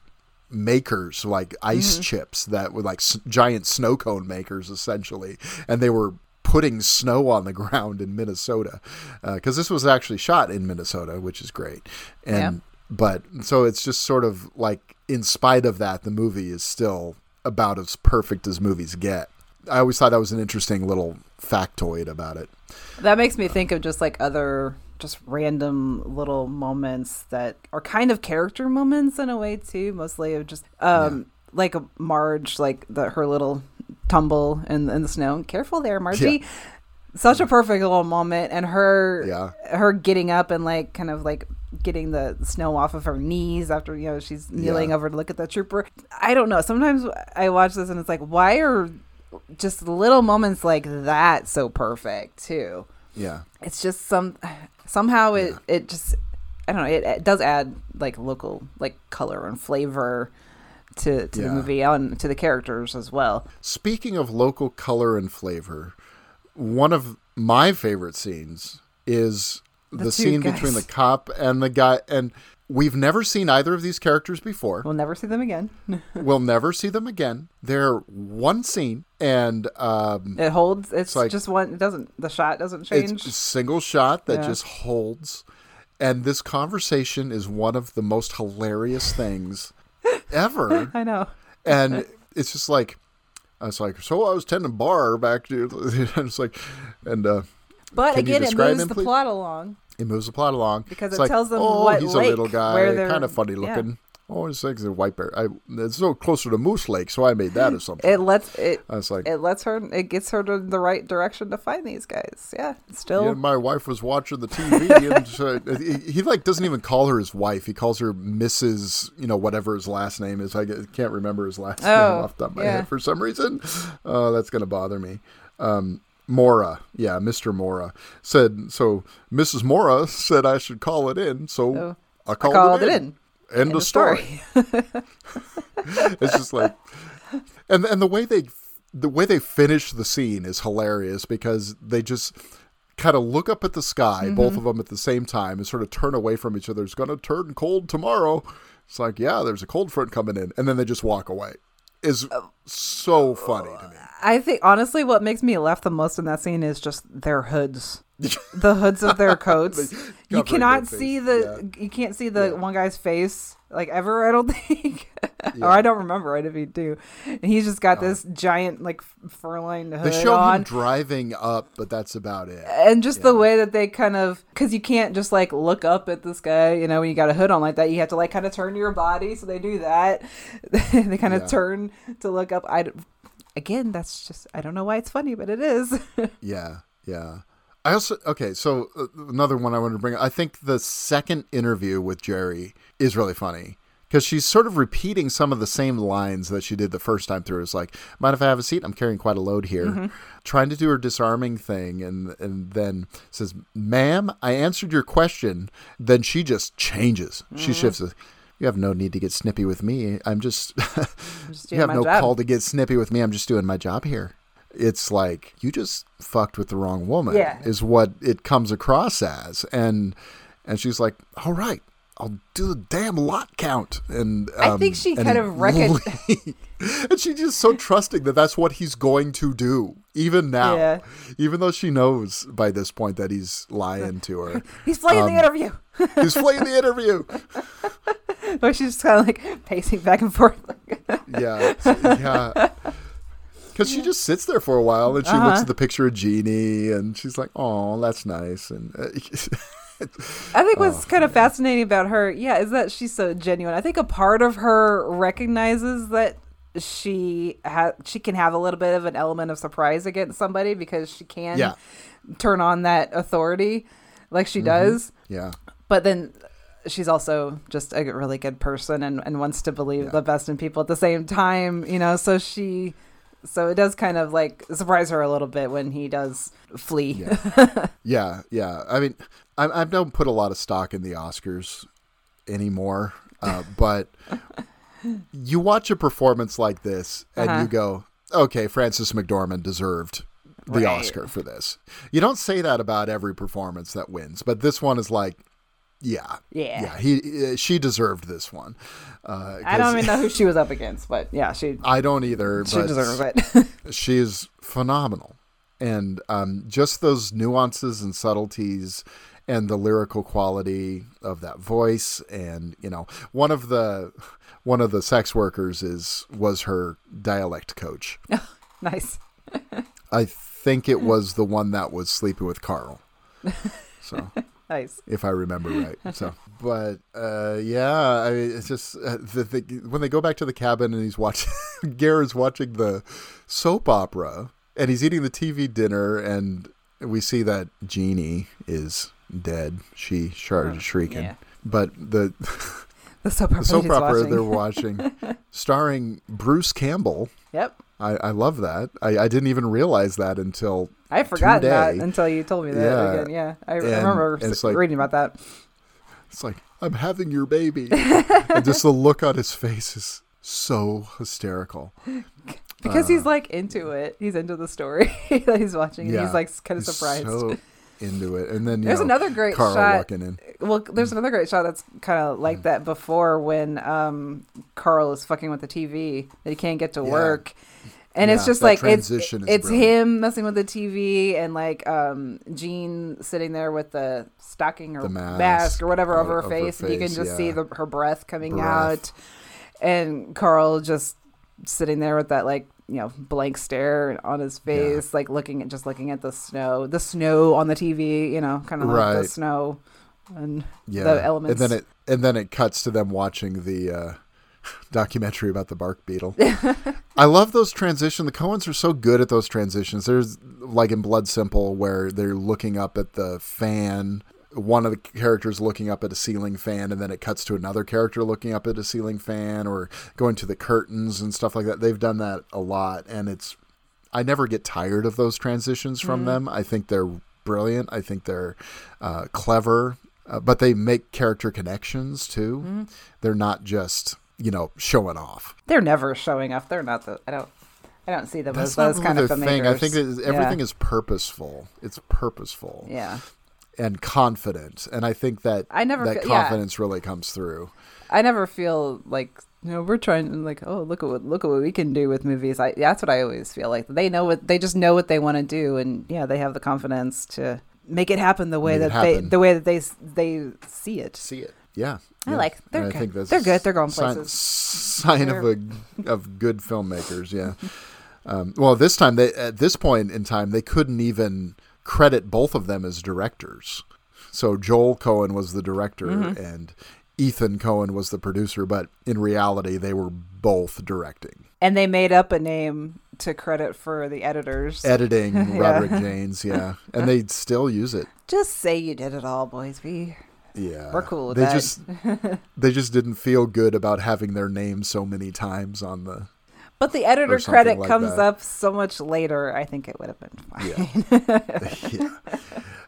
makers like ice mm-hmm. chips that were like s- giant snow cone makers essentially and they were putting snow on the ground in minnesota uh, because this was actually shot in minnesota which is great and Yeah. but so it's just sort of like in spite of that the movie is still about as perfect as movies get i always thought that was an interesting little factoid about it That makes me think of just like other just random little moments that are kind of character moments in a way too, mostly of just um like a Marge, like the her little tumble in in the snow. Careful there, Margie. Such a perfect little moment and her Yeah. her getting up and like kind of like getting the snow off of her knees after you know she's kneeling Yeah. over to look at the trooper. I don't know. Sometimes I watch this and it's like why are just little moments like that so perfect too yeah it's just some somehow it it just I don't know it, it does add like local like color and flavor to to the movie and to the characters as well. Speaking of local color and flavor, one of my favorite scenes is the, two scene guys. between the cop and the guy. And we've never seen either of these characters before. We'll never see them again. we'll never see them again. They're one scene, and um, It holds. It's like- just one. It doesn't. The shot doesn't change. it's a single shot that Yeah. just holds. And this conversation is one of the most hilarious things ever. I know. and it's just like I was like, so I was tending bar back to. and it's like, and uh, But again, it moves him, the plot along. it moves the plot along Because It's it like, tells them oh, what he's a lake little guy, where they're- kind of funny yeah. Looking. always thinks of White Bear. I, it's so closer to Moose Lake, so I made that assumption. It lets it. I was like, It lets her. It gets her to the right direction to find these guys. Yeah, still. Yeah, my wife was watching the TV, and he, he like doesn't even call her his wife. He calls her Mrs. You know whatever his last name is. I can't remember his last name Oh, off the top of my yeah. head for some reason. Uh, that's gonna bother me. Um, Mohra, yeah, Mr. Mohra said. So Mrs. Mohra said I should call it in. So Oh, I called, called it, it in. End, End of of story. it's just like, and and the way they the way they finish the scene is hilarious because they just kind of look up at the sky, Mm-hmm. both of them at the same time, and sort of turn away from each other. It's going to turn cold tomorrow. It's like, yeah, there's a cold front coming in, and then they just walk away. Is Oh. so funny to me. I think honestly, what makes me laugh the most in that scene is just their hoods, the hoods of their coats. you cannot see the you can't see the Yeah. one guy's face like ever. I don't think, or I don't remember it if you do. And he's just got uh-huh. this giant like fur lined hood They show on. him driving up, but that's about it. and just the way that they kind of because you can't just like look up at this guy you know when you got a hood on like that you have to like kind of turn your body so they do that they kind of Yeah. turn to look up I again that's just i don't know why it's funny but it is Yeah, yeah. I also okay. So uh, another one I wanted to bring. I think the second interview with Jerry is really funny because she's sort of repeating some of the same lines that she did the first time through. It's like, "Mind if I have a seat? I'm carrying quite a load here." Trying to do her disarming thing, and and then says, "Ma'am, I answered your question." Then she just changes. She shifts. it. You have no need to get snippy with me. I'm just. just you have no job. call to get snippy with me. I'm just doing my job here. It's like you just fucked with the wrong woman. Yeah. is what it comes across as, and and she's like, "All right, I'll do the damn lot count." And I um, think she kind of recon- and she's just so trusting that that's what he's going to do, even now, Yeah. even though she knows by this point that he's lying to her. he's playing Um, the interview he's playing the interview. but she's just kind of like pacing back and forth Yeah, yeah. Because she just sits there for a while and she looks Uh-huh. at the picture of Jeannie and she's like, "Oh, that's nice." And uh, I think Oh, what's kind of fascinating about her, yeah, is that she's so genuine. I think a part of her recognizes that she ha- she can have a little bit of an element of surprise against somebody because she can Yeah. turn on that authority like Mm-hmm. she does. yeah, But then she's also just a really good person and, and wants to believe the best in people at the same time, you know, so she so it does kind of like surprise her a little bit when he does flee. yeah, yeah. I mean, I, I don't put a lot of stock in the Oscars anymore, uh, but you watch a performance like this and Uh-huh. you go, "Okay, Frances McDormand deserved." The Right. Oscar for this. You don't say that about every performance that wins, but this one is like, yeah, Yeah. yeah. He, uh, she deserved this one. Uh, I don't even know who she was up against, but yeah, she I don't either. she deserves it. She is phenomenal, and um, just those nuances and subtleties, and the lyrical quality of that voice, and you know, one of the one of the sex workers is was her dialect coach. nice. I think it was the one that was sleeping with Carl. So. Nice. if I remember right. So, but uh, yeah, I mean, it's just uh, the, the, when they go back to the cabin and he's watching, Gaear's watching the soap opera and he's eating the TV dinner, and we see that Jeannie is dead. She started shrieking. yeah. But the, The soap opera. the soap opera watching. they're watching, starring Bruce Campbell. Yep. I, I love that. I, I didn't even realize that until I forgot that until you told me that Yeah. again. Yeah, I, I And remember it's like- reading about that. It's like, I'm having your baby. and just the look on his face is so hysterical. Because he's like into it. He's into the story that he's watching. and Uh. Yeah. He's like kind of surprised. So into it. And then, There's know, another great Carl shot. walking in. Well, there's another great shot that's kind of Mm. like that before when um, Carl is fucking with the TV that he can't get to Yeah. work. And it's just like it's it's brilliant. him messing with the TV and like um Jean sitting there with the stocking or The mask mask, or whatever over her her face, and you can face, just see the, her breath coming Breath. out, and Carl just sitting there with that like you know blank stare on his face, like looking at just looking at the snow, the snow on the TV, you know, kind of like Right. the snow and Yeah. the elements. And then it and then it cuts to them watching the uh, documentary about the bark beetle. I love those transitions. The Coens are so good at those transitions. There's like in Blood Simple where they're looking up at the fan. One of the characters looking up at a ceiling fan, and then it cuts to another character looking up at a ceiling fan, or going to the curtains and stuff like that. They've done that a lot, and it's. I never get tired of those transitions from them. I think they're brilliant. I think they're uh, clever, uh, but they make character connections too. They're not just you know showing off. They're never showing off. They're not the. I don't. I don't see them That's as those really kind of thing. I think everything yeah. is purposeful. It's purposeful Yeah. And confident, and I think that I never that fe- yeah. confidence really comes through. I never feel like you know we're trying like oh look at what look at what we can do with movies. I that's what I always feel like they know what they just know what they want to do, and yeah, they have the confidence to make it happen the way Make that they the way that they they see it. See it, yeah. I yeah. like- they're And I good. think that's They're good. They're going sign, places. Sign of a of good filmmakers. Yeah. Um, well, this time they at this point in time they couldn't even credit both of them as directors. So Joel Coen was the director Mm-hmm. and Ethan Coen was the producer, but in reality they were both directing. And they made up a name to credit for the editors. editing Yeah. Roderick Jaynes, yeah, and they still use it. just say you did it all, boys. We Yeah, We're cool with they that. just they just didn't feel good about having their name so many times on the. But the editor credit like comes that. up so much later. I think it would have been fine. Yeah, yeah,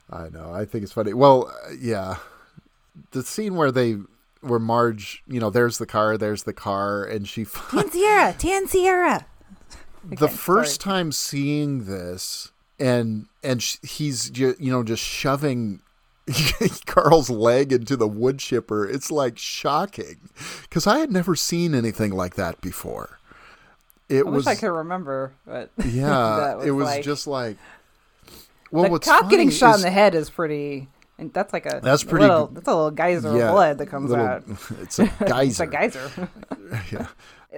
I know. I think it's funny. Well, uh, yeah, the scene where they where Marge, you know, there's the car, there's the car, and she Tan Ciera, Tan Ciera. the first sorry. time seeing this and and sh- he's ju- you know just shoving Carl's leg into the wood chipper it's like shocking cuz I had never seen anything like that before it I was wish I could remember, but yeah that it was like- just like well the what's cop getting shot is- in the head is pretty. And that's like a That's pretty Little, that's a little geyser of blood that comes little- out. it's a geyser. It's a geyser. yeah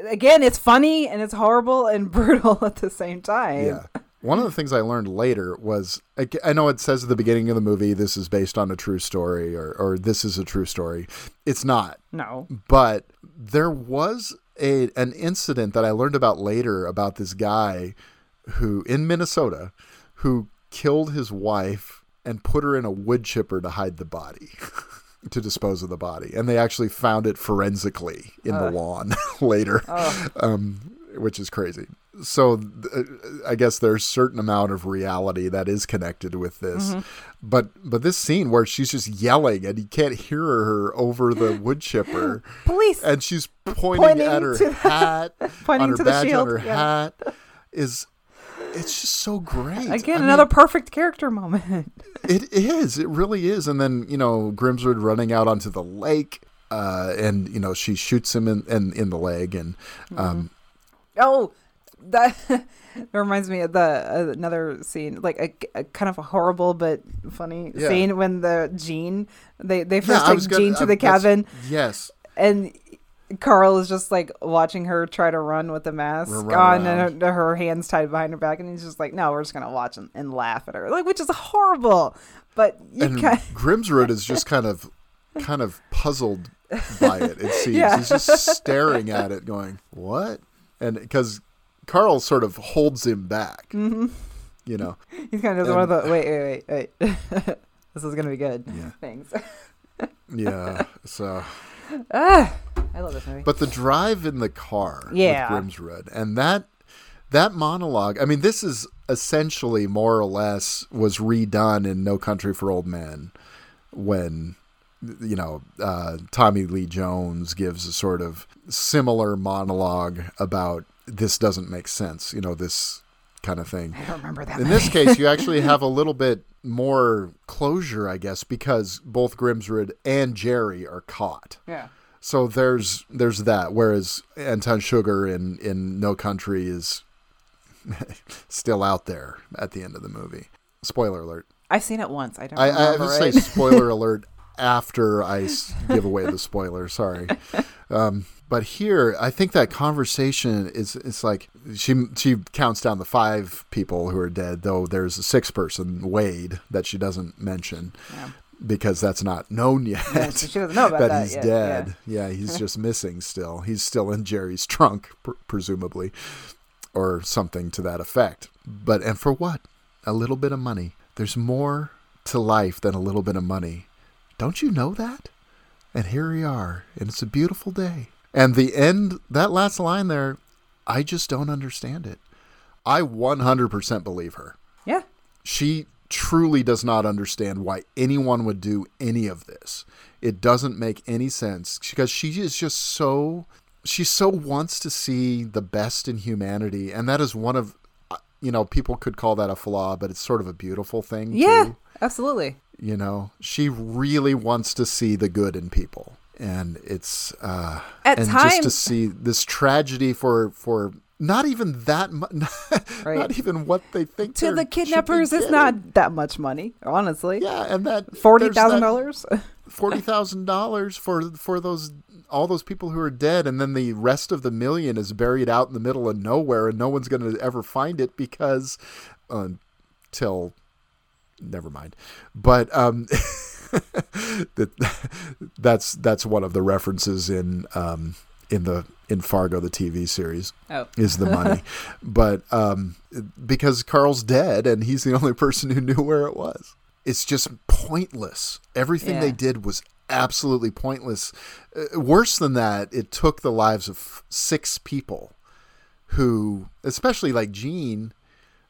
Again, it's funny and it's horrible and brutal at the same time. Yeah. One of the things I learned later was I I know it says at the beginning of the movie this is based on a true story or, or this is a true story. It's not. No. But there was a an incident that I learned about later about this guy who in Minnesota who killed his wife and put her in a wood chipper to hide the body. To dispose of the body, and they actually found it forensically in the lawn later, um, which is crazy. So, th- I guess there's a certain amount of reality that is connected with this, but but this scene where she's just yelling and you can't hear her over the wood chipper, Police. and she's pointing, Pointing at her hat, pointing her to the shield, on her yeah. hat, is it's just so great. Again, I mean, another perfect character moment. it is. It really is. And then you know Grimsrud running out onto the lake, uh, and you know she shoots him in in, in the leg, and um, Oh, that, that reminds me of the uh, another scene, like a, a kind of a horrible but funny Yeah. scene when the Jean they they first was take Jean to the cabin Yes, and. Carl is just like watching her try to run with the mask on and her, her hands tied behind her back, and he's just like, "No, we're just gonna watch and, and laugh at her," like, which is horrible. But you and kind Grimsrud is just kind of kind of puzzled by it. It seems Yeah. he's just staring at it, going, "What?" And because Carl sort of holds him back, Mm-hmm. you know. he's kind of does one of the wait, wait, wait, wait. this is gonna be good. Yeah. Thanks. Yeah. So. ah, I love this movie. But the drive in the car Yeah. with Grimsrud and that that monologue, I mean, this is essentially more or less was redone in No Country for Old Men when you know uh, Tommy Lee Jones gives a sort of similar monologue about this doesn't make sense, you know, this kind of thing. I don't remember that. In this case, you actually have a little bit more closure, I guess, because both Grimsrud and Jerry are caught. yeah. So there's there's that. Whereas Anton Chigurh in in No Country is still out there at the end of the movie. Spoiler alert. I've seen it once. I don't I, I have remember to say spoiler alert after I give away the spoiler. Sorry. Um, but here, I think that conversation is it's like she she counts down the five people who are dead, though there's a sixth person, Wade, that she doesn't mention. because that's not known yet. Yeah, she doesn't know about that that he's yet, dead. Yeah, he's just missing still. He's still in Jerry's trunk, pr- presumably, or something to that effect. But and for what? A little bit of money. There's more to life than a little bit of money. Don't you know that? And here we are, and it's a beautiful day. And the end, that last line there, I just don't understand it. I 100% believe her Yeah. she truly does not understand why anyone would do any of this. It doesn't make any sense because she is just so she so wants to see the best in humanity and that is one of uh, you know people could call that a flaw but it's sort of a beautiful thing Yeah. too. Absolutely. You know she really wants to see the good in people and it's uh At and just to see this tragedy for for not even that much Right. not even what they think To the kidnappers, it's getting. not that much money, honestly. Yeah, and that Forty thousand dollars. Forty thousand dollars for for those all those people who are dead, and then the rest of the million is buried out in the middle of nowhere, and no one's going to ever find it because until never mind. But um, that that's that's one of the references in um in the in Fargo the TV series Oh. is the money, but um because Carl's dead and he's the only person who knew where it was. It's just pointless. Everything they did was absolutely pointless. Uh, worse than that, it took the lives of six people who, especially like Jean,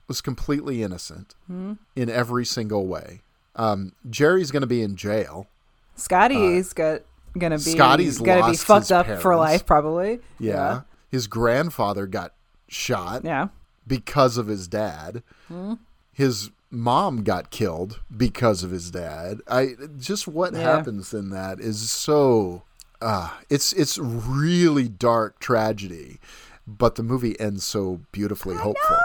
was completely innocent Hmm. in every single way. Um, Jerry's going to be in jail. Scotty's got gonna be Scotty's gonna be fucked up for life, probably. Yeah. His grandfather got shot Yeah. because of his dad. Hmm. His mom got killed because of his dad. I just what Yeah. happens in that is so uh it's it's really dark tragedy, but the movie ends so beautifully hopeful.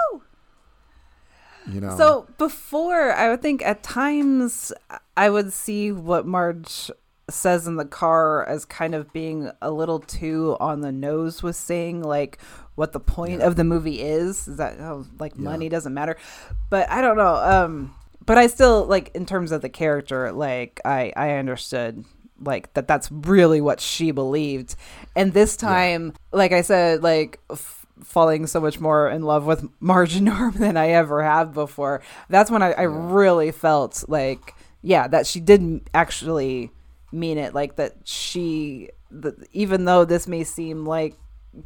You know. So before, I would think at times I would see what Marge says in the car as kind of being a little too on the nose with saying like what the point of the movie is. Is that oh, like money doesn't matter? But I don't know. Um, but I still like in terms of the character, like I I understood like that that's really what she believed and this time like i said like f- falling so much more in love with marge norm than i ever have before that's when i, I really felt like yeah that she didn't actually mean it like that she that even though this may seem like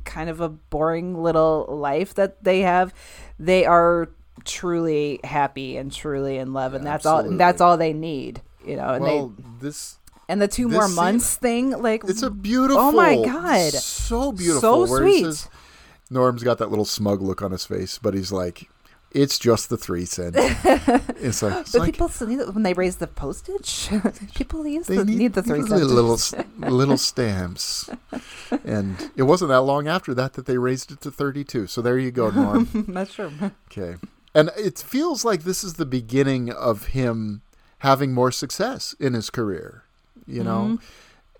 kind of a boring little life that they have they are truly happy and truly in love and that's all absolutely. that's all they need you know and well, they this and the two more scene- months thing, like It's a beautiful. Oh my god! so beautiful. So sweet. says- Norm's got that little smug look on his face, but he's like, "It's just the three cent. it's like, it's But like people still need it when they raise the postage. people use they the, need, need, the three cents. little, little stamps. And it wasn't that long after that that they raised it to thirty-two. So there you go, Norm. That's true. Okay. And it feels like this is the beginning of him having more success in his career, you know? Mm-hmm.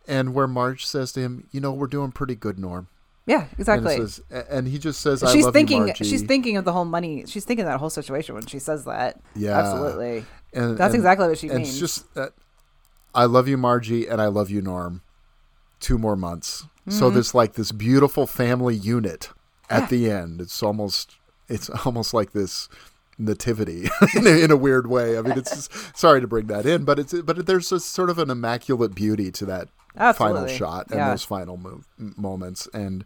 And where Marge says to him, you know, we're doing pretty good, Norm. Yeah, exactly. it says, and he just says, I she's love thinking. you, Margie. she's thinking of the whole money. She's thinking of that whole situation when she says that. Yeah. absolutely. and, That's and- exactly what she and means. it's just that I love you, Margie, and I love you, Norm. Two more months. So Mm-hmm. this like this beautiful family unit at the end. It's almost it's almost like this nativity in, a, in a weird way. I mean, it's just, sorry to bring that in, but it's but there's a sort of an immaculate beauty to that final shot and Yeah. those final move, moments, and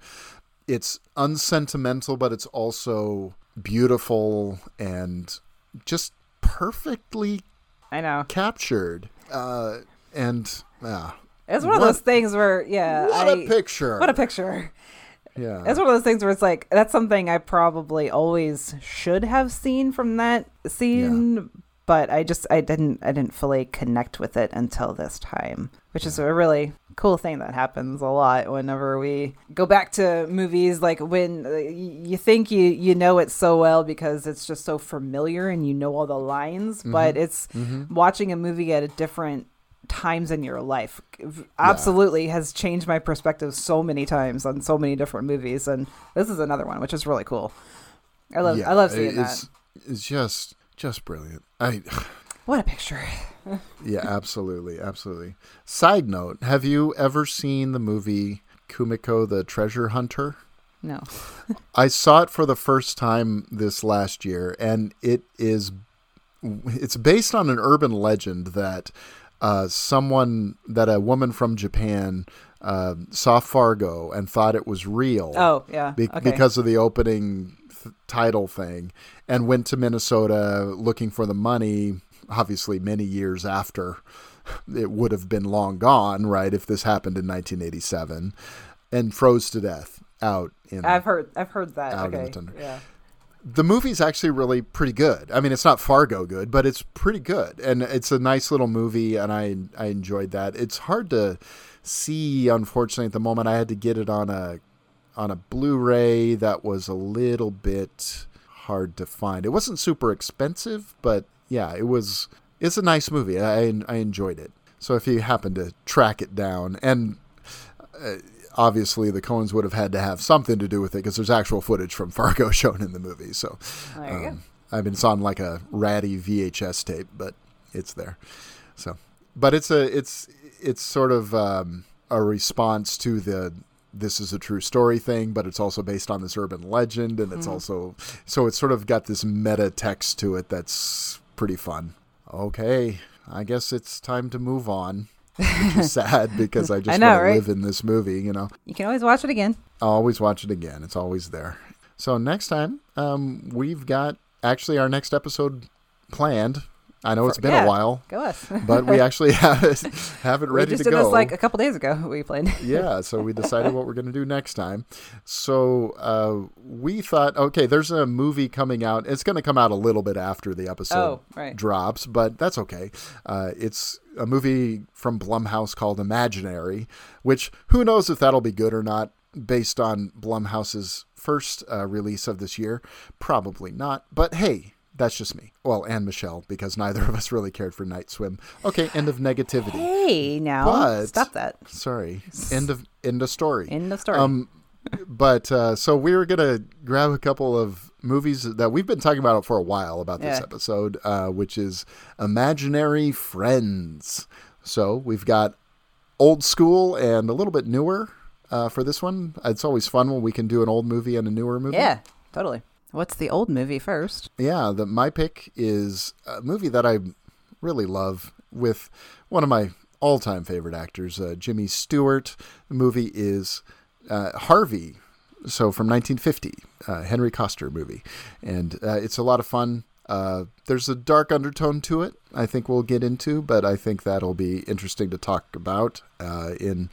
it's unsentimental, but it's also beautiful and just perfectly I know. captured. Uh, and uh, It's one of What- those things where, yeah, what I, a picture! What a picture. Yeah, It's one of those things where it's like that's something I probably always should have seen from that scene, but I just I didn't I didn't fully connect with it until this time, which is a really cool thing that happens a lot whenever we go back to movies like when uh, you think you you know it so well because it's just so familiar and you know all the lines, but it's watching a movie at a different times in your life absolutely has changed my perspective so many times on so many different movies and this is another one which is really cool. I love yeah, i love seeing it's, that It's just just brilliant. I What a picture. Yeah, absolutely, absolutely. Side note: Have you ever seen the movie Kumiko the Treasure Hunter? No. I saw it for the first time this last year, and it is it's based on an urban legend that uh, someone that a woman from Japan uh, saw Fargo and thought it was real. Oh, yeah. be- okay. because of the opening th- title thing, and went to Minnesota looking for the money. Obviously, many years after it would have been long gone, right? If this happened in 1987, and froze to death out in I've heard I've heard that. Out in the okay. tundra. Yeah. the movie's actually really pretty good. I mean, it's not Fargo good, but it's pretty good, and it's a nice little movie, and I I enjoyed that. It's hard to see, unfortunately, at the moment. I had to get it on a on a Blu-ray that was a little bit hard to find. It wasn't super expensive, but yeah, it was. It's a nice movie. I I enjoyed it. So if you happen to track it down, and uh, obviously the Coens would have had to have something to do with it because there's actual footage from Fargo shown in the movie. So There you go. um, I mean, it's on like a ratty VHS tape, but it's there. So, but it's a it's it's sort of um, a response to the this is a true story thing, but it's also based on this urban legend, and it's also so it's sort of got this meta text to it that's pretty fun. Okay, I guess it's time to move on. Which is sad because I just know, want to right? live in this movie, you know. You can always watch it again. I'll always watch it again. It's always there. So next time, um, we've got actually our next episode planned. I know it's been yeah. a while, Go us. but we actually have it, have it we ready just to did go. this like a couple days ago. We played. yeah, so we decided what we're going to do next time. So uh, we thought, okay, there's a movie coming out. It's going to come out a little bit after the episode Oh, right. drops, but that's okay. Uh, it's a movie from Blumhouse called Imaginary, which who knows if that'll be good or not based on Blumhouse's first uh, release of this year. Probably not, but hey. That's just me. Well, and Michele, because neither of us really cared for Night Swim. Okay, end of negativity. Hey, now But- stop that. Sorry. End of end of story. End of story. Um, but uh, so we were gonna grab a couple of movies that we've been talking about for a while about this Yeah. episode, uh, which is Imaginary Friends. So we've got old school and a little bit newer uh, for this one. It's always fun when we can do an old movie and a newer movie. yeah, totally. What's the old movie first? Yeah, the my pick is a movie that I really love with one of my all-time favorite actors, uh, Jimmy Stewart. The movie is uh, Harvey, so from 1950, uh, Henry Koster movie, and uh, it's a lot of fun. Uh, there's a dark undertone to it. I think we'll get into, but I think that'll be interesting to talk about uh, in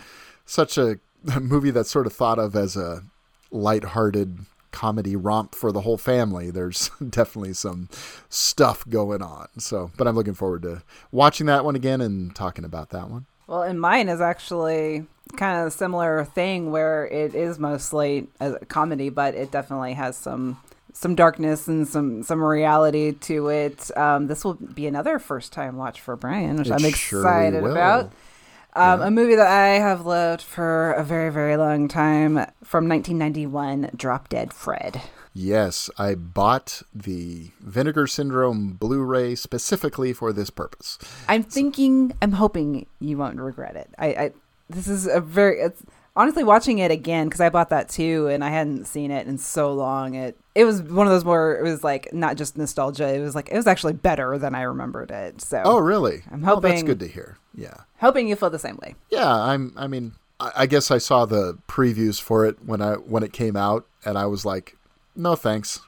such a movie that's sort of thought of as a lighthearted comedy romp for the whole family. There's definitely some stuff going on. So, but I'm looking forward to watching that one again and talking about that one. Well, and mine is actually kind of a similar thing where it is mostly a comedy, but it definitely has some some darkness and some some reality to it. Um, this will be another first time watch for Brian, which It I'm excited will. about. Um, A movie that I have loved for a very, very long time from 1991, Drop Dead Fred. Yes, I bought the Vinegar Syndrome Blu-ray specifically for this purpose. I'm thinking, I'm hoping you won't regret it. I, I this is a very, it's honestly watching it again because I bought that too and I hadn't seen it in so long. It it was one of those more, it was like not just nostalgia. It was like it was actually better than I remembered it. So Oh, really? I'm Oh, that's good to hear. Yeah. hoping you feel the same way. Yeah, I'm. I mean, I, I guess I saw the previews for it when I when it came out, and I was like, no thanks.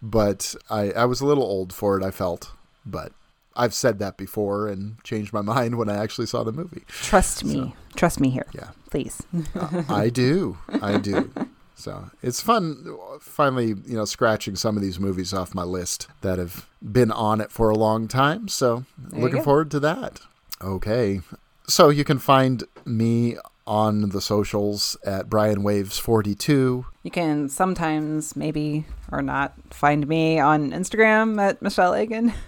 But I I was a little old for it. I felt, but I've said that before and changed my mind when I actually saw the movie. Trust me. Trust me here. Yeah. Please. I do. I do. So it's fun finally, you know, scratching some of these movies off my list that have been on it for a long time. So you looking forward to that. Okay. So you can find me on the socials at Brian Waves 42. You can sometimes, maybe or not, find me on Instagram at Michele Eggen.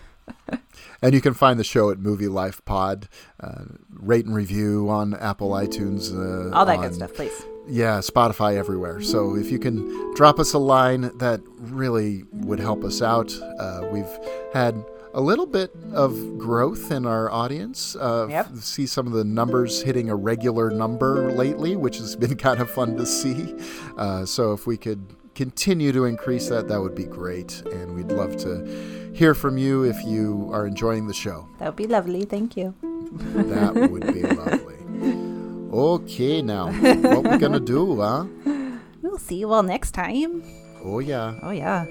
And you can find the show at Movie Life Pod. Uh, rate and review on Apple iTunes. Uh, All that on good stuff, please. Yeah, Spotify everywhere. So if you can drop us a line, that really would help us out. Uh, we've had a little bit of growth in our audience. Uh, Yep. f- See some of the numbers hitting a regular number lately, which has been kind of fun to see. Uh, so if we could continue to increase that, that would be great. And we'd love to hear from you if you are enjoying the show. That would be lovely. Thank you. that would be lovely. Okay, now, what we going to do, huh? We'll see you all next time. Oh, yeah. Oh, yeah.